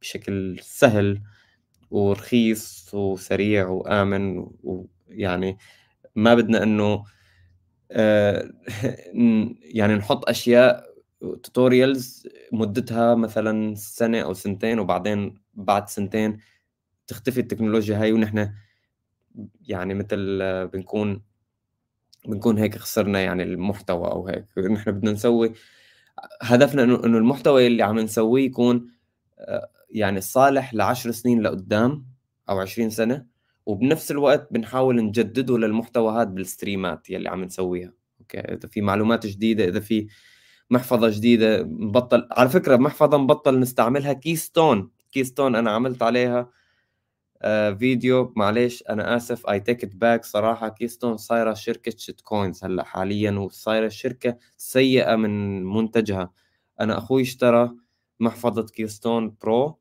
بشكل سهل ورخيص وسريع وآمن ويعني ما بدنا إنه آه، يعني نحط أشياء tutorials مدتها مثلا سنة أو سنتين وبعدين بعد سنتين تختفي التكنولوجيا هاي ونحن يعني مثل بنكون بنكون هيك خسرنا يعني المحتوى أو هيك. نحن بدنا نسوي هدفنا انه المحتوى اللي عم نسويه يكون يعني صالح لعشر سنين لقدام أو عشرين سنة وبنفس الوقت بنحاول نجدده للمحتوى هذا بال stream ات يلي عم نسويها. okay؟ إذا في معلومات جديدة إذا في محفظة جديدة نبطل على فكرة محفظة نبطل نستعملها كيستون كيستون أنا عملت عليها آه فيديو. معلش أنا آسف I take it back صراحة كيستون صايرة شركة shitcoins هلأ حاليا وصايرة شركة سيئة من منتجها. أنا أخوي اشترى محفظة كيستون برو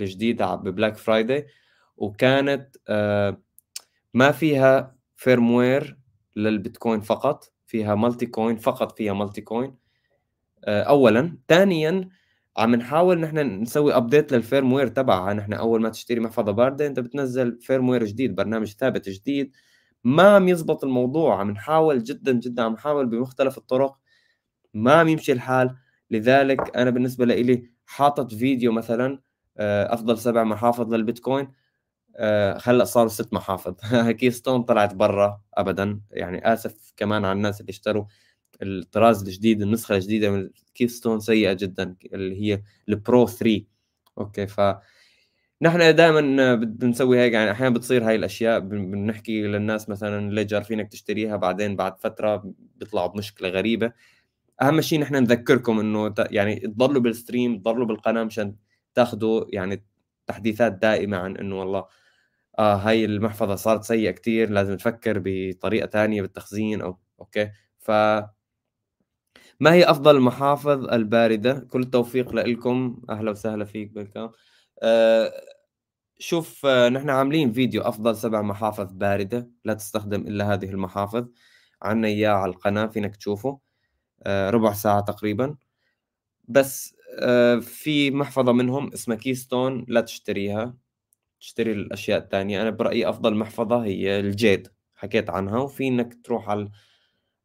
الجديدة ب Black Friday وكانت آه ما فيها firmware للبيتكوين فقط فيها multi-coin فقط فيها multi-coin اولا. ثانيا عم نحاول نحن نسوي update لل firmware تبعها. نحن أول ما تشتري محفظة باردة أنت بتنزل firmware جديد برنامج ثابت جديد. ما عم يزبط الموضوع. عم نحاول جدا جدا عم نحاول بمختلف الطرق. ما عم يمشي الحال. لذلك أنا بالنسبة لي حاطط فيديو مثلا آه، أفضل سبع محافظ للبيتكوين. آه، هلأ صاروا ست محافظ. كيستون طلعت برا ابدا. يعني آسف كمان على الناس اللي اشتروا الطراز الجديد النسخة الجديدة من كيستون سيئة جدا اللي هي ال Pro 3 okay ف نحن دائما بنسوي هيك يعني أحيانا بتصير هاي الأشياء بنحكي للناس مثلا ليجر فينك تشتريها بعدين بعد فترة بيطلعوا بمشكلة غريبة. أهم شيء نحن نذكركم إنه يعني تضلوا بال stream تضلوا بالقناة مشان تاخذوا يعني تحديثات دائمة عن إنه والله آه هاي المحفظة صارت سيئة كثير لازم نفكر بطريقة ثانية بالتخزين أو okay ف ما هي أفضل المحافظ الباردة؟ كل التوفيق لكم أهلا وسهلا فيك بالكم آه شوف آه نحن عاملين فيديو أفضل سبع محافظ باردة لا تستخدم إلا هذه المحافظ. عنا إياه على القناة فينك تشوفه. آه ربع ساعة تقريبا. بس آه في محفظة منهم اسمها كيستون لا تشتريها. تشتري الأشياء الثانية. أنا برأيي أفضل محفظة هي الجيد. حكيت عنها وفينك تروح على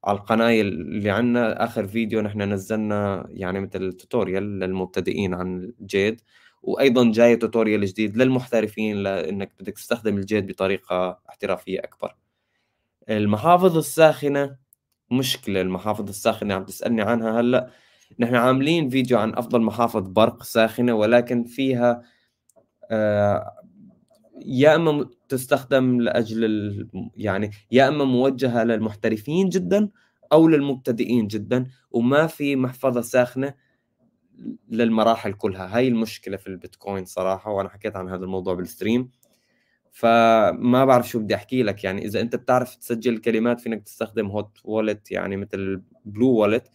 على القناة اللي عندنا آخر فيديو نحن نزلنا يعني مثل tutorial للمبتدئين عن ال Jade وأيضا جاي tutorial جديد للمحترفين لأنك بدك تستخدم ال Jade بطريقة احترافية أكبر. المحافظ الساخنة مشكلة المحافظ الساخنة عم تسألني عنها هلأ. نحن عاملين فيديو عن أفضل محافظ برق ساخنة ولكن فيها آه يا إما تستخدم لأجل يعني يا إما موجهة للمحترفين جدا أو للمبتدئين جدا وما في محفظة ساخنة للمراحل كلها. هاي المشكلة في البيتكوين صراحة وأنا حكيت عن هذا الموضوع بالستريم. فما بعرف شو بدي أحكي لك. يعني إذا أنت بتعرف تسجل كلمات فينك تستخدم hot wallet يعني مثل Blue Wallet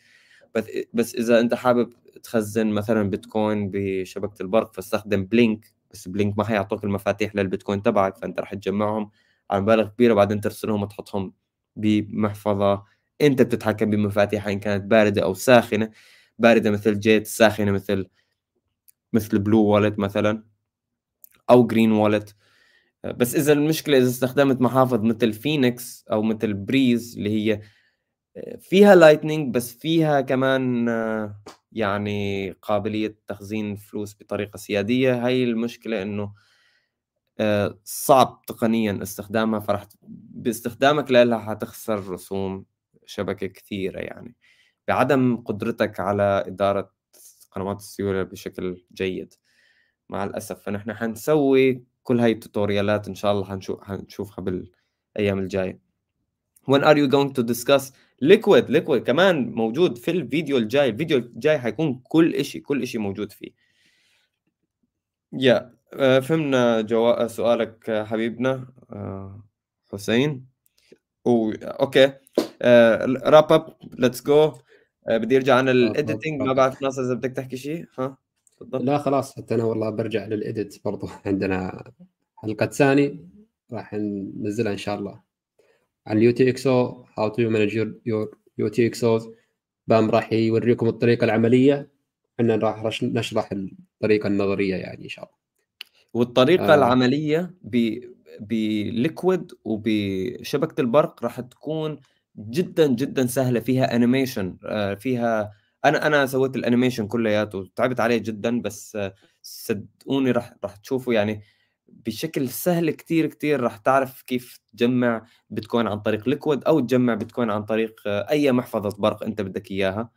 بس بس إذا أنت حابب تخزن مثلا بيتكوين بشبكة البرق فاستخدم Blink بس Blink ما حيعطوك المفاتيح للبيتكوين تبعك فأنت رح تجمعهم على مبالغ كبيرة بعدين ترسلهم وتحطهم بمحفظة. أنت بتتحكم بمفاتيحها إن كانت باردة أو ساخنة باردة مثل Jade ساخنة مثل مثل Blue Wallet مثلا أو Green Wallet بس إذا المشكلة إذا استخدمت محافظ مثل فينيكس أو مثل Breez اللي هي فيها Lightning بس فيها كمان يعني قابلية تخزين فلوس بطريقة سيادية. هاي المشكلة إنه آه، صعب تقنيا استخدامها فرح باستخدامك لها حتخسر رسوم شبكة كثيرة يعني. بعدم قدرتك على إدارة قنوات السيولة بشكل جيد. مع الأسف فنحن حنسوي كل هاي التوتوريالات إن شاء الله حنشوف حنشوفها بالأيام الجاية. When are you going to discuss Liquid Liquid كمان موجود في الفيديو الجاي. الفيديو الجاي حيكون كل شيء كل شيء موجود فيه. يا آه، فهمنا جوا... سؤالك حبيبنا آه، حسين. و... okay. wrap up let's go بدي أرجع عن ال editing ما بعرف ناصر إذا بدك تحكي شيء ها تفضل. لا خلاص حتى أنا والله برجع لل edit برضو. عندنا حلقة ثاني راح ننزلها إن شاء الله. عن ال UTXO how to manage your UTXOs bam راح يوريكم الطريقة العملية. إحنا راح نشرح الطريقة النظرية يعني إن شاء الله. والطريقة آه. العملية ب ب Liquid وبشبكة البرق راح تكون جدا جدا سهلة. فيها animation آه، فيها أنا أنا سويت ال animation كلياته تعبت عليه جدا بس صدقوني راح راح تشوفوا يعني بشكل سهل كتير كتير راح تعرف كيف تجمع بيتكوين عن طريق Liquid أو تجمع بيتكوين عن طريق آه، أي محفظة برق أنت بدك إياها.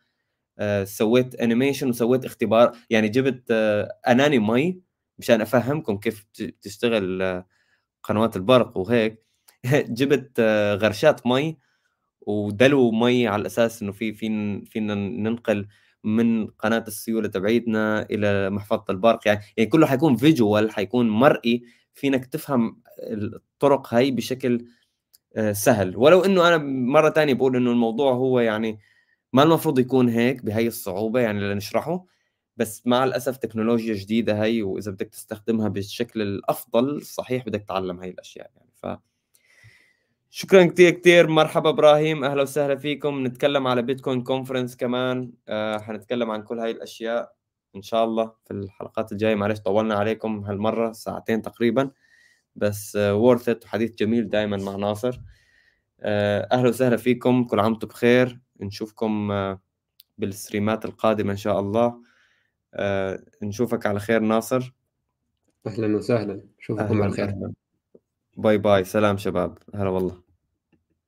آه، سويت animation وسويت اختبار يعني جبت آه، أناني مي مشان أفهمكم كيف تشتغل قنوات البرق وهيك. جبت غرشات مي ودلو مي على أساس إنه في في فينا ننقل من قناة السيولة تبعيتنا إلى محفظة البرق. يعني, يعني كله حيكون فيجوال حيكون مرئي فينك تفهم الطرق هاي بشكل آه، سهل. ولو إنه أنا مرة ثانية بقول إنه الموضوع هو يعني ما المفروض يكون هيك بهي الصعوبة يعني لنشرحه بس مع الأسف تكنولوجيا جديدة هي وإذا بدك تستخدمها بالشكل الأفضل صحيح بدك تتعلم هاي الأشياء يعني. ف شكرا كثير كثير مرحبا إبراهيم. أهلا وسهلا فيكم. نتكلم على بيتكوين كونفرنس كمان. آه حنتكلم عن كل هاي الأشياء إن شاء الله في الحلقات الجاية. معلش طولنا عليكم هالمرة ساعتين تقريبا. بس وورث ات وحديث جميل دائما مع ناصر. آه أهلا وسهلا فيكم. كل عام وأنتم بخير. نشوفكم آه بالستريمات القادمة إن شاء الله. آه نشوفك على خير ناصر. أهلا وسهلا. اشوفكم على خير. bye bye. سلام شباب. هلا والله.